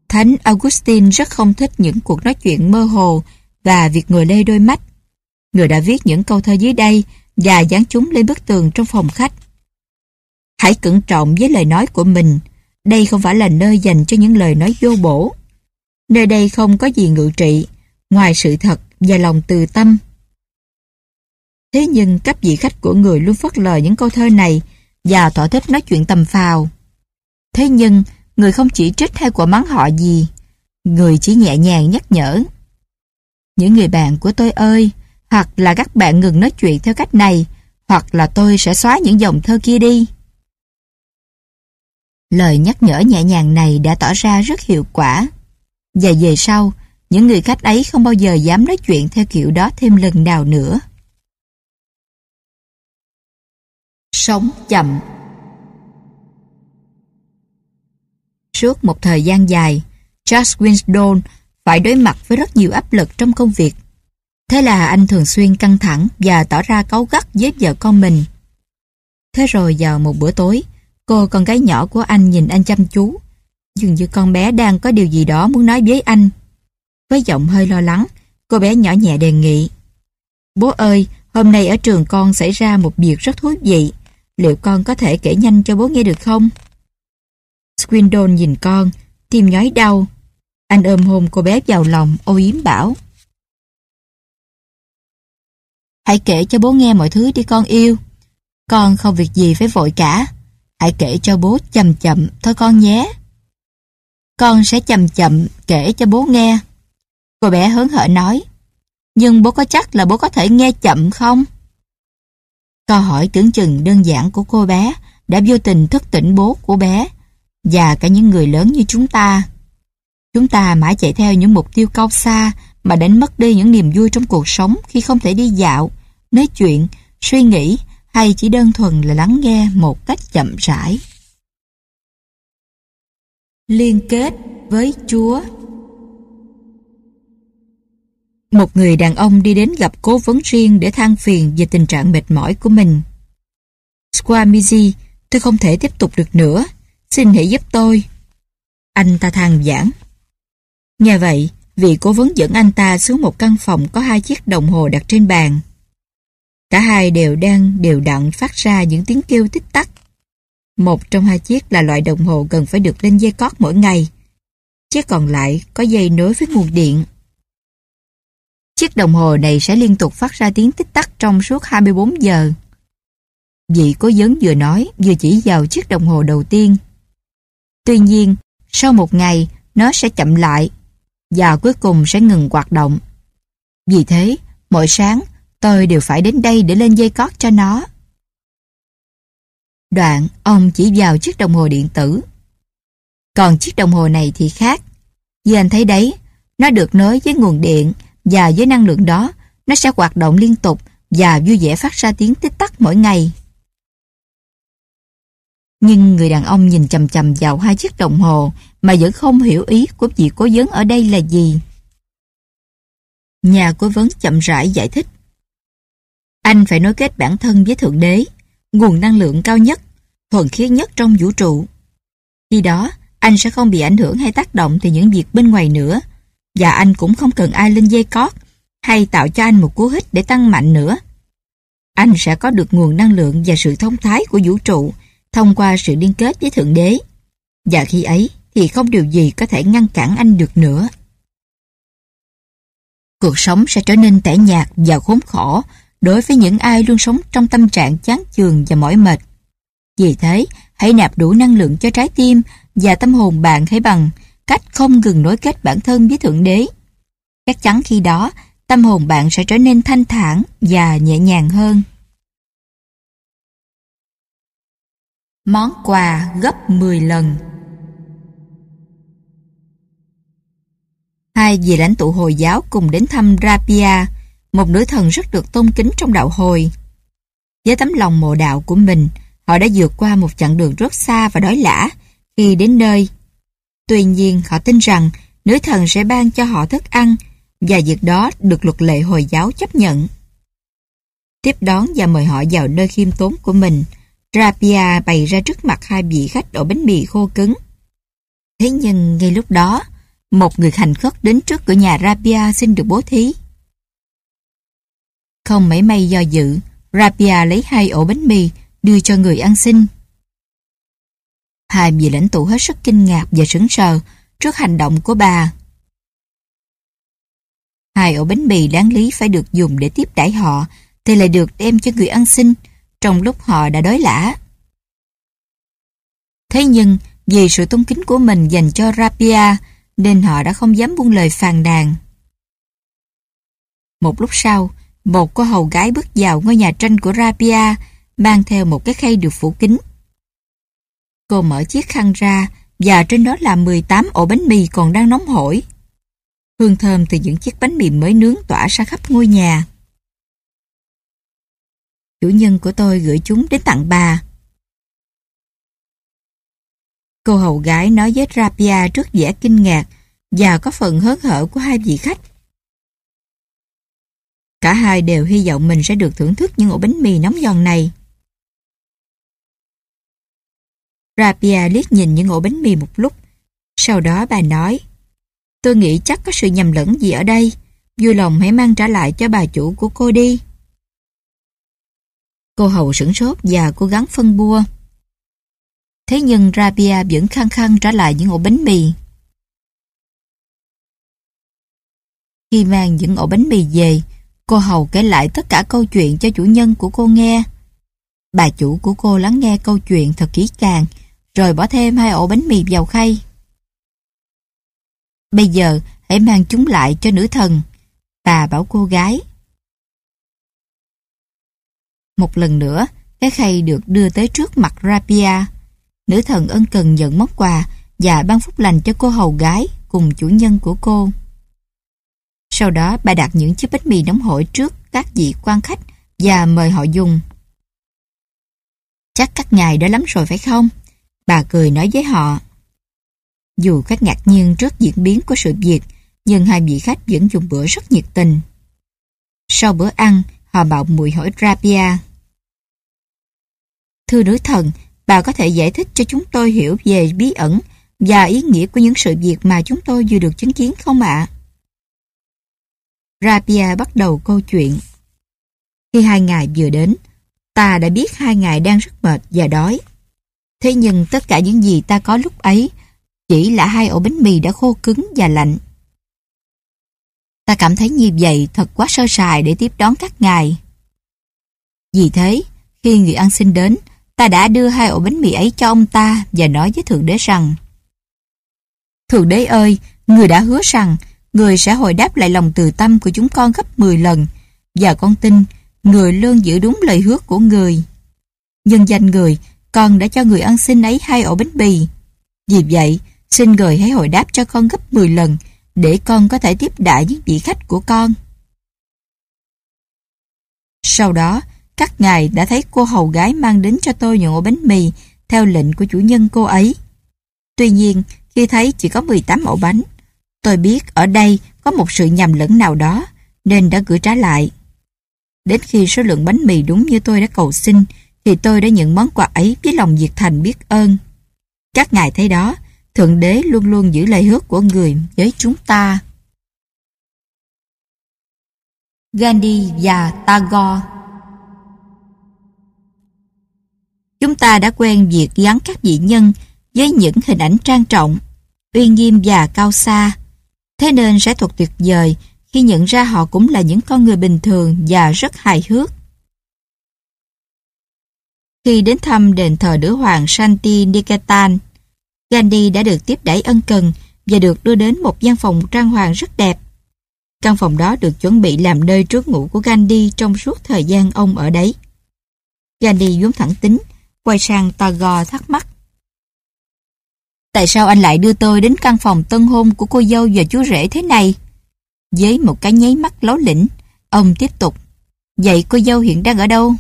Thánh Augustine rất không thích những cuộc nói chuyện mơ hồ và việc ngồi lê đôi mắt. Người đã viết những câu thơ dưới đây và dán chúng lên bức tường trong phòng khách. Hãy cẩn trọng với lời nói của mình. Đây không phải là nơi dành cho những lời nói vô bổ. Nơi đây không có gì ngự trị, ngoài sự thật và lòng từ tâm. Thế nhưng các vị khách của người luôn phớt lờ những câu thơ này và thỏa thích nói chuyện tầm phào. Thế nhưng, người không chỉ trích hay quả mắng họ gì. Người chỉ nhẹ nhàng nhắc nhở. Những người bạn của tôi ơi, hoặc là các bạn ngừng nói chuyện theo cách này, hoặc là tôi sẽ xóa những dòng thơ kia đi. Lời nhắc nhở nhẹ nhàng này đã tỏ ra rất hiệu quả. Và về sau, những người khách ấy không bao giờ dám nói chuyện theo kiểu đó thêm lần nào nữa. Sống chậm Suốt một thời gian dài, Charles Winston phải đối mặt với rất nhiều áp lực trong công việc. Thế là anh thường xuyên căng thẳng và tỏ ra cáu gắt với vợ con mình. Thế rồi vào một bữa tối, cô con gái nhỏ của anh nhìn anh chăm chú. Dường như con bé đang có điều gì đó muốn nói với anh. Với giọng hơi lo lắng, cô bé nhỏ nhẹ đề nghị. Bố ơi, hôm nay ở trường con xảy ra một việc rất thú vị. Liệu con có thể kể nhanh cho bố nghe được không? Squindon nhìn con, tim nhói đau. Anh ôm hôn cô bé vào lòng, ô yếm bảo. Hãy kể cho bố nghe mọi thứ đi con yêu. Con không việc gì phải vội cả. Hãy kể cho bố chậm chậm thôi con nhé. Con sẽ chậm chậm kể cho bố nghe. Cô bé hớn hở nói. Nhưng bố có chắc là bố có thể nghe chậm không? Câu hỏi tưởng chừng đơn giản của cô bé đã vô tình thức tỉnh bố của bé và cả những người lớn như chúng ta. Chúng ta mãi chạy theo những mục tiêu cao xa mà đánh mất đi những niềm vui trong cuộc sống khi không thể đi dạo, nói chuyện, suy nghĩ hay chỉ đơn thuần là lắng nghe một cách chậm rãi. Liên kết với Chúa một người đàn ông đi đến gặp cố vấn riêng để than phiền về tình trạng mệt mỏi của mình. Squamizi, tôi không thể tiếp tục được nữa. Xin hãy giúp tôi. Anh ta than giảng. Nghe vậy, vị cố vấn dẫn anh ta xuống một căn phòng có hai chiếc đồng hồ đặt trên bàn. Cả hai đều đang đều đặn phát ra những tiếng kêu tích tắc. Một trong hai chiếc là loại đồng hồ cần phải được lên dây cót mỗi ngày. Chiếc còn lại có dây nối với nguồn điện. Chiếc đồng hồ này sẽ liên tục phát ra tiếng tích tắc trong suốt 24 giờ. Vị cố vấn vừa nói vừa chỉ vào chiếc đồng hồ đầu tiên. Tuy nhiên, sau một ngày, nó sẽ chậm lại và cuối cùng sẽ ngừng hoạt động. Vì thế, mỗi sáng, tôi đều phải đến đây để lên dây cót cho nó. Đoạn, ông chỉ vào chiếc đồng hồ điện tử. Còn chiếc đồng hồ này thì khác. Như anh thấy đấy, nó được nối với nguồn điện và với năng lượng đó, nó sẽ hoạt động liên tục và vui vẻ phát ra tiếng tích tắc mỗi ngày. Nhưng người đàn ông nhìn chầm chầm vào hai chiếc đồng hồ mà vẫn không hiểu ý của vị cố vấn ở đây là gì. Nhà cố vấn chậm rãi giải thích. Anh phải nối kết bản thân với Thượng Đế, nguồn năng lượng cao nhất, thuần khiết nhất trong vũ trụ. Khi đó, anh sẽ không bị ảnh hưởng hay tác động từ những việc bên ngoài nữa. Và anh cũng không cần ai lên dây cót hay tạo cho anh một cú hích để tăng mạnh nữa. Anh sẽ có được nguồn năng lượng và sự thông thái của vũ trụ thông qua sự liên kết với Thượng Đế. Và khi ấy thì không điều gì có thể ngăn cản anh được nữa. Cuộc sống sẽ trở nên tẻ nhạt và khốn khổ đối với những ai luôn sống trong tâm trạng chán chường và mỏi mệt. Vì thế, hãy nạp đủ năng lượng cho trái tim và tâm hồn bạn hãy bằng cách không ngừng nối kết bản thân với Thượng Đế. Chắc chắn khi đó, tâm hồn bạn sẽ trở nên thanh thản và nhẹ nhàng hơn. Món quà gấp 10 lần Hai vị lãnh tụ Hồi giáo cùng đến thăm Rapia, một nữ thần rất được tôn kính trong đạo Hồi. Với tấm lòng mộ đạo của mình, họ đã vượt qua một chặng đường rất xa và đói lã khi đến nơi. Tuy nhiên, họ tin rằng nữ thần sẽ ban cho họ thức ăn và việc đó được luật lệ Hồi giáo chấp nhận. Tiếp đón và mời họ vào nơi khiêm tốn của mình, Rapia bày ra trước mặt hai vị khách ổ bánh mì khô cứng. Thế nhưng ngay lúc đó, một người hành khất đến trước cửa nhà Rapia xin được bố thí. Không mấy may do dự, Rapia lấy hai ổ bánh mì đưa cho người ăn xin. Hai vị lãnh tụ hết sức kinh ngạc và sững sờ trước hành động của bà. Hai ổ bánh mì đáng lý phải được dùng để tiếp đãi họ thì lại được đem cho người ăn xin trong lúc họ đã đói lã. Thế nhưng, vì sự tôn kính của mình dành cho Rapia, nên họ đã không dám buông lời phàn nàn. Một lúc sau, một cô hầu gái bước vào ngôi nhà tranh của Rapia, mang theo một cái khay được phủ kính. Cô mở chiếc khăn ra, và trên đó là 18 ổ bánh mì còn đang nóng hổi. Hương thơm từ những chiếc bánh mì mới nướng tỏa ra khắp ngôi nhà. Chủ nhân của tôi gửi chúng đến tặng bà. Cô hầu gái nói với Rapia trước vẻ kinh ngạc và có phần hớn hở của hai vị khách. Cả hai đều hy vọng mình sẽ được thưởng thức những ổ bánh mì nóng giòn này. Rapia liếc nhìn những ổ bánh mì một lúc. Sau đó bà nói, tôi nghĩ chắc có sự nhầm lẫn gì ở đây. Vui lòng hãy mang trả lại cho bà chủ của cô đi. Cô hầu sửng sốt và cố gắng phân bua. Thế nhưng Rabia vẫn khăng khăng trả lại những ổ bánh mì. Khi mang những ổ bánh mì về, cô hầu kể lại tất cả câu chuyện cho chủ nhân của cô nghe. Bà chủ của cô lắng nghe câu chuyện thật kỹ càng, rồi bỏ thêm hai ổ bánh mì vào khay. Bây giờ, hãy mang chúng lại cho nữ thần. Bà bảo cô gái. Một lần nữa, cái khay được đưa tới trước mặt Rapia. Nữ thần ân cần nhận món quà và ban phúc lành cho cô hầu gái cùng chủ nhân của cô. Sau đó bà đặt những chiếc bánh mì nóng hổi trước các vị quan khách và mời họ dùng. Chắc các ngài đã lắm rồi phải không? Bà cười nói với họ. Dù khách ngạc nhiên trước diễn biến của sự việc, nhưng hai vị khách vẫn dùng bữa rất nhiệt tình. Sau bữa ăn, họ bạo mùi hỏi Rapia. Thưa nữ thần, bà có thể giải thích cho chúng tôi hiểu về bí ẩn và ý nghĩa của những sự việc mà chúng tôi vừa được chứng kiến không ạ? Rapia bắt đầu câu chuyện. Khi hai ngài vừa đến, ta đã biết hai ngài đang rất mệt và đói. Thế nhưng tất cả những gì ta có lúc ấy chỉ là hai ổ bánh mì đã khô cứng và lạnh. Ta cảm thấy như vậy thật quá sơ sài để tiếp đón các ngài. Vì thế, khi người ăn xin đến, ta đã đưa hai ổ bánh mì ấy cho ông ta và nói với Thượng Đế rằng Thượng Đế ơi, người đã hứa rằng người sẽ hồi đáp lại lòng từ tâm của chúng con gấp 10 lần và con tin người luôn giữ đúng lời hứa của người. Nhân danh người, con đã cho người ăn xin ấy hai ổ bánh mì. Vì vậy, xin người hãy hồi đáp cho con gấp 10 lần để con có thể tiếp đại những vị khách của con. Sau đó, các ngài đã thấy cô hầu gái mang đến cho tôi những ổ bánh mì theo lệnh của chủ nhân cô ấy. Tuy nhiên, khi thấy chỉ có 18 ổ bánh, tôi biết ở đây có một sự nhầm lẫn nào đó, nên đã gửi trả lại. Đến khi số lượng bánh mì đúng như tôi đã cầu xin, thì tôi đã nhận món quà ấy với lòng nhiệt thành biết ơn. Các ngài thấy đó, Thượng Đế luôn luôn giữ lời hứa của người với chúng ta. Gandhi và Tagore Chúng ta đã quen việc gắn các vị nhân với những hình ảnh trang trọng, uy nghiêm và cao xa. Thế nên sẽ thuộc tuyệt vời khi nhận ra họ cũng là những con người bình thường và rất hài hước. Khi đến thăm đền thờ nữ hoàng Shanti Niketan, Gandhi đã được tiếp đãi ân cần và được đưa đến một gian phòng trang hoàng rất đẹp. Căn phòng đó được chuẩn bị làm nơi trú ngụ của Gandhi trong suốt thời gian ông ở đấy. Gandhi vốn thẳng tính, quay sang Tagore thắc mắc. Tại sao anh lại đưa tôi đến căn phòng tân hôn của cô dâu và chú rể thế này? Với một cái nháy mắt lố lĩnh, ông tiếp tục. Vậy cô dâu hiện đang ở đâu?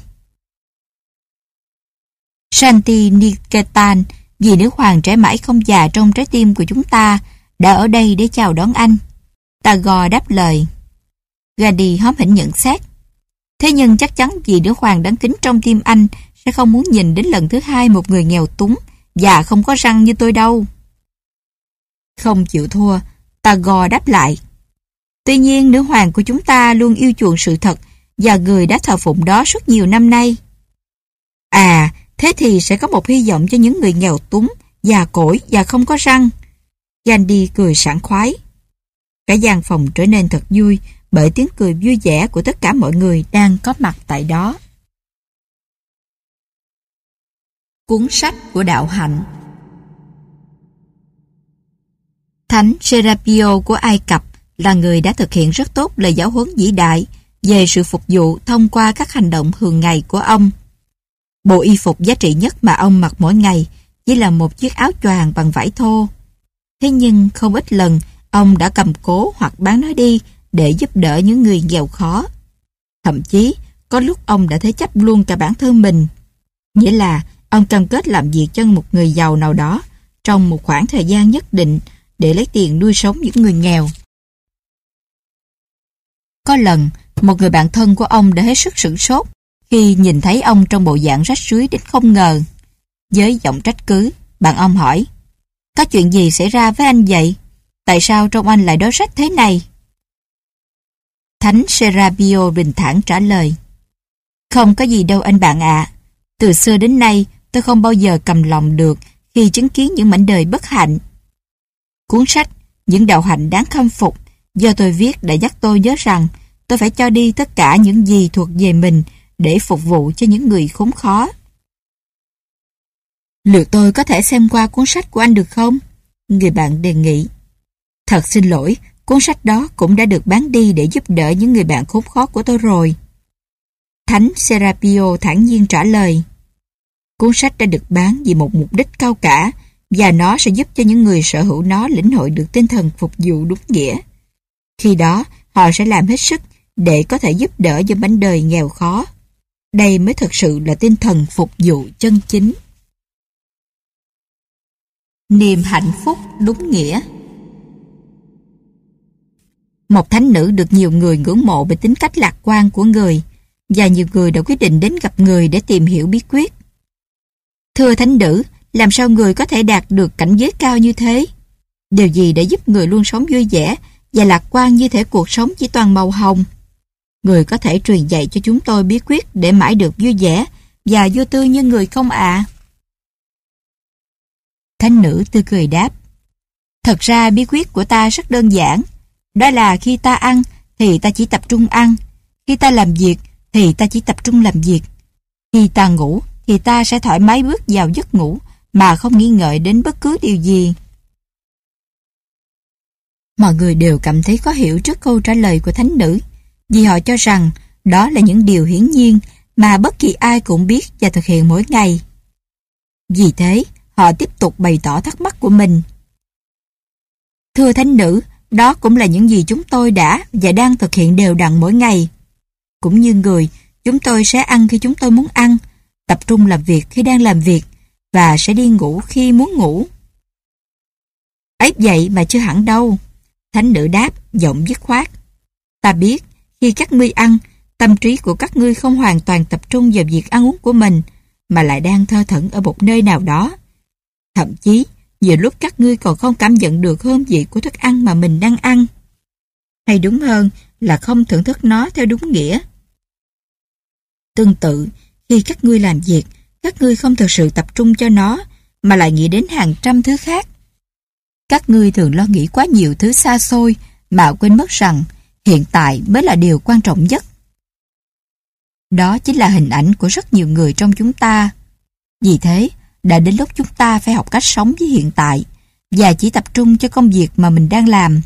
Shanti Niketan, vì nữ hoàng trẻ mãi không già trong trái tim của chúng ta, đã ở đây để chào đón anh. Tagore đáp lời. Gadi hóm hỉnh nhận xét. Thế nhưng chắc chắn vì nữ hoàng đáng kính trong tim anh sẽ không muốn nhìn đến lần thứ hai một người nghèo túng và không có răng như tôi đâu. Không chịu thua, Tagore đáp lại. Tuy nhiên, nữ hoàng của chúng ta luôn yêu chuộng sự thật và người đã thờ phụng đó suốt nhiều năm nay. À, thế thì sẽ có một hy vọng cho những người nghèo túng, già cỗi và không có răng. Gandhi cười sảng khoái. Cả gian phòng trở nên thật vui bởi tiếng cười vui vẻ của tất cả mọi người đang có mặt tại đó. Cuốn sách của đạo hạnh Thánh Serapio của Ai Cập là người đã thực hiện rất tốt lời giáo huấn vĩ đại về sự phục vụ thông qua các hành động thường ngày của ông. Bộ y phục giá trị nhất mà ông mặc mỗi ngày chỉ là một chiếc áo choàng bằng vải thô. Thế nhưng không ít lần ông đã cầm cố hoặc bán nó đi để giúp đỡ những người nghèo khó. Thậm chí, có lúc ông đã thế chấp luôn cả bản thân mình. Nghĩa là ông cam kết làm việc cho một người giàu nào đó trong một khoảng thời gian nhất định để lấy tiền nuôi sống những người nghèo. Có lần, một người bạn thân của ông đã hết sức sửng sốt khi nhìn thấy ông trong bộ dạng rách rưới đến không ngờ. Với giọng trách cứ, bạn ông hỏi, có chuyện gì xảy ra với anh vậy? Tại sao trong anh lại đói rách thế này? Thánh Serapio bình thản trả lời, Không có gì đâu anh bạn ạ. Từ xưa đến nay, tôi không bao giờ cầm lòng được khi chứng kiến những mảnh đời bất hạnh. Cuốn sách Những đạo hạnh đáng khâm phục do tôi viết đã dắt tôi nhớ rằng tôi phải cho đi tất cả những gì thuộc về mình để phục vụ cho những người khốn khó. Liệu tôi có thể xem qua cuốn sách của anh được không? Người bạn đề nghị. Thật xin lỗi, cuốn sách đó cũng đã được bán đi để giúp đỡ những người bạn khốn khó của tôi rồi. Thánh Serapio thản nhiên trả lời. Cuốn sách đã được bán vì một mục đích cao cả và nó sẽ giúp cho những người sở hữu nó lĩnh hội được tinh thần phục vụ đúng nghĩa. Khi đó, họ sẽ làm hết sức để có thể giúp đỡ cho bánh đời nghèo khó. Đây mới thực sự là tinh thần phục vụ chân chính. Niềm hạnh phúc đúng nghĩa Một thánh nữ được nhiều người ngưỡng mộ về tính cách lạc quan của người và nhiều người đã quyết định đến gặp người để tìm hiểu bí quyết. Thưa thánh nữ, làm sao người có thể đạt được cảnh giới cao như thế? Điều gì đã giúp người luôn sống vui vẻ và lạc quan như thể cuộc sống chỉ toàn màu hồng? Người có thể truyền dạy cho chúng tôi bí quyết để mãi được vui vẻ và vô tư như người không ạ? Thánh nữ tươi cười đáp. Thật ra bí quyết của ta rất đơn giản. Đó là khi ta ăn thì ta chỉ tập trung ăn. Khi ta làm việc thì ta chỉ tập trung làm việc. Khi ta ngủ thì ta sẽ thoải mái bước vào giấc ngủ mà không nghi ngợi đến bất cứ điều gì. Mọi người đều cảm thấy khó hiểu trước câu trả lời của thánh nữ vì họ cho rằng đó là những điều hiển nhiên mà bất kỳ ai cũng biết và thực hiện mỗi ngày. Vì thế, họ tiếp tục bày tỏ thắc mắc của mình. Thưa thánh nữ, đó cũng là những gì chúng tôi đã và đang thực hiện đều đặn mỗi ngày. Cũng như người, chúng tôi sẽ ăn khi chúng tôi muốn ăn, tập trung làm việc khi đang làm việc và sẽ đi ngủ khi muốn ngủ. Ấy vậy mà chưa hẳn đâu. Thánh nữ đáp, giọng dứt khoát. Ta biết, khi các ngươi ăn, tâm trí của các ngươi không hoàn toàn tập trung vào việc ăn uống của mình, mà lại đang thơ thẩn ở một nơi nào đó. Thậm chí, Nhiều lúc các ngươi còn không cảm nhận được hương vị của thức ăn mà mình đang ăn. Hay đúng hơn là không thưởng thức nó theo đúng nghĩa. Tương tự, khi các ngươi làm việc, các ngươi không thực sự tập trung cho nó, mà lại nghĩ đến hàng trăm thứ khác. Các ngươi thường lo nghĩ quá nhiều thứ xa xôi, mà quên mất rằng hiện tại mới là điều quan trọng nhất. Đó chính là hình ảnh của rất nhiều người trong chúng ta. Vì thế, đã đến lúc chúng ta phải học cách sống với hiện tại và chỉ tập trung cho công việc mà mình đang làm.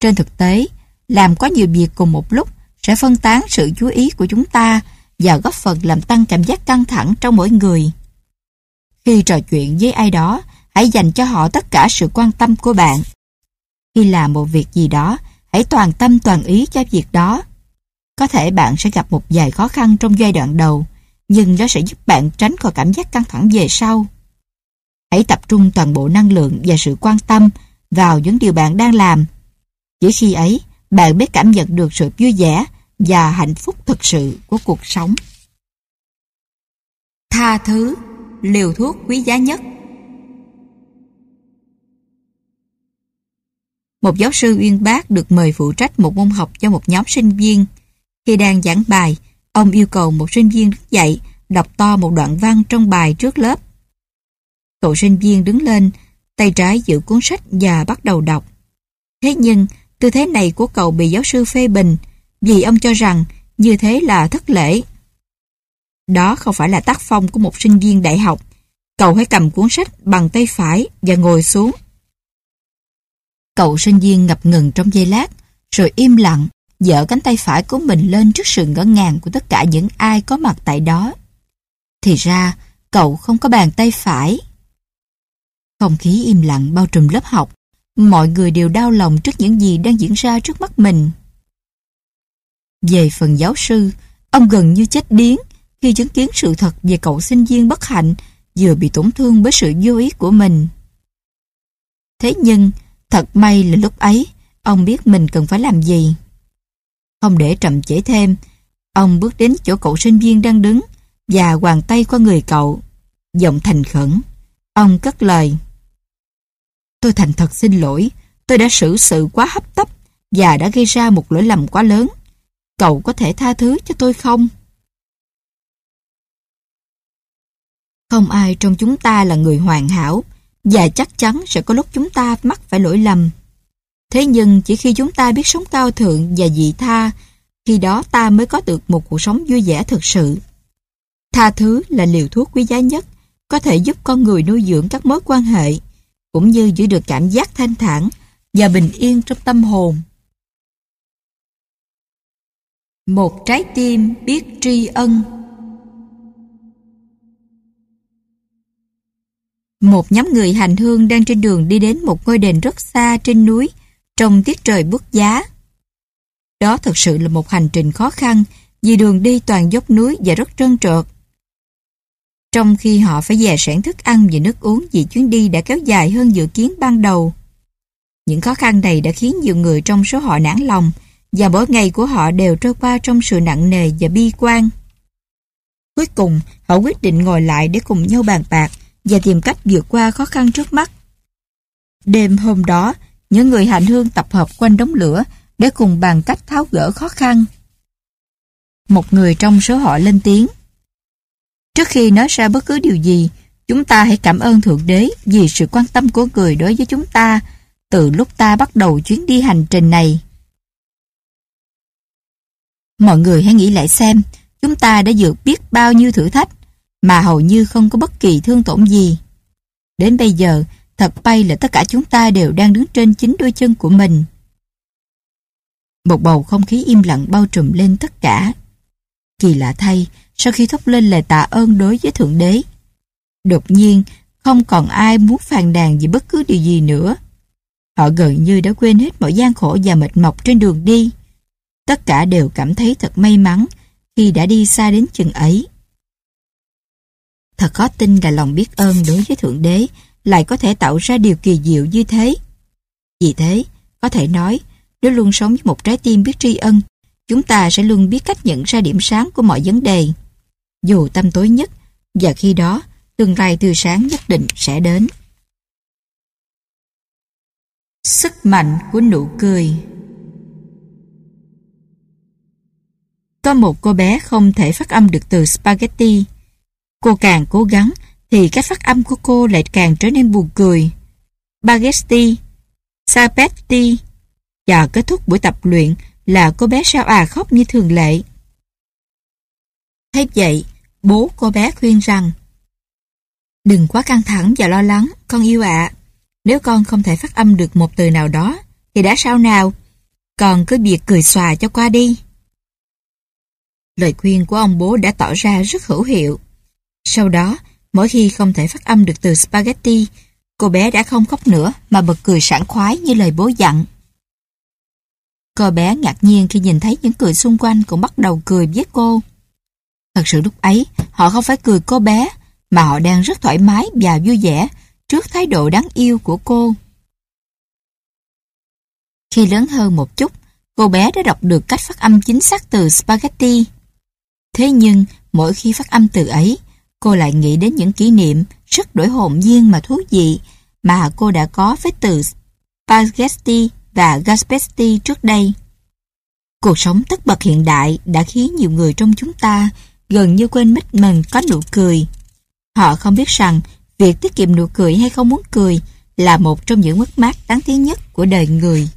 Trên thực tế, làm quá nhiều việc cùng một lúc sẽ phân tán sự chú ý của chúng ta và góp phần làm tăng cảm giác căng thẳng trong mỗi người. Khi trò chuyện với ai đó, hãy dành cho họ tất cả sự quan tâm của bạn. Khi làm một việc gì đó, hãy toàn tâm toàn ý cho việc đó. Có thể bạn sẽ gặp một vài khó khăn trong giai đoạn đầu, nhưng nó sẽ giúp bạn tránh khỏi cảm giác căng thẳng về sau. Hãy tập trung toàn bộ năng lượng và sự quan tâm vào những điều bạn đang làm. Chỉ khi ấy, bạn mới cảm nhận được sự vui vẻ và hạnh phúc thực sự của cuộc sống. Tha thứ, liều thuốc quý giá nhất Một giáo sư uyên bác được mời phụ trách một môn học cho một nhóm sinh viên. Khi đang giảng bài, ông yêu cầu một sinh viên đứng dậy đọc to một đoạn văn trong bài trước lớp. Cậu sinh viên đứng lên, tay trái giữ cuốn sách và bắt đầu đọc. Thế nhưng, tư thế này của cậu bị giáo sư phê bình vì ông cho rằng như thế là thất lễ. Đó không phải là tác phong của một sinh viên đại học. Cậu hãy cầm cuốn sách bằng tay phải và ngồi xuống. Cậu sinh viên ngập ngừng trong giây lát, rồi im lặng, dở cánh tay phải của mình lên trước sự ngỡ ngàng của tất cả những ai có mặt tại đó. Thì ra, cậu không có bàn tay phải. Không khí im lặng bao trùm lớp học, mọi người đều đau lòng trước những gì đang diễn ra trước mắt mình. Về phần giáo sư, ông gần như chết điếng khi chứng kiến sự thật về cậu sinh viên bất hạnh vừa bị tổn thương bởi sự vô ý của mình. Thế nhưng, thật may là lúc ấy, ông biết mình cần phải làm gì. Không để chậm trễ thêm, ông bước đến chỗ cậu sinh viên đang đứng và hoàng tay qua người cậu. Giọng thành khẩn, ông cất lời. Tôi thành thật xin lỗi, tôi đã xử sự quá hấp tấp và đã gây ra một lỗi lầm quá lớn. Cậu có thể tha thứ cho tôi không? Không ai trong chúng ta là người hoàn hảo và chắc chắn sẽ có lúc chúng ta mắc phải lỗi lầm. Thế nhưng chỉ khi chúng ta biết sống cao thượng và dị tha, khi đó ta mới có được một cuộc sống vui vẻ thực sự. Tha thứ là liều thuốc quý giá nhất, có thể giúp con người nuôi dưỡng các mối quan hệ, cũng như giữ được cảm giác thanh thản và bình yên trong tâm hồn. Một trái tim biết tri ân Một nhóm người hành hương đang trên đường đi đến một ngôi đền rất xa trên núi trong tiết trời bức giá. Đó thực sự là một hành trình khó khăn vì đường đi toàn dốc núi và rất trơn trượt. Trong khi họ phải dè sẻn thức ăn và nước uống vì chuyến đi đã kéo dài hơn dự kiến ban đầu. Những khó khăn này đã khiến nhiều người trong số họ nản lòng và mỗi ngày của họ đều trôi qua trong sự nặng nề và bi quan. Cuối cùng, họ quyết định ngồi lại để cùng nhau bàn bạc và tìm cách vượt qua khó khăn trước mắt. Đêm hôm đó, những người hành hương tập hợp quanh đống lửa để cùng bàn cách tháo gỡ khó khăn. Một người trong số họ lên tiếng. Trước khi nói ra bất cứ điều gì, chúng ta hãy cảm ơn Thượng Đế vì sự quan tâm của người đối với chúng ta từ lúc ta bắt đầu chuyến đi hành trình này. Mọi người hãy nghĩ lại xem, chúng ta đã vượt biết bao nhiêu thử thách mà hầu như không có bất kỳ thương tổn gì. Đến bây giờ, thật bay là tất cả chúng ta đều đang đứng trên chính đôi chân của mình. Một bầu không khí im lặng bao trùm lên tất cả. Kỳ lạ thay, sau khi thốt lên lời tạ ơn đối với Thượng Đế, đột nhiên không còn ai muốn phàn nàn về bất cứ điều gì nữa. Họ gần như đã quên hết mọi gian khổ và mệt mọc trên đường đi. Tất cả đều cảm thấy thật may mắn khi đã đi xa đến chừng ấy. Thật khó tin là lòng biết ơn đối với Thượng Đế lại có thể tạo ra điều kỳ diệu như thế. Vì thế, có thể nói, nếu luôn sống với một trái tim biết tri ân, chúng ta sẽ luôn biết cách nhận ra điểm sáng của mọi vấn đề. Dù tâm tối nhất, và khi đó, tương lai tươi sáng nhất định sẽ đến. Sức mạnh của nụ cười Có một cô bé không thể phát âm được từ spaghetti. Cô càng cố gắng thì cách phát âm của cô lại càng trở nên buồn cười. Bagesti, Sapetti. Chờ kết thúc buổi tập luyện là cô bé sao à khóc như thường lệ. Thế vậy, bố cô bé khuyên rằng Đừng quá căng thẳng và lo lắng, con yêu ạ. Nếu con không thể phát âm được một từ nào đó, thì đã sao nào? Còn cứ việc cười xòa cho qua đi. Lời khuyên của ông bố đã tỏ ra rất hữu hiệu. Sau đó, mỗi khi không thể phát âm được từ spaghetti, cô bé đã không khóc nữa mà bật cười sảng khoái như lời bố dặn. Cô bé ngạc nhiên khi nhìn thấy những người xung quanh cũng bắt đầu cười với cô. Thật sự lúc ấy, họ không phải cười cô bé, mà họ đang rất thoải mái và vui vẻ trước thái độ đáng yêu của cô. Khi lớn hơn một chút, cô bé đã đọc được cách phát âm chính xác từ spaghetti. Thế nhưng, mỗi khi phát âm từ ấy, cô lại nghĩ đến những kỷ niệm rất đổi hồn nhiên mà thú vị mà cô đã có với từ spaghetti và gaspetti trước đây. Cuộc sống tất bật hiện đại đã khiến nhiều người trong chúng ta gần như quên mít mình có nụ cười. Họ không biết rằng việc tiết kiệm nụ cười hay không muốn cười là một trong những mất mát đáng tiếc nhất của đời người.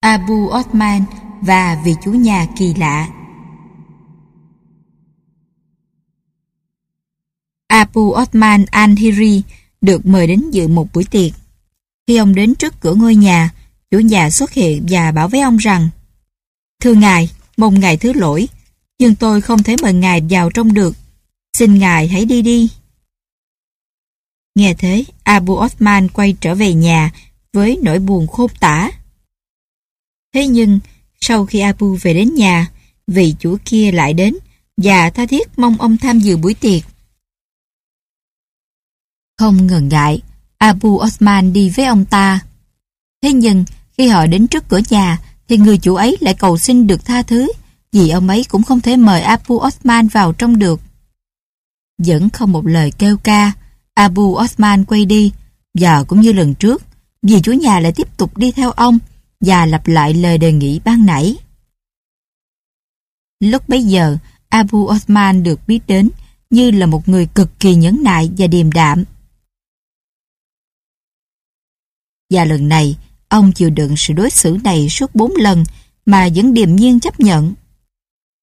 Abu Osman và vị chủ nhà kỳ lạ Abu Osman Al-Hiri được mời đến dự một buổi tiệc. Khi ông đến trước cửa ngôi nhà, chủ nhà xuất hiện và bảo với ông rằng Thưa ngài, mong ngài thứ lỗi, nhưng tôi không thể mời ngài vào trong được. Xin ngài hãy đi đi. Nghe thế, Abu Osman quay trở về nhà với nỗi buồn khôn tả. Thế nhưng, sau khi Abu về đến nhà, vị chủ kia lại đến và tha thiết mong ông tham dự buổi tiệc. Không ngần ngại, Abu Osman đi với ông ta. Thế nhưng, khi họ đến trước cửa nhà, thì người chủ ấy lại cầu xin được tha thứ, vì ông ấy cũng không thể mời Abu Osman vào trong được. Vẫn không một lời kêu ca, Abu Osman quay đi, và cũng như lần trước, vì chủ nhà lại tiếp tục đi theo ông và lặp lại lời đề nghị ban nãy. Lúc bấy giờ, Abu Osman được biết đến như là một người cực kỳ nhẫn nại và điềm đạm. Và lần này, ông chịu đựng sự đối xử này suốt bốn lần mà vẫn điềm nhiên chấp nhận.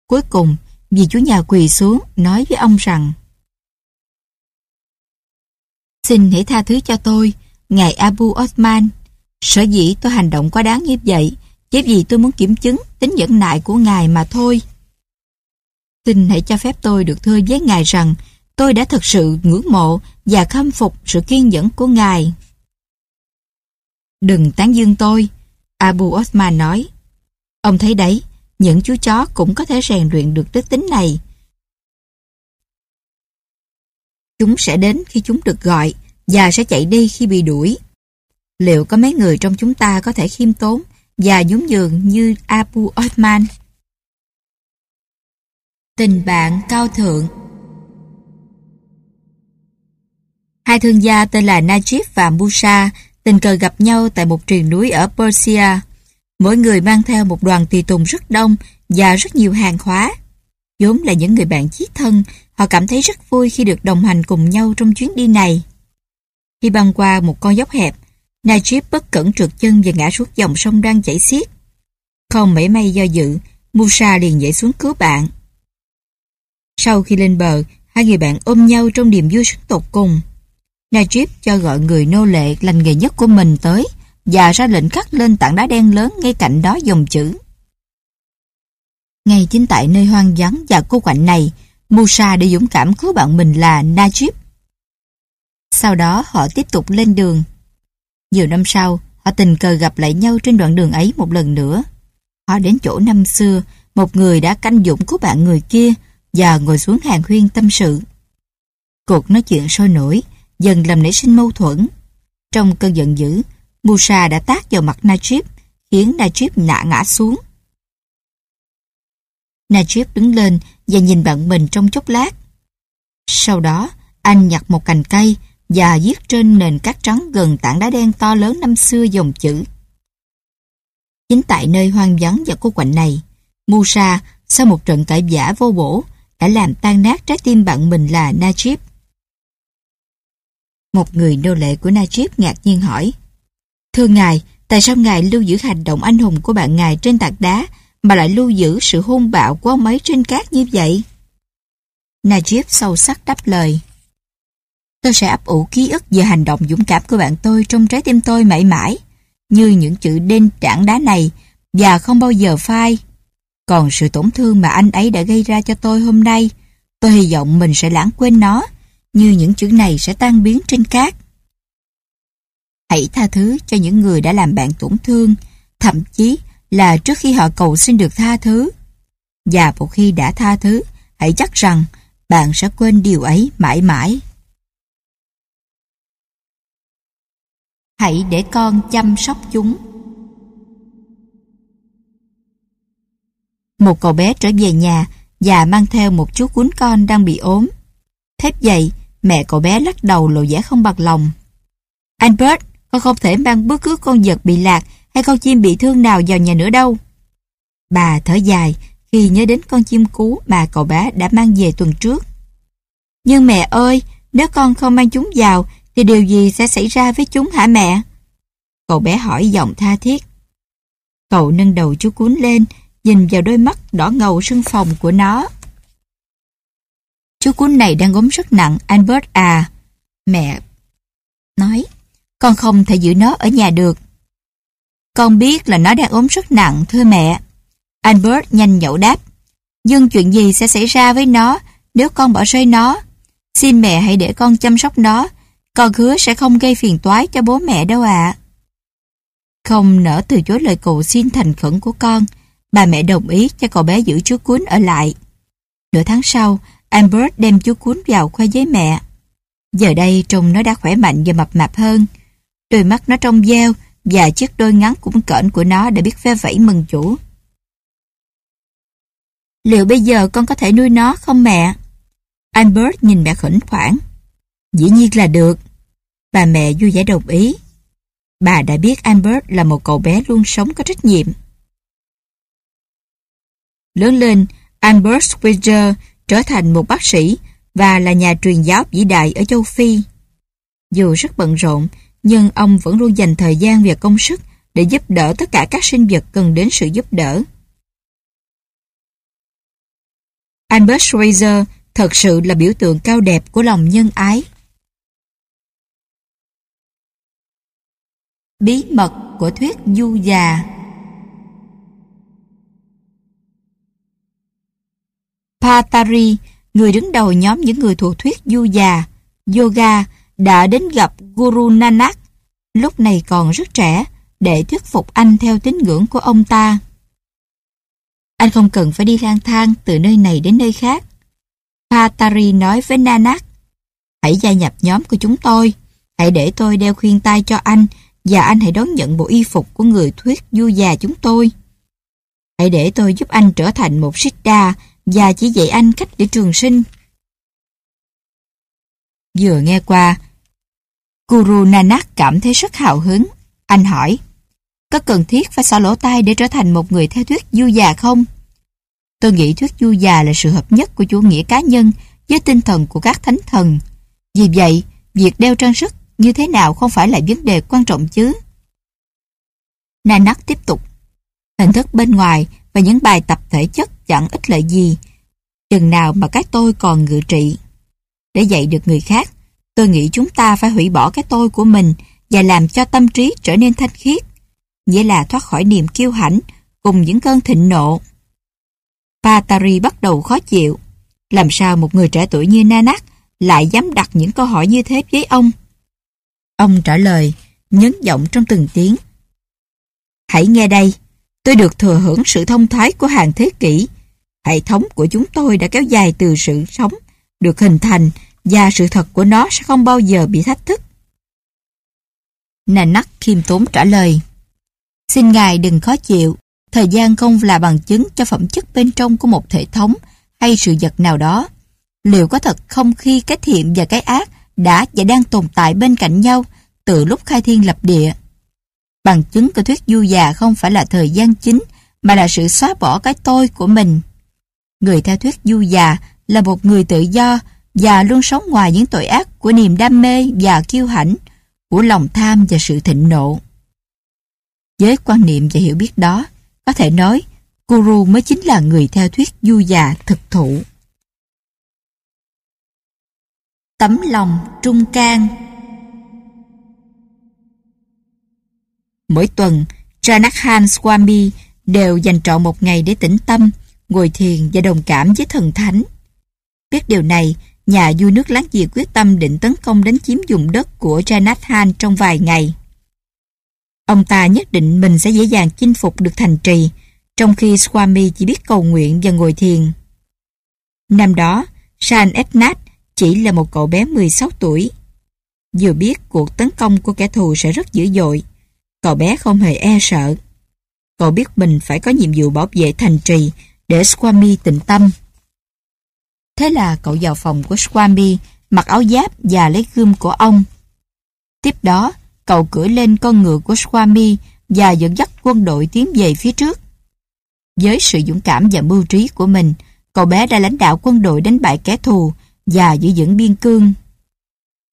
Cuối cùng, vì chủ nhà quỳ xuống nói với ông rằng Xin hãy tha thứ cho tôi, ngài Abu Osman. Sở dĩ tôi hành động quá đáng như vậy, chỉ vì tôi muốn kiểm chứng tính nhẫn nại của ngài mà thôi. Xin hãy cho phép tôi được thưa với ngài rằng tôi đã thực sự ngưỡng mộ và khâm phục sự kiên nhẫn của ngài. Đừng tán dương tôi, Abu Osman nói. Ông thấy đấy, những chú chó cũng có thể rèn luyện được đức tính này. Chúng sẽ đến khi chúng được gọi và sẽ chạy đi khi bị đuổi. Liệu có mấy người trong chúng ta có thể khiêm tốn và nhún nhường như Abu Osman? Tình bạn cao thượng Hai thương gia tên là Najib và Musa tình cờ gặp nhau tại một triền núi ở Persia. Mỗi người mang theo một đoàn tùy tùng rất đông và rất nhiều hàng hóa. vốn là những người bạn chí thân, họ cảm thấy rất vui khi được đồng hành cùng nhau trong chuyến đi này. Khi băng qua một con dốc hẹp, Najib bất cẩn trượt chân và ngã xuống dòng sông đang chảy xiết. Không mảy may do dự, Musa liền nhảy xuống cứu bạn. Sau khi lên bờ, hai người bạn ôm nhau trong niềm vui sức tột cùng. Najib cho gọi người nô lệ lành nghề nhất của mình tới và ra lệnh khắc lên tảng đá đen lớn ngay cạnh đó dòng chữ. Ngay chính tại nơi hoang vắng và cô quạnh này, Musa đã dũng cảm cứu bạn mình là Najib. Sau đó họ tiếp tục lên đường. Nhiều năm sau, họ tình cờ gặp lại nhau trên đoạn đường ấy một lần nữa. Họ đến chỗ năm xưa, một người đã canh dũng cứu bạn người kia và ngồi xuống hàng huyên tâm sự. Cuộc nói chuyện sôi nổi, dần làm nảy sinh mâu thuẫn. Trong cơn giận dữ, Musa đã tác vào mặt Najib, khiến Najib nạ ngã xuống. Najib đứng lên và nhìn bạn mình trong chốc lát. Sau đó, anh nhặt một cành cây và viết trên nền cát trắng gần tảng đá đen to lớn năm xưa dòng chữ. Chính tại nơi hoang vắng và cô quạnh này, Musa, sau một trận cãi vã vô bổ, đã làm tan nát trái tim bạn mình là Najib. Một người nô lệ của Najib ngạc nhiên hỏi, Thưa ngài, tại sao ngài lưu giữ hành động anh hùng của bạn ngài trên tảng đá mà lại lưu giữ sự hung bạo của ông ấy trên cát như vậy? Najib sâu sắc đáp lời. Tôi sẽ ấp ủ ký ức về hành động dũng cảm của bạn tôi trong trái tim tôi mãi mãi, như những chữ đen trảng đá này và không bao giờ phai. Còn sự tổn thương mà anh ấy đã gây ra cho tôi hôm nay, tôi hy vọng mình sẽ lãng quên nó, như những chữ này sẽ tan biến trên cát. Hãy tha thứ cho những người đã làm bạn tổn thương, thậm chí là trước khi họ cầu xin được tha thứ. Và một khi đã tha thứ, hãy chắc rằng bạn sẽ quên điều ấy mãi mãi. Hãy để con chăm sóc chúng. Một cậu bé trở về nhà và mang theo một chú cuốn con đang bị ốm. Thép dậy, mẹ cậu bé lắc đầu lộ vẻ không bằng lòng. Albert, con không thể mang bất cứ con vật bị lạc hay con chim bị thương nào vào nhà nữa đâu. Bà thở dài khi nhớ đến con chim cú mà cậu bé đã mang về tuần trước. Nhưng mẹ ơi, nếu con không mang chúng vào thì điều gì sẽ xảy ra với chúng hả mẹ? Cậu bé hỏi giọng tha thiết. Cậu nâng đầu chú cuốn lên, nhìn vào đôi mắt đỏ ngầu sưng phòng của nó. Chú cuốn này đang ốm rất nặng, Albert à. Mẹ nói, con không thể giữ nó ở nhà được. Con biết là nó đang ốm rất nặng, thưa mẹ. Albert nhanh nhậu đáp. Nhưng chuyện gì sẽ xảy ra với nó nếu con bỏ rơi nó? Xin mẹ hãy để con chăm sóc nó. Con hứa sẽ không gây phiền toái cho bố mẹ đâu ạ. Không nỡ từ chối lời cầu xin thành khẩn của con, bà mẹ đồng ý cho cậu bé giữ chú cuốn ở lại. Nửa tháng sau, Albert đem chú cuốn vào khoe với mẹ. Giờ đây trông nó đã khỏe mạnh và mập mạp hơn. Đôi mắt nó trong veo và chiếc đôi ngắn cũng cỡn của nó đã biết phe vẫy mừng chủ. Liệu bây giờ con có thể nuôi nó không mẹ? Albert nhìn mẹ khẩn khoản. Dĩ nhiên là được. Bà mẹ vui vẻ đồng ý. Bà đã biết Albert là một cậu bé luôn sống có trách nhiệm. Lớn lên, Albert Schweitzer trở thành một bác sĩ và là nhà truyền giáo vĩ đại ở châu Phi. Dù rất bận rộn, nhưng ông vẫn luôn dành thời gian và công sức để giúp đỡ tất cả các sinh vật cần đến sự giúp đỡ. Albert Schweitzer thật sự là biểu tượng cao đẹp của lòng nhân ái. Bí mật của thuyết du già Patari, người đứng đầu nhóm những người thuộc thuyết du già, yoga, đã đến gặp Guru Nanak, lúc này còn rất trẻ, để thuyết phục anh theo tín ngưỡng của ông ta. Anh không cần phải đi lang thang từ nơi này đến nơi khác. Patari nói với Nanak, hãy gia nhập nhóm của chúng tôi, hãy để tôi đeo khuyên tai cho anh và anh hãy đón nhận bộ y phục của người thuyết du già chúng tôi. Hãy để tôi giúp anh trở thành một Siddha và chỉ dạy anh cách để trường sinh. Vừa nghe qua, Guru Nanak cảm thấy rất hào hứng. Anh hỏi, có cần thiết phải xỏ lỗ tai để trở thành một người theo thuyết du già không? Tôi nghĩ thuyết du già là sự hợp nhất của chủ nghĩa cá nhân với tinh thần của các thánh thần. Vì vậy, việc đeo trang sức như thế nào không phải là vấn đề quan trọng chứ. Nanak tiếp tục. Hình thức bên ngoài và những bài tập thể chất chẳng ích lợi gì. Chừng nào mà cái tôi còn ngự trị. Để dạy được người khác, tôi nghĩ chúng ta phải hủy bỏ cái tôi của mình và làm cho tâm trí trở nên thanh khiết. Nghĩa là thoát khỏi niềm kiêu hãnh cùng những cơn thịnh nộ. Patari bắt đầu khó chịu. Làm sao một người trẻ tuổi như Nanak lại dám đặt những câu hỏi như thế với ông? Ông trả lời, nhấn giọng trong từng tiếng. Hãy nghe đây, tôi được thừa hưởng sự thông thái của hàng thế kỷ. Hệ thống của chúng tôi đã kéo dài từ sự sống, được hình thành và sự thật của nó sẽ không bao giờ bị thách thức. Nanak khiêm tốn trả lời. Xin Ngài đừng khó chịu, thời gian không là bằng chứng cho phẩm chất bên trong của một hệ thống hay sự vật nào đó. Liệu có thật không khi cái thiện và cái ác đã và đang tồn tại bên cạnh nhau từ lúc khai thiên lập địa. Bằng chứng của thuyết du già không phải là thời gian chính, mà là sự xóa bỏ cái tôi của mình. Người theo thuyết du già là một người tự do và luôn sống ngoài những tội ác của niềm đam mê và kiêu hãnh, của lòng tham và sự thịnh nộ. Với quan niệm và hiểu biết đó, có thể nói Guru mới chính là người theo thuyết du già thực thụ. Tấm lòng trung can Mỗi tuần, Janakhan Swami đều dành trọn một ngày để tĩnh tâm, ngồi thiền và đồng cảm với thần thánh. Biết điều này, nhà vua nước láng giềng quyết tâm định tấn công đánh chiếm vùng đất của Janathan trong vài ngày. Ông ta nhất định mình sẽ dễ dàng chinh phục được thành trì, trong khi Swami chỉ biết cầu nguyện và ngồi thiền. Năm đó, San Etnat chỉ là một cậu bé 16 tuổi. Vừa biết cuộc tấn công của kẻ thù sẽ rất dữ dội, cậu bé không hề e sợ. Cậu biết mình phải có nhiệm vụ bảo vệ thành trì để Swami tịnh tâm. Thế là cậu vào phòng của Swami, mặc áo giáp và lấy gươm của ông. Tiếp đó, cậu cưỡi lên con ngựa của Swami và dẫn dắt quân đội tiến về phía trước. Với sự dũng cảm và mưu trí của mình, cậu bé đã lãnh đạo quân đội đánh bại kẻ thù và giữ vững biên cương.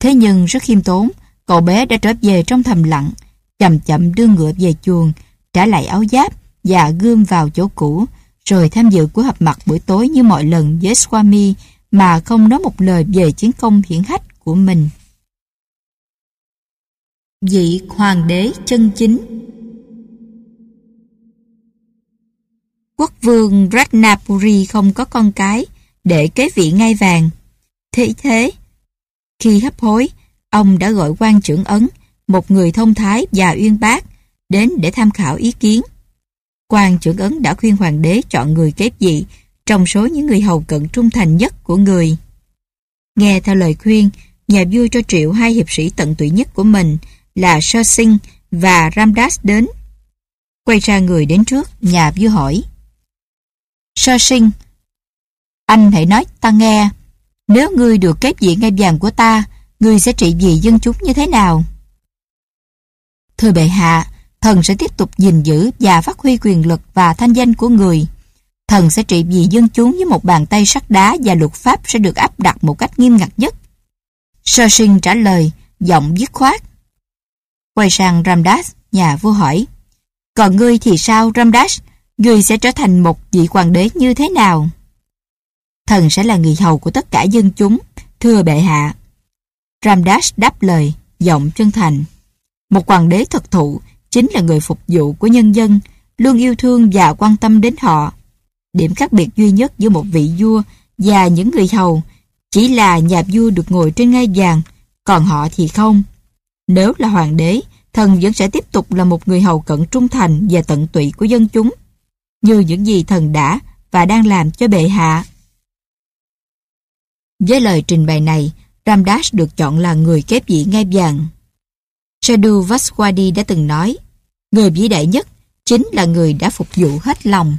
Thế nhưng rất khiêm tốn, cậu bé đã trở về trong thầm lặng, chậm chậm đưa ngựa về chuồng, trả lại áo giáp và gươm vào chỗ cũ, rồi tham dự của họp mặt buổi tối như mọi lần với Swami mà không nói một lời về chiến công hiển hách của mình. Vị Hoàng đế chân chính Quốc vương Ratnapuri không có con cái để kế vị ngai vàng. Thế thế, khi hấp hối, ông đã gọi quan trưởng ấn, một người thông thái và uyên bác, đến để tham khảo ý kiến. Quan trưởng ấn đã khuyên hoàng đế chọn người kế vị trong số những người hầu cận trung thành nhất của người. Nghe theo lời khuyên, nhà vua cho triệu hai hiệp sĩ tận tụy nhất của mình là Sơ Sinh và Ramdas đến. Quay ra người đến trước, nhà vua hỏi. Sơ Sinh, anh hãy nói ta nghe, nếu ngươi được kế vị ngai vàng của ta, ngươi sẽ trị vì dân chúng như thế nào? Thưa bệ hạ, thần sẽ tiếp tục gìn giữ và phát huy quyền lực và thanh danh của người. Thần sẽ trị vì dân chúng với một bàn tay sắt đá và luật pháp sẽ được áp đặt một cách nghiêm ngặt nhất. Sơ sinh trả lời, giọng dứt khoát. Quay sang Ramdas, nhà vua hỏi. Còn ngươi thì sao Ramdas? Ngươi sẽ trở thành một vị hoàng đế như thế nào? Thần sẽ là người hầu của tất cả dân chúng, thưa bệ hạ. Ramdas đáp lời, giọng chân thành. Một hoàng đế thật thụ chính là người phục vụ của nhân dân, luôn yêu thương và quan tâm đến họ. Điểm khác biệt duy nhất giữa một vị vua và những người hầu chỉ là nhà vua được ngồi trên ngai vàng, còn họ thì không. Nếu là hoàng đế, thần vẫn sẽ tiếp tục là một người hầu cận trung thành và tận tụy của dân chúng, như những gì thần đã và đang làm cho bệ hạ. Với lời trình bày này, Ramdas được chọn là người kép vị ngai vàng. Sadhu Vaswadi đã từng nói, người vĩ đại nhất chính là người đã phục vụ hết lòng.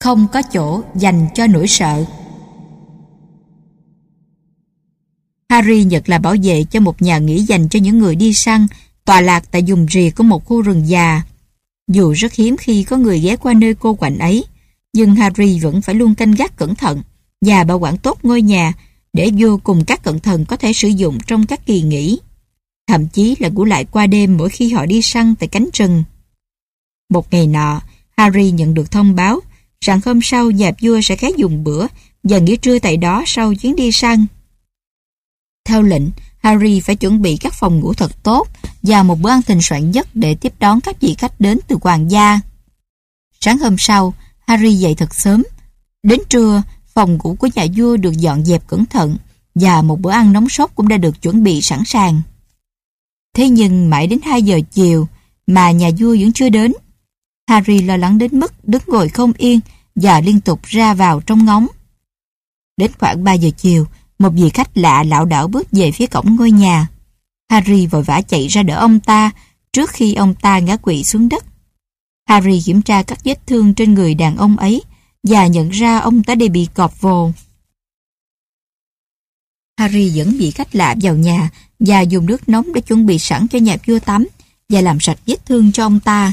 Không có chỗ dành cho nỗi sợ. Harry Nhật là bảo vệ cho một nhà nghỉ dành cho những người đi săn tọa lạc tại vùng rìa của một khu rừng già. Dù rất hiếm khi có người ghé qua nơi cô quạnh ấy, nhưng Harry vẫn phải luôn canh gác cẩn thận và bảo quản tốt ngôi nhà để vô cùng các cận thần có thể sử dụng trong các kỳ nghỉ. Thậm chí là ngủ lại qua đêm mỗi khi họ đi săn tại cánh rừng. Một ngày nọ, Harry nhận được thông báo rằng hôm sau nhà vua sẽ khá dùng bữa và nghỉ trưa tại đó sau chuyến đi săn. Theo lệnh, Harry phải chuẩn bị các phòng ngủ thật tốt và một bữa ăn thịnh soạn nhất để tiếp đón các vị khách đến từ hoàng gia. Sáng hôm sau, Harry dậy thật sớm. Đến trưa, phòng ngủ của nhà vua được dọn dẹp cẩn thận và một bữa ăn nóng sốt cũng đã được chuẩn bị sẵn sàng. Thế nhưng mãi đến 2 giờ chiều mà nhà vua vẫn chưa đến. Harry lo lắng đến mức đứng ngồi không yên và liên tục ra vào trong ngóng. Đến khoảng 3 giờ chiều, một vị khách lạ lão đảo bước về phía cổng ngôi nhà. Harry vội vã chạy ra đỡ ông ta trước khi ông ta ngã quỵ xuống đất. Harry kiểm tra các vết thương trên người đàn ông ấy và nhận ra ông ta đã bị cọp vồ. Harry dẫn vị khách lạ vào nhà và dùng nước nóng để chuẩn bị sẵn cho nhà vua tắm và làm sạch vết thương cho ông ta.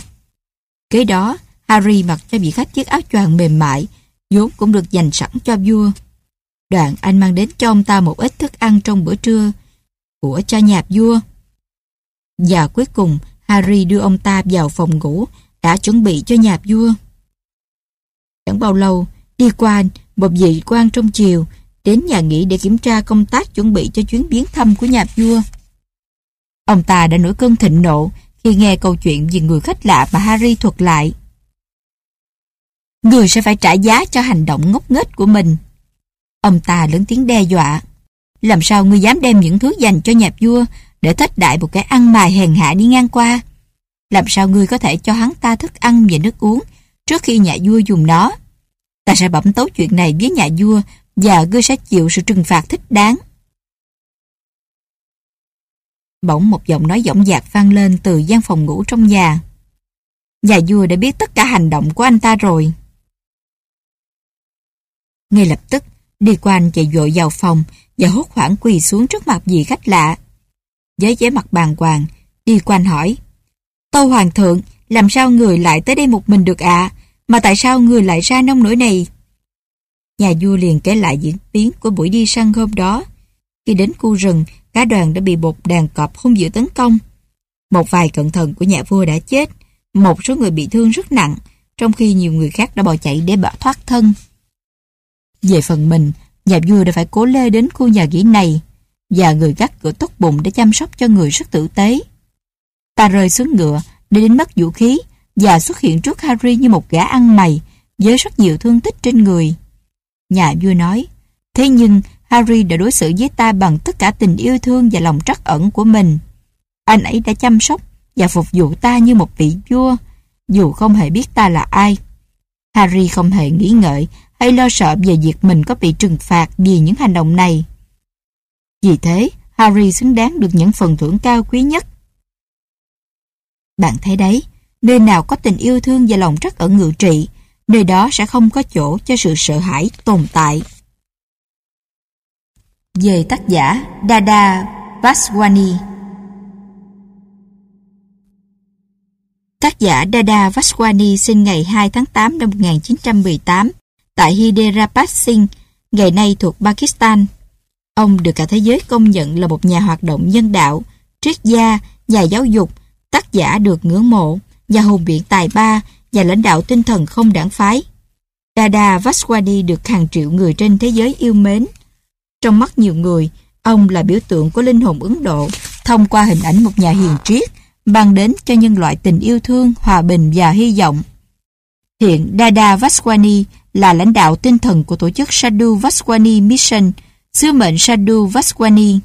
Kế đó, Harry mặc cho vị khách chiếc áo choàng mềm mại, vốn cũng được dành sẵn cho vua. Đoạn anh mang đến cho ông ta một ít thức ăn trong bữa trưa của cha nhà vua. Và cuối cùng, Harry đưa ông ta vào phòng ngủ đã chuẩn bị cho nhà vua. Chẳng bao lâu, đi qua một vị quan trong chiều đến nhà nghỉ để kiểm tra công tác chuẩn bị cho chuyến viếng thăm của nhà vua. Ông ta đã nổi cơn thịnh nộ khi nghe câu chuyện về người khách lạ mà Harry thuật lại. Người sẽ phải trả giá cho hành động ngốc nghếch của mình. Ông ta lớn tiếng đe dọa. Làm sao ngươi dám đem những thứ dành cho nhà vua để thách đại một cái ăn mài hèn hạ đi ngang qua? Làm sao ngươi có thể cho hắn ta thức ăn và nước uống trước khi nhà vua dùng nó? Ta sẽ bẩm tấu chuyện này với nhà vua và ngươi sẽ chịu sự trừng phạt thích đáng. Bỗng một giọng nói dõng dạc vang lên từ gian phòng ngủ trong nhà. Nhà vua đã biết tất cả hành động của anh ta rồi. Ngay lập tức, đi qua anh chạy vội vào phòng và hốt hoảng quỳ xuống trước mặt vị khách lạ. Với vẻ mặt bàng hoàng, đi qua anh hỏi. Tâu hoàng thượng, làm sao người lại tới đây một mình được ạ? Mà tại sao người lại ra nông nỗi này? Nhà vua liền kể lại diễn biến của buổi đi săn hôm đó. Khi đến khu rừng, cả đoàn đã bị một đàn cọp hung dữ tấn công. Một vài cận thần của nhà vua đã chết, một số người bị thương rất nặng, trong khi nhiều người khác đã bỏ chạy để bỏ thoát thân. Về phần mình, nhà vua đã phải cố lê đến khu nhà nghỉ này, và người gác cửa tốt bụng để chăm sóc cho người rất tử tế. Ta rơi xuống ngựa, để đến mất vũ khí, và xuất hiện trước Harry như một gã ăn mày, với rất nhiều thương tích trên người. Nhà vua nói, thế nhưng Harry đã đối xử với ta bằng tất cả tình yêu thương và lòng trắc ẩn của mình. Anh ấy đã chăm sóc và phục vụ ta như một vị vua, dù không hề biết ta là ai. Harry không hề nghĩ ngợi hay lo sợ về việc mình có bị trừng phạt vì những hành động này. Vì thế, Harry xứng đáng được những phần thưởng cao quý nhất. Bạn thấy đấy, nơi nào có tình yêu thương và lòng trắc ẩn ngự trị, nơi đó sẽ không có chỗ cho sự sợ hãi tồn tại. Về tác giả Dada Vaswani Tác giả Dada Vaswani sinh ngày 2 tháng 8 năm 1918 tại Hyderabad Singh, ngày nay thuộc Pakistan. Ông được cả thế giới công nhận là một nhà hoạt động nhân đạo, triết gia, nhà giáo dục, tác giả được ngưỡng mộ, nhà hùng biện tài ba và lãnh đạo tinh thần không đảng phái. Dada Vaswani được hàng triệu người trên thế giới yêu mến. Trong mắt nhiều người, ông là biểu tượng của linh hồn Ấn Độ thông qua hình ảnh một nhà hiền triết mang đến cho nhân loại tình yêu thương, hòa bình và hy vọng. Hiện Dada Vaswani là lãnh đạo tinh thần của tổ chức Sadhu Vaswani Mission, sứ mệnh Sadhu Vaswani.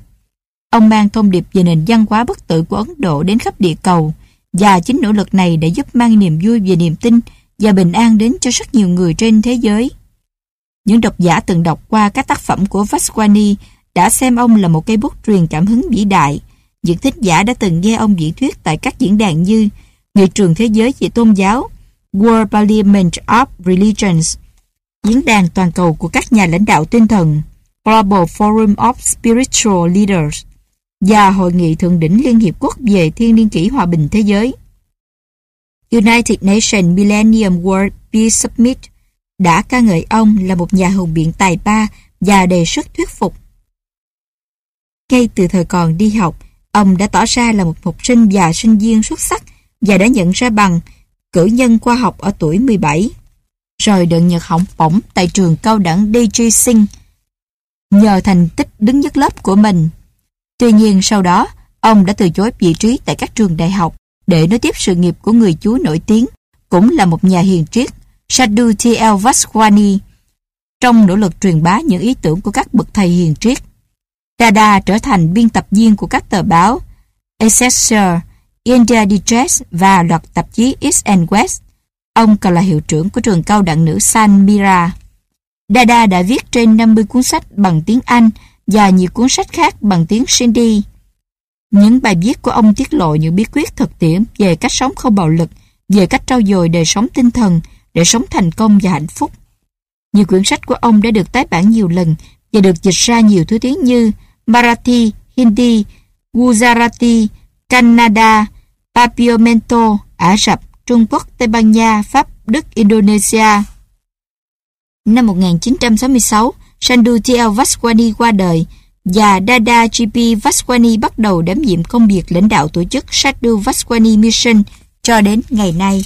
Ông mang thông điệp về nền văn hóa bất tử của Ấn Độ đến khắp địa cầu và chính nỗ lực này đã giúp mang niềm vui về niềm tin và bình an đến cho rất nhiều người trên thế giới. Những độc giả từng đọc qua các tác phẩm của Vasquani đã xem ông là một cây bút truyền cảm hứng vĩ đại. Những thích giả đã từng nghe ông diễn thuyết tại các diễn đàn như Nghị trường Thế giới về tôn giáo, World Parliament of Religions, diễn đàn toàn cầu của các nhà lãnh đạo tinh thần, Global Forum of Spiritual Leaders và Hội nghị Thượng đỉnh Liên Hiệp Quốc về Thiên niên kỷ Hòa bình Thế giới. United Nations Millennium World Peace Summit đã ca ngợi ông là một nhà hùng biện tài ba và đề xuất thuyết phục. Ngay từ thời còn đi học, ông đã tỏ ra là một học sinh và sinh viên xuất sắc và đã nhận ra bằng cử nhân khoa học ở tuổi 17. Rồi được nhận học bổng tại trường cao đẳng DJ Singh nhờ thành tích đứng nhất lớp của mình. Tuy nhiên sau đó, ông đã từ chối vị trí tại các trường đại học để nối tiếp sự nghiệp của người chú nổi tiếng, cũng là một nhà hiền triết, Sadhu T.L. Vaswani, trong nỗ lực truyền bá những ý tưởng của các bậc thầy hiền triết. Dada trở thành biên tập viên của các tờ báo Excelsior, India Digest và loạt tạp chí East and West. Ông còn là hiệu trưởng của trường cao đẳng nữ San Mira. Dada đã viết trên 50 cuốn sách bằng tiếng Anh và nhiều cuốn sách khác bằng tiếng Sindhi. Những bài viết của ông tiết lộ những bí quyết thực tiễn về cách sống không bạo lực, về cách trau dồi đời sống tinh thần để sống thành công và hạnh phúc. Nhiều quyển sách của ông đã được tái bản nhiều lần và được dịch ra nhiều thứ tiếng như Marathi, Hindi, Gujarati, Canada, Papiamento, Ả Rập, Trung Quốc, Tây Ban Nha, Pháp, Đức, Indonesia. Năm 1966, Sandhu Vaswani qua đời và Dada G.P. Vaswani bắt đầu đảm nhiệm công việc lãnh đạo tổ chức Sadhu Vaswani Mission cho đến ngày nay.